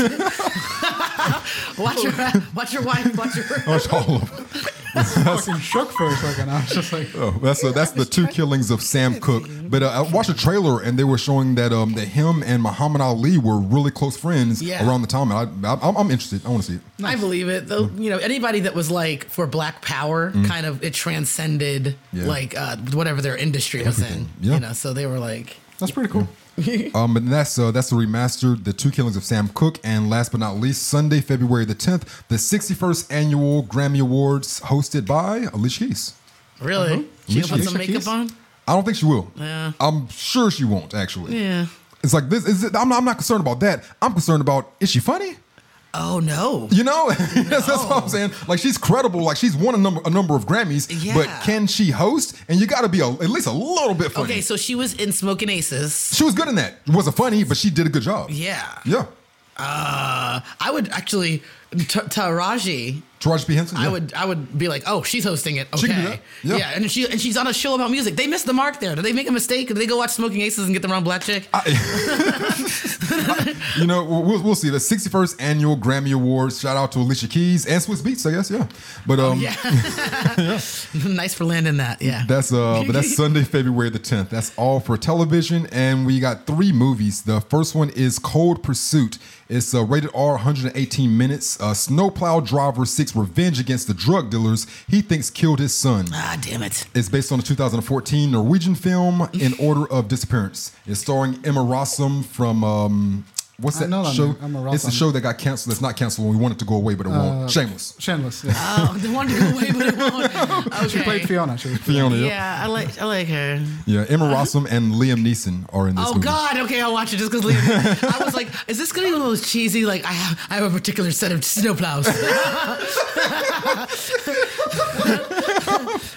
watch your watch your wife. Watch your. That's all of them. [laughs] fucking shook for a second. I was just like, Oh, that's uh, that's the two killings of Sam Cooke. But uh, I watched a trailer and they were showing that um that him and Muhammad Ali were really close friends Yeah. around the time. And I, I, I'm, I'm interested. I want to see it. I believe it. Though you know anybody that was like for Black Power, kind of it transcended Mm. Yeah. like uh, whatever their industry was in. Yeah. You know, so they were like. That's pretty cool. Um, but that's uh, that's the remastered, the two killings of Sam Cooke, and last but not least, Sunday, February the 10th, the 61st annual Grammy Awards, hosted by Alicia Keys. Really? She gonna put some makeup Keys? on? I don't think she will. Yeah. I'm sure she won't. Actually, Yeah. it's like this. Is it, I'm, not, I'm not concerned about that. I'm concerned about is she funny? Oh no. You know, [laughs] that's, that's what I'm saying. Like she's credible. Like she's won a number a number of Grammys. Yeah. But can she host? And you got to be a, at least a little bit funny. Okay, so she was in Smoking Aces. she was good in that. It wasn't funny, but she did a good job. Yeah. Yeah. Uh, I would actually Taraji. Taraji P Henson. I would I would be like, oh, she's hosting it. Okay. She can do that. Yeah. and she and she's on a show about music. They missed the mark there. Did they make a mistake? Did they go watch Smoking Aces and get the wrong black chick? [laughs] You know, we'll, we'll see. The 61st annual Grammy Awards. Shout out to Alicia Keys and Swizz Beatz, I guess. Yeah, but um, Oh, yeah. [laughs] [laughs] nice for landing that. Yeah. that's uh, but that's Sunday, February the 10th. That's all for television, and we got three movies. The first one is Cold Pursuit. It's uh, rated R, 118 minutes. Uh, snowplow driver seeks revenge against the drug dealers he thinks killed his son. ah, damn it. It's based on the 2014 Norwegian film In Order of Disappearance. It's starring Emma Rossum from um, what's that know that show? name, Emma It's the Rossum. show that got canceled. That's not canceled. when We want it to go away, but it won't. Uh, shameless. Shameless. Yeah. [laughs] Oh, they wanted to go away, but it won't. [laughs] Okay. She played Fiona. She was Fiona. Yeah. Yeah, I like I like her. yeah. Emma uh-huh. Rossum and Liam Neeson are in this Oh movie. God! Okay, I'll watch it just because Liam. I was like, is this gonna be one of those cheesy? Like, I have I have a particular set of snowplows. [laughs]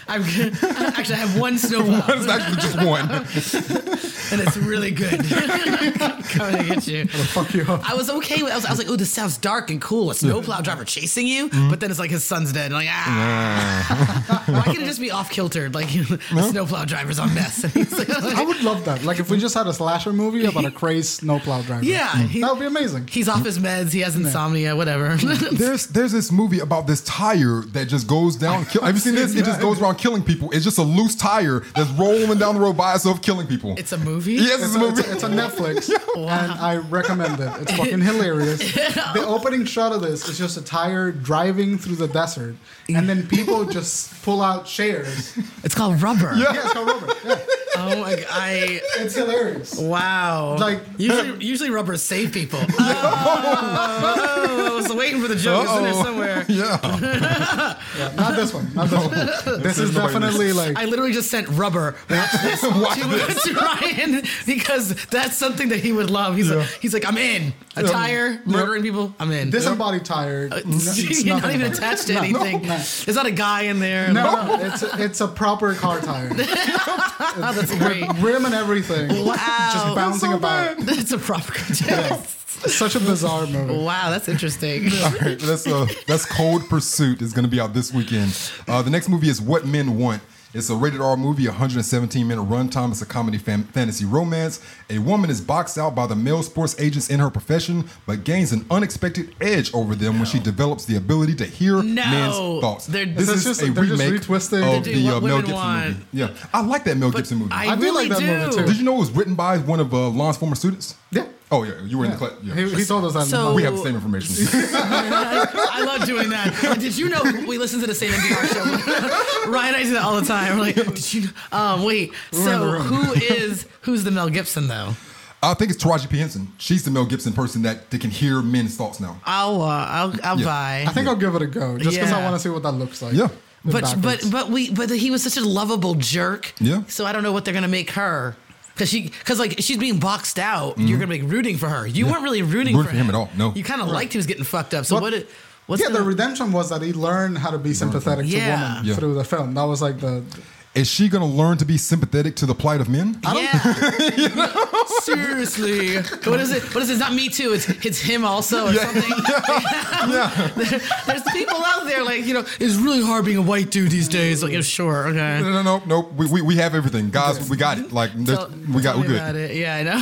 I'm good. Actually, I have one snowplow, [laughs] It's actually just one. and it's really good. [laughs] Coming to get you. fuck you up. I was okay with. I was, I was like, oh, this sounds dark and cool. A snowplow driver chasing you, Mm-hmm. but then it's like his son's dead. And like, ah. [laughs] Why can't it just be off kiltered? Like a snowplow driver's on mess. And he's like, I would love that. Like if we just had a slasher movie about a crazed snowplow driver. Yeah, he- that would be amazing. He's off his meds. He has insomnia. Whatever. There's there's this movie about this tire that just goes down. Kill, have you seen this? It just goes around killing people. It's just a loose tire that's rolling down the road by itself, killing people. it's a movie. yes, it's It's a a, movie. it's, a, it's a Netflix, [laughs] and I recommend it. It's fucking hilarious. The [laughs] opening shot of this is just a tire driving through the desert, and then people just pull out chairs. It's called Rubber. Yeah, yeah it's called rubber. Yeah, Oh my god. I it's hilarious. wow. Like- usually usually rubbers save people. [laughs] Oh, I was waiting for the joke. It's in there somewhere. yeah. Yeah, not this one. Not this one. This is nobody definitely like I literally just sent rubber. [laughs] Watch [laughs] this to, to Ryan because that's something that he would love. He's like, he's like, I'm in. A um, tire murdering people. I'm in. disembodied tire. Uh, no, [laughs] it's You're not even attached to anything. no. There's not a guy in there. No, no, it's a, it's a proper car tire. Oh, that's great. Rim and everything. Wow. Just bouncing so about. That's a proper contest. [laughs] Such a bizarre movie. Wow, that's interesting. [laughs] All right, that's uh, that's Cold Pursuit is going to be out this weekend. Uh, the next movie is What Men Want. It's a rated R movie, 117 minute runtime. It's a comedy fam- fantasy romance. A woman is boxed out by the male sports agents in her profession, but gains an unexpected edge over them when she develops the ability to hear No. men's thoughts. They're- this Is is, just- a they're just remake retwisting- of the uh, Mel Gibson Want. movie. Yeah, I like that Mel Gibson movie. I, I do really like that do. movie, too. Did you know it was written by one of uh, Lon's former students? Yeah. Oh yeah, you were in the class. Yeah. He, he told us that. So- we have the same information. [laughs] I love doing that. Like, did you know we listen to the same NPR show? [laughs] Ryan and I do that all the time. We're like, did you? Um, wait. in the So who is who's the Mel Gibson though? I think it's Taraji P Henson. She's the Mel Gibson person that, that can hear men's thoughts now. I'll uh, I'll I'll Yeah. buy. I think I'll give it a go just because I want to see what that looks like. Yeah. but but but we but he was such a lovable jerk. Yeah. So I don't know what they're gonna make her. Cause she, cause like she's being boxed out, you're mm-hmm. gonna be rooting for her. You weren't really rooting, Rooting for for him at all, no. You kind of liked he was getting fucked up. So What- what? It, What's yeah, the redemption was that he learned how to be sympathetic Yeah. to women Yeah. through the film. That was like the Is she gonna learn to be sympathetic to the plight of men? yeah. [laughs] Seriously. What is it? What is it? It's not me too. It's it's him also or something. [laughs] [laughs] There's people out there like, you know, it's really hard being a white dude these days. Like, yeah, sure, okay. No, no, no, no. We, we, we have everything, guys. We got it. Like Tell- we got we me good. about it. Yeah, I know.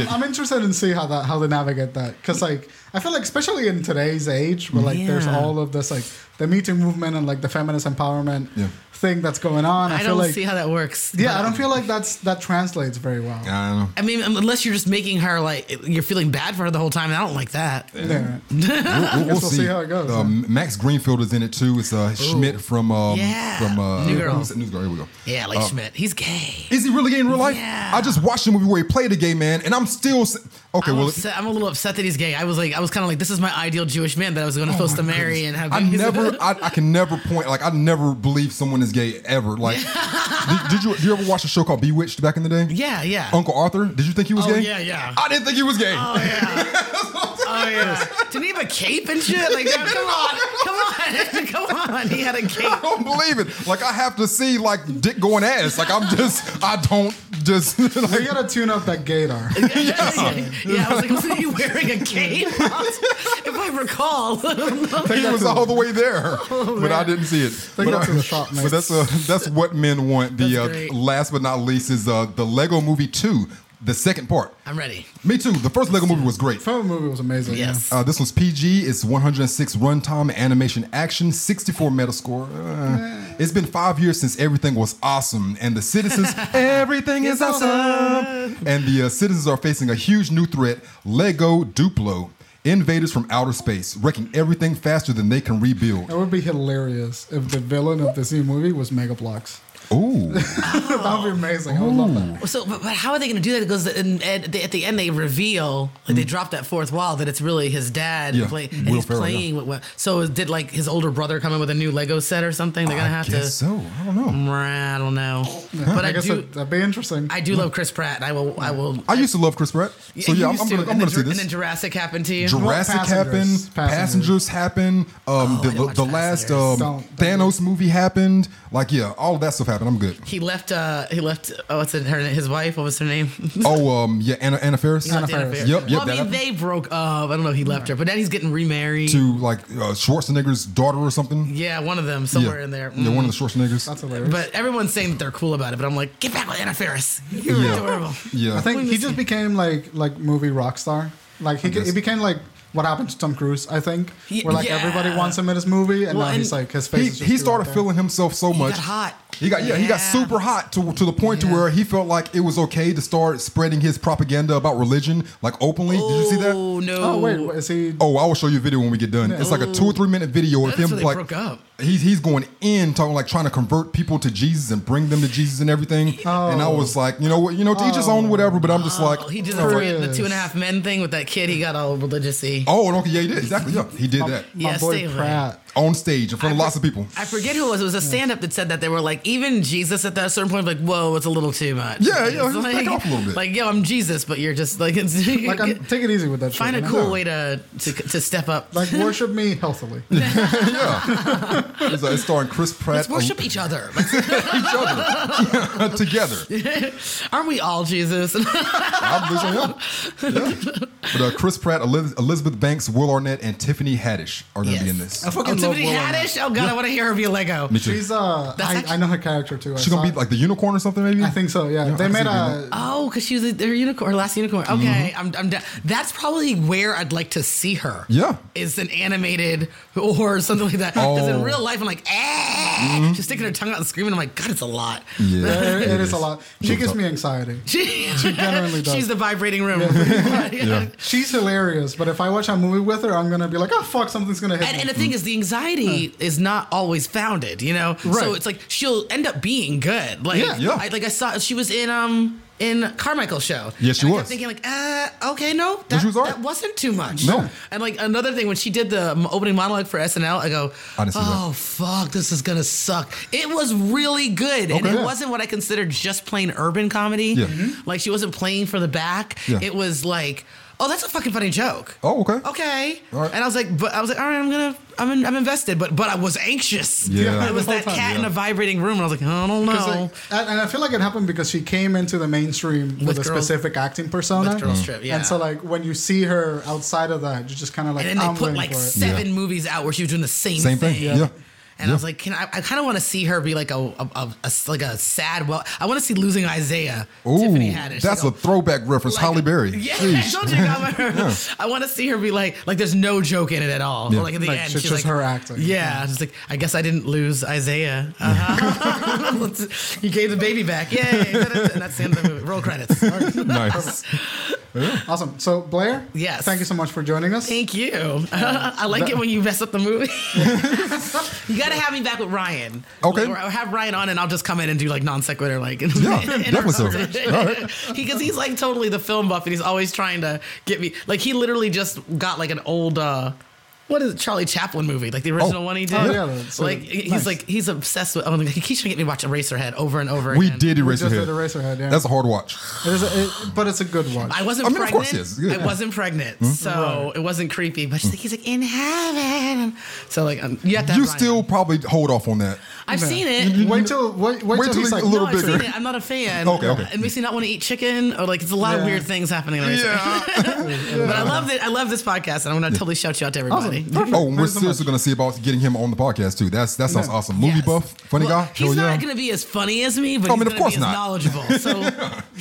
I'm, I'm interested in see how that how they navigate that because like I feel like especially in today's age where like there's all of this like the Me Too movement and like the feminist empowerment Yeah. Thing that's going on. I, I feel don't like see how that works. yeah, I don't feel like that's that translates very well. I don't know. I mean, unless you're just making her like you're feeling bad for her the whole time, and I don't like that. Yeah. [laughs] We'll, we'll, we'll see how it goes, Uh, Max Greenfield is in it too. It's uh, Schmidt from um, Yeah. from uh, New Girl. who's? New Girl. Here we go. Yeah, like Schmidt, he's gay. Is he really gay in real life? Yeah. I just watched a movie where he played a gay man, and I'm still s- okay. I'm, well, upset, I'm a little upset that he's gay. I was like, I was kind of like, this is my ideal Jewish man that I was going to oh supposed to marry and have. I never. I, I can never point like I never believe someone is gay ever. Like, [laughs] did, did you did you ever watch a show called Bewitched back in the day? yeah, yeah. Uncle Arthur, did you think he was Oh, gay? yeah, yeah. I didn't think he was gay. Oh yeah. [laughs] oh yeah. Didn't he have a cape and shit? Like, come on, come on, [laughs] come on. He had a cape. I don't believe it. Like I have to see like dick going ass. Like I'm just, I don't just. We gotta tune up that gaydar. yeah, I was like, [laughs] wasn't he wearing a cape? [laughs] if I recall. I he was all the way there, [laughs] but I didn't see it. Take But, that to the shop, but that's uh, that's what men want. The uh, last but not least is uh, the Lego Movie Two, the second part. I'm ready. Me too. The first Lego movie was great. film movie was amazing. Yes. Uh, this was PG. It's 106 runtime, animation, action, 64 Metascore. Uh, it's been five years since everything was awesome, and the citizens, [laughs] everything is awesome. And the uh, citizens are facing a huge new threat: Lego Duplo, invaders from outer space, wrecking everything faster than they can rebuild. It would be hilarious if the villain of this new movie was Mega Bloks. Ooh, [laughs] that would be amazing. I would love that. So, but, but how are they going to do that? Because in, at, the, at the end they reveal, like they drop that fourth wall that it's really his dad, Mm. Yeah, play, and Will he's Ferrell, playing with. What, so did like his older brother come in with a new Lego set or something? They're gonna I have guess to. so. I don't know. I don't know, but I, I guess do. that, that'd be interesting. I do love Chris Pratt. I will. I will. I used to love Chris Pratt, so you yeah, I'm, used I'm to, gonna, I'm and gonna then, see And this. Jurassic happened to you. Jurassic happened. Passengers. Passengers, happened. Um, Oh, the, didn't watch the last um, Don't- don't Thanos movie happened. Like yeah, all of that stuff happened. I'm good. he left. uh He left. Oh, what's it? Her. His wife. What was her name? [laughs] Oh um yeah, Anna, Anna Faris He left Anna Anna Faris. Faris. Yep, yep, Well, I that mean, happened. they broke up. I don't know. if He left her, but then he's getting remarried. to like uh, Schwarzenegger's daughter or something. yeah, one of them somewhere yeah. in there. Yeah, one of Mm. the Schwarzeneggers. That's hilarious. But everyone's saying that they're cool about it. But I'm like, get back with Anna Faris. You're Yeah. adorable. yeah, I think he just became like like movie rock star. Like he, guess. he became like what happened to Tom Cruise. I think Ye- where like yeah. everybody wants him in his movie, and Well, now he's like his face. he, is just he too started out there. feeling himself so He much. got hot. He got yeah, he got super hot to, to the point to where he felt like it was okay to start spreading his propaganda about religion like openly. Did you see that? Oh no. Oh wait, what, is he? Oh, I will show you a video when we get done. It's like a two or three minute video of him like broke up. he's he's going in talking like trying to convert people to Jesus and bring them to Jesus and everything. And I was oh. like, you know what, you know, to each his own, oh. whatever. But I'm just like, Oh, he did the, three, the two and a half men thing with that kid. He got all religious-y. Oh, and okay, yeah, he did exactly. Yeah, he did that My Yeah, boy stay away. Pratt. on stage in front of I lots of people. I forget who it was. It was a stand-up that said that they were like, even Jesus at that certain point, like, whoa, it's a little too much. Yeah, yeah, just like, back off a little bit. Like, yo, I'm Jesus, but you're just like, it's, [laughs] Like I'm, take it easy with that. find shit, a cool know? way to, to to step up. Like [laughs] worship me healthily. [laughs] yeah, it's, uh, it's starring Chris Pratt. Let's worship each other. each other together. Aren't we all Jesus? Obviously, yeah. yeah. But uh, Chris Pratt, Elizabeth Banks, Will Arnett, and Tiffany Haddish are going to be in this. I fucking love Tiffany Will Haddish. Oh god, I want to hear her be a Lego. Me too. She's uh, That's I, actually- I know her character too. I She's gonna saw be like the unicorn or something, maybe. I think so. Yeah, Yeah, I they can made see a. Oh, because she was their unicorn, her last unicorn. Okay, I'm, I'm down. That's probably where I'd like to see her. Yeah. is an animated or something like that. Because in Oh. real life, I'm like, ah, she's sticking her tongue out and screaming. I'm like, God, it's a lot. Yeah, it is a lot. She gives me anxiety. [laughs] She, genuinely does. She's the vibrating room. [laughs] Yeah. She's hilarious, but if I watch a movie with her, I'm gonna be like, oh fuck, something's gonna hit And, me. and the thing is, the anxiety is not always founded, you know. Right. So it's like she'll end up being good. Like, Yeah. Yeah. I, like I saw she was in um in Carmichael's show. Yes, she And I was. kept thinking like, uh, okay, no, that, was that wasn't too much. No. And like another thing, when she did the opening monologue for SNL, I go, didn't oh fuck, this is gonna suck. It was really good, and it Yeah. wasn't what I considered just plain urban comedy. Yeah. Mhm. Like she wasn't playing for the back. Yeah. It was like oh, that's a fucking funny joke. Oh, okay. Okay. All right. And I was like, but I was like, all right, I'm gonna, I'm, in, I'm invested, but, but I was anxious. Yeah. It was The whole that time, cat in yeah. a vibrating room, and I was like, I don't know. like, and and I feel like it happened because she came into the mainstream with, With a girls- specific acting persona. with Girls Trip, yeah. And so, like, when you see her outside of that, you're just kind of like, and then they I'm put waiting like for it. seven movies out where she was doing the same, Same thing, yeah. And I was like, can I? I kind of want to see her be like a, a, a- a- like a sad. Well, I want to see losing Isaiah. Ooh, Tiffany Haddish. that's Like a throwback reference. like Halle Berry. Yeah, Sheesh. don't you got? [laughs] I want to see her be like, like there's no joke in it at all. Yeah. Like at the Like, end, it's she's just like, her acting. Yeah, just like I guess I didn't lose Isaiah. Uh-huh. [laughs] you gave the baby back. Yay! [laughs] And that's the end of the movie. Roll credits. nice. Awesome. So, Blayr, Yes. thank you so much for joining us. Thank you. I like it when you mess up the movie. you got to have me back with Ryan. Okay. Or have Ryan on, and I'll just come in and do like non sequitur, like [laughs] Yeah, definitely so. [laughs] All right. Because he's like totally the film buff, and he's always trying to get me. Like he literally just got like an old. uh what is it, Charlie Chaplin movie? Like the original Oh. one he did. Oh, yeah, that's, like he's nice. like he's obsessed with. Oh, he keeps trying to get me to watch Eraserhead over and over again. We again. did erase just your did head. Eraserhead, yeah. That's a hard watch. It is a, it, but it's a good watch. I wasn't I mean, of pregnant. course he is. Yeah. I wasn't pregnant, so it wasn't creepy. But she's like, he's like in heaven. So like, um, you have to. Have You Ryan still on. probably hold off on that. I've seen it. wait till wait, wait, Wait till till he's like a little no, I've bigger. seen it. I'm not a fan. Okay, okay. It makes me not want to eat chicken, or like it's a lot of weird things happening. in Eraserhead. [laughs] but I love it. I love this podcast, and I'm going to totally shout you out to everybody. Awesome. Perfect. Oh, and we're so seriously going to see about getting him on the podcast too. That's that sounds Yeah. awesome. Movie Yes. buff, funny Well, guy. He's Hell not yeah. going to be as funny as me, but I he's mean, of going to course be as not. knowledgeable. [laughs] So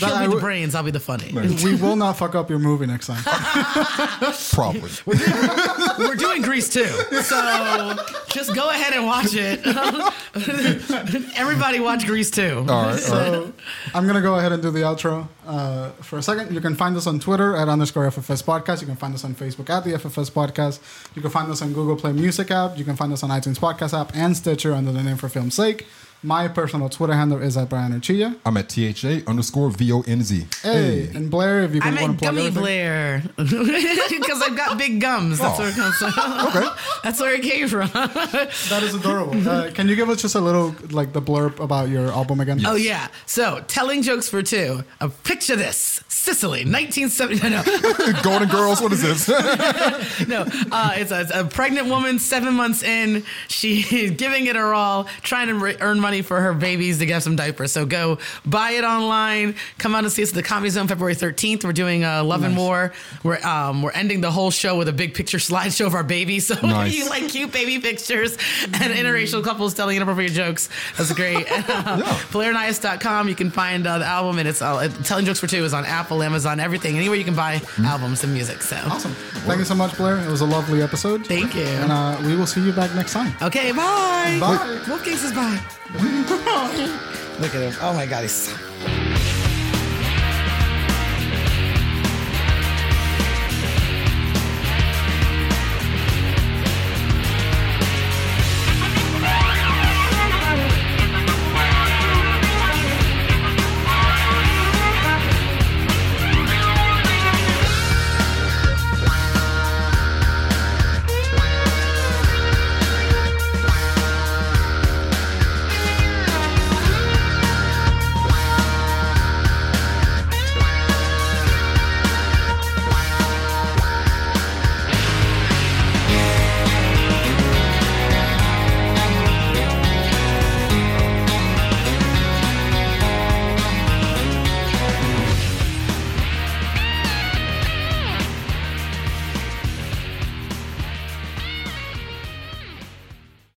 he'll I be the brains. I'll be the funny. we will not fuck up your movie next time. [laughs] Probably. We're doing Grease too, so just go ahead and watch it. [laughs] Everybody watch Grease too. All right. All right. So I'm gonna go ahead and do the outro uh, for a second. You can find us on Twitter at underscore FFS Podcast. You can find us on Facebook at the FFS Podcast. You can find us on Google Play Music app. You can find us on iTunes Podcast app and Stitcher under the name for film's sake. My personal Twitter handle is at Brian Archilla. I'm at THA underscore V O N Z. Hey, and Blayr, if you I'm can want at to plug Gummy everything. Blayr [laughs] because I've got big gums. That's Oh. where it comes from. [laughs] Okay. That's where it came from. [laughs] That is adorable. Uh, can you give us just a little like the blurb about your album again? Oh yeah. So telling jokes for two. Uh, picture this: Sicily, 1970. No, no, Golden Girls. What is this? no. Uh, it's, a, it's a pregnant woman, seven months in. She's giving it her all, trying to re- earn money for her babies to get some diapers. So go buy it online. Come out and see us at the Comedy Zone February 13th. We're doing uh, Love and War. We're um, we're ending the whole show with a big picture slideshow of our babies. [laughs] So Nice. you like cute baby pictures and interracial couples telling inappropriate jokes. That's great. [laughs] uh, blayrnias.com. You can find uh, the album, and it's uh, Telling Jokes for Two is on Apple, Amazon, everything, anywhere you can buy albums and music. So Awesome. Thank you so much, Blayr. It was a lovely episode. thank you. And uh, we will see you back next time. Okay, bye. Bye. Wolfgang says bye. Look at him. Oh my God, he's.